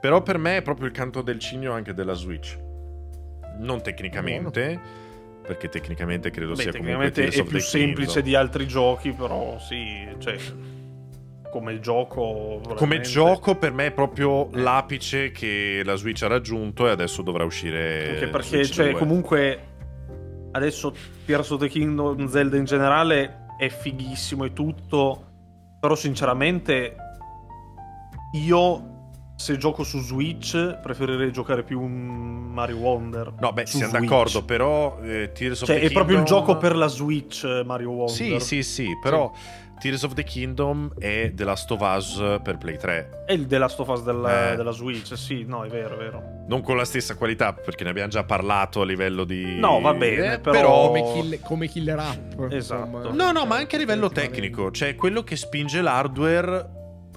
Però per me è proprio il canto del cigno anche della Switch. Non tecnicamente, perché tecnicamente credo Beh, sia comunque tecnicamente Tears è più semplice Kingdom. di altri giochi, però sì, cioè come gioco Come veramente- gioco per me è proprio l'apice che la Switch ha raggiunto e adesso dovrà uscire Anche perché cioè 2. comunque adesso Tears of the Kingdom Zelda in generale è fighissimo e tutto, però sinceramente io se gioco su Switch preferirei giocare più un Mario Wonder. No, beh, siamo Switch. d'accordo, però eh, Tears of Cioè the è proprio il Kingdom- gioco per la Switch eh, Mario Wonder. Sì, sì, sì, però Tears of the Kingdom è The Last of Us per Play 3. È il The Last of Us della, Eh. della Switch, sì, no, è vero, è vero. Non con la stessa qualità, perché ne abbiamo già parlato a livello di... No, va bene, Eh, però- Come, kill- come killer app. Esatto. insomma. No, no, ma anche a livello tecnico, cioè quello che spinge l'hardware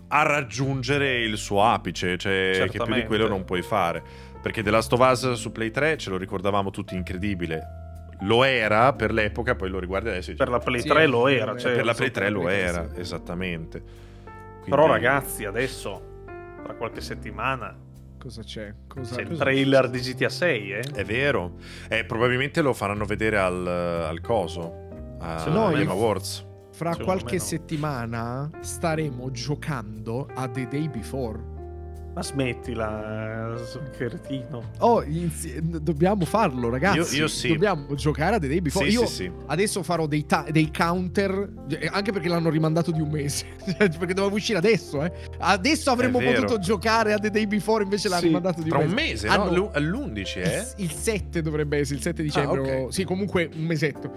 a raggiungere il suo apice, cioè che più di Certamente. quello non puoi fare. Perché The Last of Us su Play 3 ce lo ricordavamo tutti incredibile. Lo era per l'epoca, poi lo riguardi adesso. Per la Play Sì, 3 lo era, per cioè, per la sì, Play 3 lo era, 3, sì. esattamente. Però Quindi- ragazzi, adesso tra qualche settimana Cosa c'è? Cosa, c'è il cosa- trailer di GTA 6, eh? È vero. Eh, probabilmente lo faranno vedere al, al coso. A Se no, Game Awards. Fra Secondo qualche no. settimana staremo giocando a The Day Before. Ma smettila, eh, cretino. Oh, inzi- dobbiamo farlo, ragazzi. Io- io sì. Dobbiamo giocare a The Day Before. Sì, Io sì, sì. adesso farò dei, ta- dei counter, eh, anche perché l'hanno rimandato di un mese. Cioè, perché doveva uscire adesso, eh. Adesso avremmo potuto giocare a The Day Before, invece l'ha Sì, rimandato di Tra un un mese. mese, no? Hanno- L'u- All'11, eh? Il, il 7 dovrebbe essere, il 7 dicembre. Ah, ok. o- Sì, comunque un mesetto.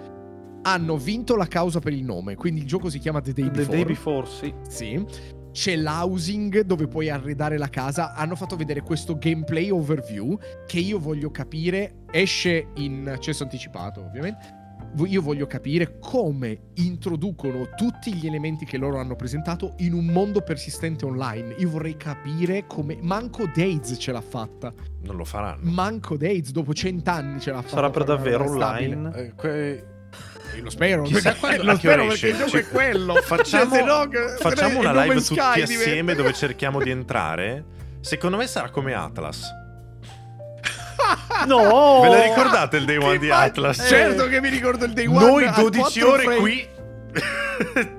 Hanno vinto la causa per il nome, quindi il gioco si chiama The Day The Before. Day Before, sì. Sì. C'è l'housing dove puoi arredare la casa. Hanno fatto vedere questo gameplay overview che io voglio capire. Esce in accesso anticipato, ovviamente. Io voglio capire come introducono tutti gli elementi che loro hanno presentato in un mondo persistente online. Io vorrei capire come. Manco Days ce l'ha fatta. Non lo faranno. Manco Days dopo cent'anni ce l'ha fatta. Sarà per davvero online? Eh, que- lo spero. Chissà quando- lo spero ora perché il esce? gioco è quello. Facciamo, Cioè, no- facciamo una live tutti Sky assieme diventa. dove cerchiamo di entrare. Secondo me sarà come Atlas. No! Ve la ricordate il day one di Atlas? Certo che mi ricordo il day one. Noi a 12 quattro ore frame- qui.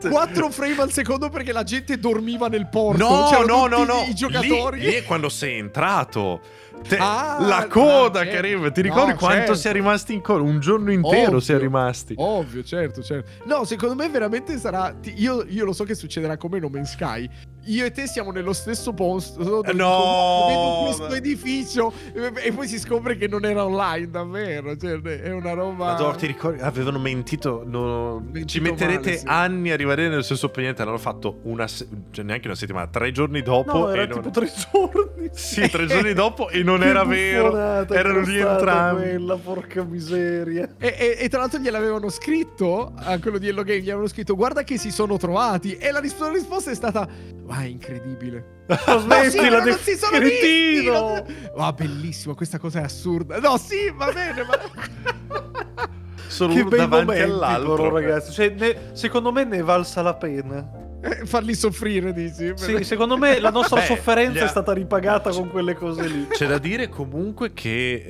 4 frame al secondo perché la gente dormiva nel porto. No, no, no, no. I giocatori. Lì, lì è quando sei entrato. Te- Ah, la coda che certo. arriva. Ti ricordi No, quanto certo. si è rimasti in coda? Un giorno intero Ovvio. si è rimasti. Ovvio, certo, certo. No, secondo me veramente sarà. Io, io lo so che succederà come No Man's Sky. Io e te siamo nello stesso posto. No! Vedo questo edificio e, poi si scopre che non era online, davvero. Cioè, è una roba. Madonna, ti ricordi? Avevano mentito. no- Mentito Ci metterete male, sì. anni a arrivare nello stesso pianeta. L'hanno fatto una. se- cioè neanche una settimana, tre giorni dopo. No, era e non- tipo tre giorni. Sì, tre giorni dopo e non era vero. Erano lì entrambi. Quella, porca miseria. E, e- e tra l'altro gliel'avevano scritto a quello di Hello Game, gli avevano scritto guarda che si sono trovati e la, ris- la risposta è stata ma è incredibile. Ma No, smetti sì, non si sono visti, non- Ma bellissimo, questa cosa è assurda. No, sì, va bene, ma Sono Che uno davanti momenti, all'altro. però, ragazzi. Cioè, ne- secondo me ne è valsa la pena. Eh, farli soffrire, dici? Sì, secondo me la nostra Beh, sofferenza ha- è stata ripagata con quelle cose lì. C'è da dire comunque che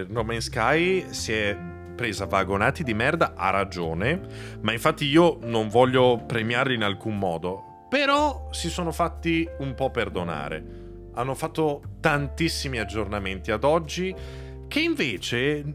eh, No Man's Sky si è presa vagonati di merda, ha ragione, ma infatti io non voglio premiarli in alcun modo, però si sono fatti un po' perdonare. Hanno fatto tantissimi aggiornamenti ad oggi che invece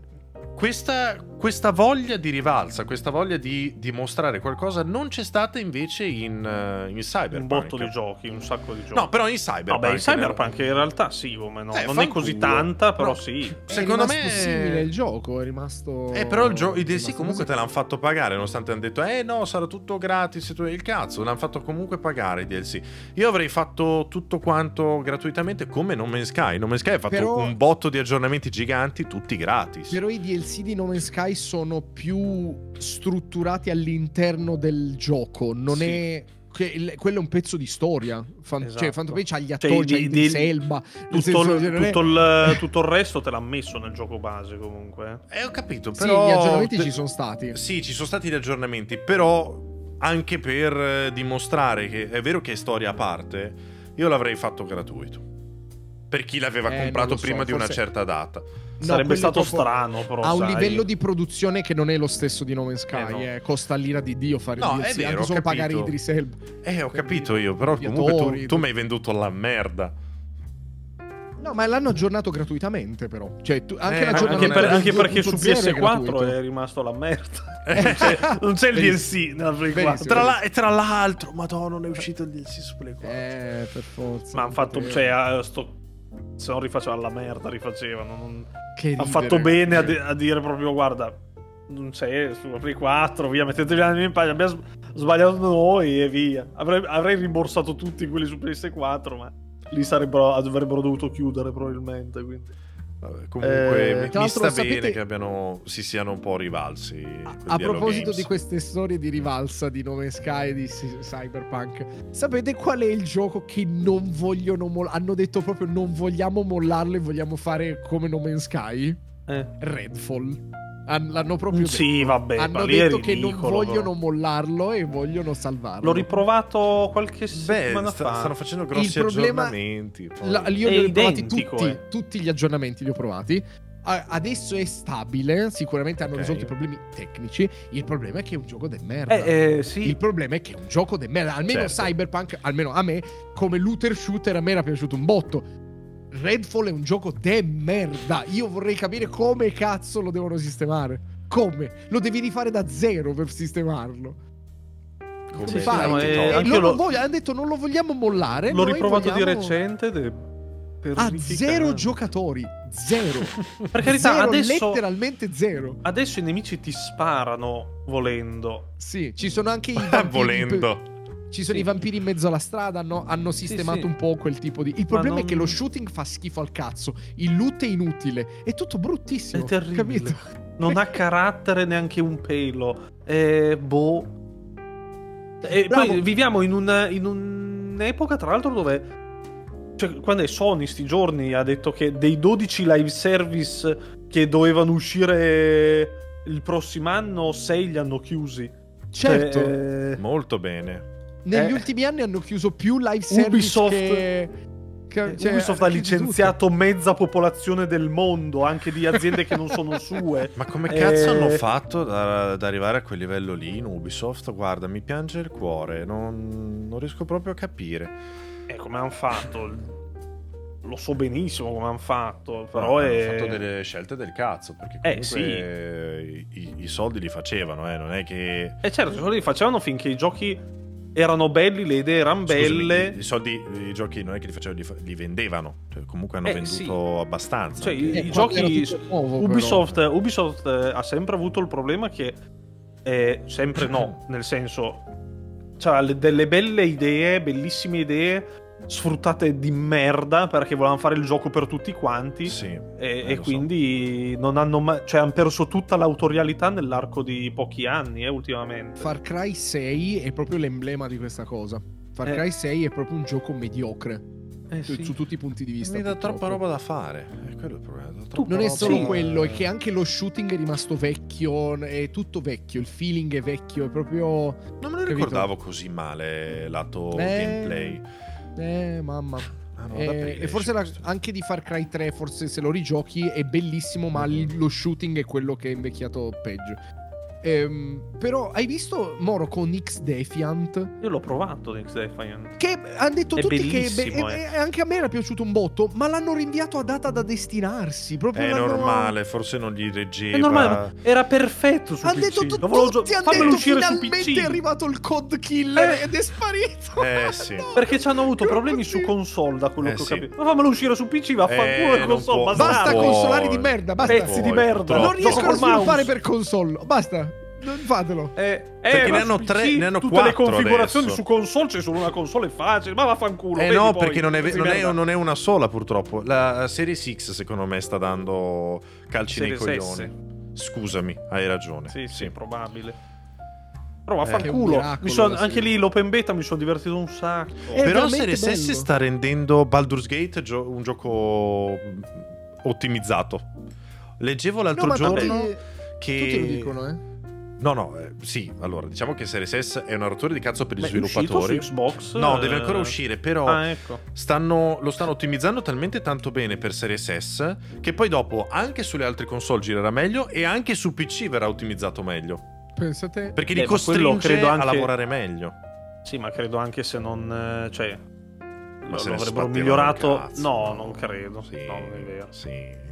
questa, questa voglia di rivalsa, questa voglia di dimostrare qualcosa non c'è stata invece in, eh, in Cyberpunk. Un botto di giochi, un sacco di giochi. No, però in Cyberpunk. Vabbè, in Cyberpunk in realtà sì, come no. Eh, non è così fanculo. tanta, però No. sì. Secondo è me simile il gioco, è rimasto Eh, però il gio- i DLC rimasto comunque te l'hanno fatto pagare, nonostante hanno detto, eh no, sarà tutto gratis e tu il cazzo, l'hanno fatto comunque pagare i DLC. Io avrei fatto tutto quanto gratuitamente come No Man's Sky. No Man's Sky ha fatto Però- un botto di aggiornamenti giganti, tutti gratis. Però i DLC di No Man's Sky sono più strutturati all'interno del gioco, non Sì. è che il- quello è un pezzo di storia. Fan- Esatto. Cioè, Phantom Pain c'ha gli Cioè, attori, c'ha di- di- Elba. nel Tutto, senso, il, cioè, tutto il- tutto il resto te l'ha messo nel gioco base comunque. Eh, ho capito, Sì, però... gli aggiornamenti per- ci sono stati. Sì, ci sono stati gli aggiornamenti, però anche per eh, dimostrare che è vero che è storia a parte, io l'avrei fatto gratuito. Per chi l'aveva Eh, comprato so, prima di una forse- certa data. No, Sarebbe stato strano, però. Ha un sai. livello di produzione che non è lo stesso di No Man's Sky. Eh, no. eh, Costa l'ira di Dio fare No, il è DLC, vero, anche solo pagare. Idris Elba. Eh, ho capito io, però comunque tu, tu mi hai venduto la merda. No, ma l'hanno aggiornato gratuitamente, però. Cioè, tu- anche Eh, Anche, per- anche perché su 2.0 è PS4 gratuito. è rimasto la merda. non, c'è, non c'è il. DLC nella Play Benissimo. 4. Tra, la- e tra l'altro, madonna, non è uscito il DLC su Play 4. Eh, per forza. Ma hanno fatto. Cioè, eh, sto- se non rifacevano la merda, rifacevano. Non... Ridere. fatto bene a, di- a dire proprio: guarda, non c'è su Play 4, via, mettetevi la in pagina. Abbiamo sbagliato noi e via. Avrei, avrei rimborsato tutti quelli su PS4, ma lì sarebbero, avrebbero dovuto chiudere probabilmente. Quindi. Vabbè, comunque Eh, mi, sta bene sapete- che abbiano, si siano un po' rivalsi. A, a proposito Games. di queste storie di rivalsa di Nome Sky e di Cyberpunk, sapete qual è il gioco che non vogliono mollare? Hanno detto proprio non vogliamo mollarlo e vogliamo fare come No Man's Sky? Eh. Redfall. Han- l'hanno proprio detto. Sì, vabbè, Hanno detto che non vogliono però. mollarlo e vogliono salvarlo. L'ho riprovato qualche Beh, settimana sta- fa. stanno facendo grossi problema- aggiornamenti. La- io li ho provati tutti, eh. tutti gli aggiornamenti li ho provati. Adesso è stabile, sicuramente hanno Ok. risolto i problemi tecnici. Il problema è che è un gioco de merda. Eh, eh, sì. Il problema è che è un gioco de merda. Almeno Certo. Cyberpunk, almeno a me, come looter shooter, a me era piaciuto un botto. Redfall è un gioco de merda. Io vorrei capire come cazzo lo devono sistemare. Come? Lo devi rifare da zero per sistemarlo. Come sì, fai? no, eh. E loro lo- voglio- hanno detto non lo vogliamo mollare. L'ho riprovato di vogliamo- recente ed è Ha terrificante. zero giocatori. Zero. Per carità, Zero, adesso, letteralmente zero. adesso i nemici ti sparano volendo. Sì, ci sono anche i. Volendo. Ci sono Sì. i vampiri in mezzo alla strada, hanno, hanno sistemato sì. un po' quel tipo di... Il problema è non- che lo shooting fa schifo al cazzo, il loot è inutile, è tutto bruttissimo. È terribile. Capito? Non ha carattere neanche un pelo. Eh, boh. E Bravo. poi viviamo in, un- in un'epoca, tra l'altro, dove. Cioè, quando è Sony sti giorni ha detto che dei 12 live service che dovevano uscire il prossimo anno, 6 li hanno chiusi. Certo, Cioè, eh, Molto bene. Negli eh. ultimi anni hanno chiuso più live service Ubisoft- che... che- cioè, Ubisoft ha licenziato mezza popolazione del mondo, anche di aziende che non sono sue. Ma come cazzo Eh, hanno fatto da- ad arrivare a quel livello lì in Ubisoft? Guarda, mi piange il cuore, non, non riesco proprio a capire. Eh, come hanno fatto? lo so benissimo come hanno fatto, però hanno è... fatto delle scelte del cazzo, perché Eh, comunque i, i soldi li facevano, eh, non è che... E certo, i soldi li facevano finché i giochi erano belli, le idee erano Scusami, belle. i, i soldi, i giochi non è che li facevano, li, li vendevano, cioè, comunque hanno Eh, venduto sì. abbastanza. Cioè, anche. i, Eh, giochi nuovo, però. Ubisoft, Ubisoft eh, ha sempre avuto il problema che eh, sempre no, nel senso c'ha le- delle belle idee, bellissime idee sfruttate di merda perché volevano fare il gioco per tutti quanti Sì, e, eh, e lo so. quindi non hanno mai, cioè hanno perso tutta l'autorialità nell'arco di pochi anni, eh, ultimamente. Far Cry 6 è proprio l'emblema di questa cosa. Far Eh. Cry 6 è proprio un gioco mediocre Eh, su, sì. su tutti i punti di vista. Mi dà troppa roba da fare. È quello il problema. Non è solo Sì. quello, è che anche lo shooting è rimasto vecchio, è tutto vecchio, il feeling è vecchio, è proprio... Non me lo capito? ricordavo così male lato Eh, gameplay. Eh, mamma. Ah, no, Eh, da e forse la- anche di Far Cry 3, forse se lo rigiochi è bellissimo, ma Mhm. il- lo shooting è quello che è invecchiato peggio. Ehm, però hai visto Moro con X Defiant? Io l'ho provato Next Defiant. Che hanno detto È tutti che beh, eh. e- anche a me era piaciuto un botto, ma l'hanno rinviato a data da destinarsi. Proprio È l'hanno- normale, forse non gli reggeva. È normale, ma era perfetto su Hanno PC. detto tu- volevo tutti, hanno detto finalmente PC. è arrivato il code killer Eh. ed è sparito. Eh, sì. Perché ci hanno avuto problemi su console, da quello Eh, che ho sì. capito. Ma fammelo uscire su PC, vaffanculo Eh, non console, può-. Basta puoi. consolari di merda, basta. Pezzi di merda. non riescono a sviluppare per console. Basta. Non fatelo. Eh, eh, Perché ma ne hanno tre- PC ne hanno tutte le configurazioni adesso. su console c'è solo una console è facile, ma vaffanculo. Eh no, poi, perché non è, non, è, non è una sola purtroppo. La Series X secondo me sta dando calci nei Series coglioni. Scusami, hai ragione. Sì, sì, probabile. Però è un vaffanculo. Mi son- anche lì l'open beta mi sono divertito un sacco. Eh, Però Series S sta rendendo Baldur's Gate gio- un gioco ottimizzato. Leggevo l'altro No, giorno tutti, che... tutti lo dicono, eh. No, no, eh, sì, allora, diciamo che Series S è una rottura di cazzo per gli Beh, è uscito sviluppatori. su Xbox. No, eh, deve ancora uscire, però Ah, ecco. stanno- lo stanno ottimizzando talmente tanto bene per Series S che poi dopo anche sulle altre console girerà meglio e anche su PC verrà ottimizzato meglio. Pensate. Perché Beh, li costringe credo anche- a lavorare meglio. Sì, ma credo anche se non. eh, cioè. Ma lo se ne avrebbero migliorato. cazzo, no, non credo. Sì, No, non è vero. Sì.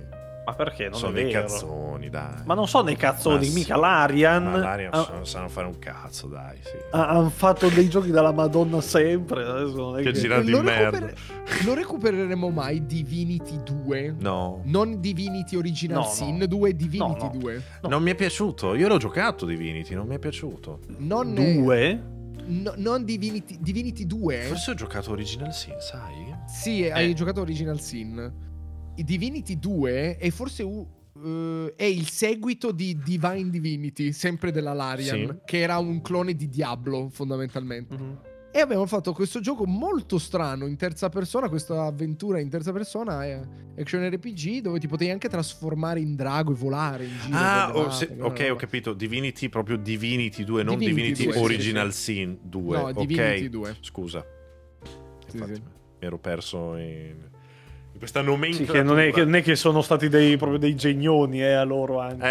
Ma perché? Non sono è dei vero. cazzoni, dai. Ma non sono dei cazzoni, Ma mica sì. l'Arian. Ma l'Arian ha- sanno, sanno fare un cazzo, dai, sì. Hanno fatto dei giochi dalla Madonna sempre. Adesso non è Che che... gira- di lo, merda. recuper- lo recupereremo mai Divinity 2? No. Non Divinity Original No, no. Sin 2, Divinity No, no. 2. No. Non mi è piaciuto. Io l'ho giocato Divinity, non mi è piaciuto. Non, Due? no- non Divinity, Divinity 2. Forse ho giocato Original Sin, sai? Sì, hai Eh. giocato Original Sin. Divinity 2 è forse u- eh, è il seguito di Divine Divinity, sempre della Larian, Sì. che era un clone di Diablo fondamentalmente. Mhm. E abbiamo fatto questo gioco molto strano in terza persona, questa avventura in terza persona, è action RPG, dove ti potevi anche trasformare in drago e volare in giro. Ah, oh, se- ok, ho capito. Divinity, proprio Divinity 2, non Divinity Divinity 2, sì, Original sì, Sin 2. No, ok. Divinity 2. Scusa. Sì, Infatti, sì. mi ero perso in, questa Sì, nomenclatura. che non è, che non è che sono stati dei, proprio dei genioni, eh, a loro anche.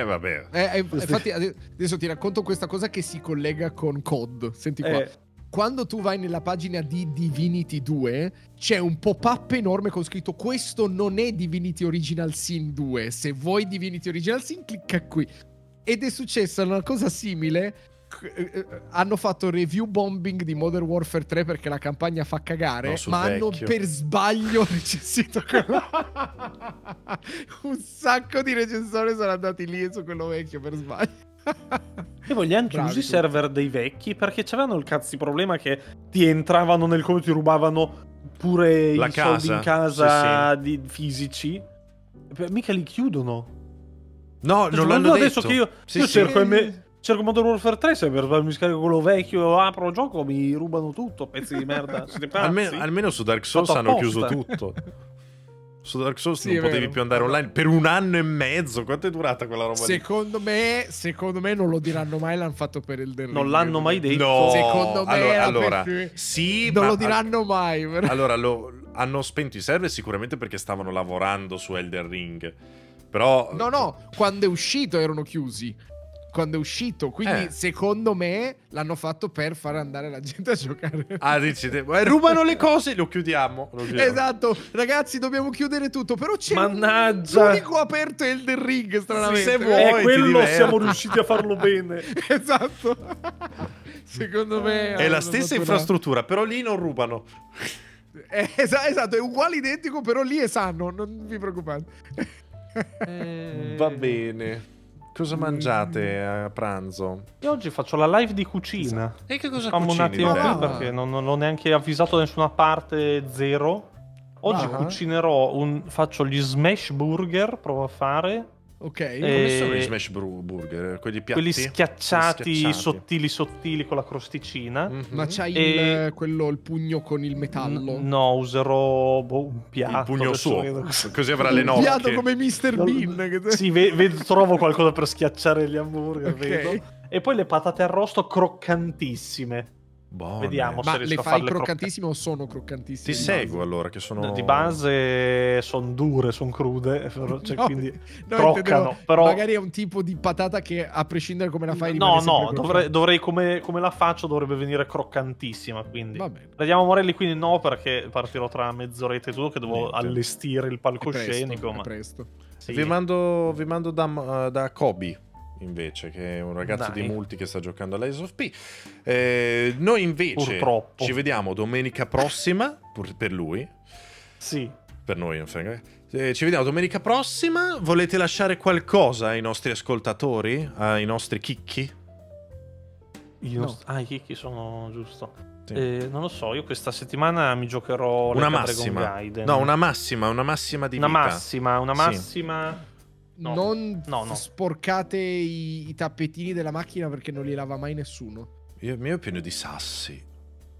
Eh, vabbè. Eh, eh, infatti ade- adesso ti racconto questa cosa che si collega con COD. Senti qua. Eh, Quando tu vai nella pagina di Divinity 2, c'è un pop-up enorme con scritto questo non è Divinity Original Sin 2. Se vuoi Divinity Original Sin, clicca qui. Ed è successa una cosa simile. Eh, Hanno fatto review bombing di Modern Warfare 3 perché la campagna fa cagare, No, ma hanno vecchio. per sbaglio recensito quello. Un sacco di recensori sono andati lì su quello vecchio per sbaglio. E poi li hanno Bravi chiusi i server dei vecchi perché c'avevano il cazzo di problema che ti entravano nel come ti rubavano pure La i soldi in casa, casa di fisici. Mica li chiudono. No, non Ma l'hanno adesso detto. che io, Sì, io sì. cerco, me- cerco Modern Warfare 3 se per mi scarico quello vecchio, apro il gioco, mi rubano tutto, pezzi di merda. Almeno, almeno su Dark Souls Fatto hanno chiuso tutto. Su Dark Souls Sì, non potevi vero. più andare online per un anno e mezzo. Quanto è durata quella roba lì? Secondo me, secondo me non lo diranno mai, l'hanno fatto per il Ring. Non l'hanno mai detto. No, Secondo me allora, allora, per- sì, Non ma- lo diranno mai. però. Allora, lo- hanno spento i server sicuramente perché stavano lavorando su Elden Ring. Però No, no, quando è uscito erano chiusi. Quando è uscito. Quindi, Eh. secondo me, l'hanno fatto per far andare la gente a giocare. Ah, dici, te- eh, rubano le cose, lo chiudiamo. lo chiudiamo. Esatto, ragazzi, dobbiamo chiudere tutto. Però c'è Mannaggia. l'unico aperto è Elden Ring, stranamente. se vuoi. Eh, quello siamo riusciti a farlo bene. esatto. Secondo me È la stessa una- infrastruttura, però lì non rubano. Eh, esa- esatto, è uguale identico, però lì è sano, non vi preoccupate. Eh, Va bene. Cosa mangiate a pranzo? Io oggi faccio la live di cucina. E che cosa Fammi un cucini attimo di bello? qui perché non, non ho neanche avvisato da nessuna parte zero. Oggi Ah. cucinerò un. faccio gli smash burger, provo a fare. Ok. Eh, Come sono gli smash bru- burger? Quelli piatti? Quelli schiacciati, Quelli schiacciati. sottili sottili con la crosticina. Mhm. Ma c'hai E- il, quello, il pugno con il metallo? No, userò boh, un piatto. il pugno suo, vedo- così avrà le Un piatto come Mr. Bean. Che Sì, ve- vedo- trovo qualcosa per schiacciare gli hamburger. Ok. vedo. E poi le patate arrosto croccantissime. Buone. Vediamo. Ma se le riesco a fai farle croccantissime o sono croccantissime? Ti seguo allora, che sono... Di base sono dure, sono crude, cioè, No, quindi no, croccano. Però Magari è un tipo di patata che a prescindere come la fai no, no, dovrei, dovrei come, come la faccio dovrebbe venire croccantissima, quindi. Vediamo Morelli, quindi no, perché partirò tra mezz'oretta e tutto che devo Niente. allestire il È presto, palcoscenico, è ma presto. sì. Vi mando, vi mando da, da Kobe invece, che è un ragazzo Dai. di multi che sta giocando all'Ice of P. Eh, noi invece Purtroppo. ci vediamo domenica prossima, pur- per lui, Sì. per noi non frega. Eh, ci vediamo domenica prossima. Volete lasciare qualcosa ai nostri ascoltatori, ai nostri chicchi? Io No. Ah, i chicchi sono giusto. Sì. Eh, non lo so, io questa settimana mi giocherò una massima. No, una massima, una massima di Una vita. massima, una Sì. No. Non No, no. sporcate i, i tappetini della macchina perché non li lava mai nessuno. Io, il mio è pieno di sassi.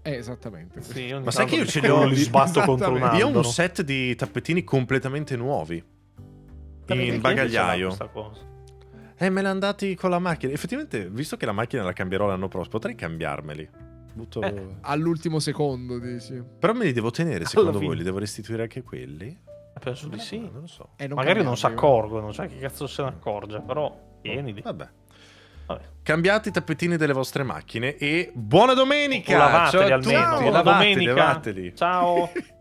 Eh, esattamente. Sì, Ma sai che io ce li ho li sbatto contro un Esattamente. Io ho un set di tappetini completamente nuovi. In bagagliaio. l'ha? Eh, me l'hanno andati con la macchina. Effettivamente, visto che la macchina la cambierò l'anno prossimo, potrei cambiarmeli. Butto- Eh. All'ultimo secondo, dici. Però me li devo tenere, secondo voi? Li devo restituire anche quelli? Penso di sì. Non lo so. Eh, non Magari non si accorgono, cioè che cazzo se ne accorge, però tienili. Vabbè. Vabbè. Cambiate i tappetini delle vostre macchine e buona domenica! O lavateli Ciao a almeno. Buona domenica. lavateli. Ciao.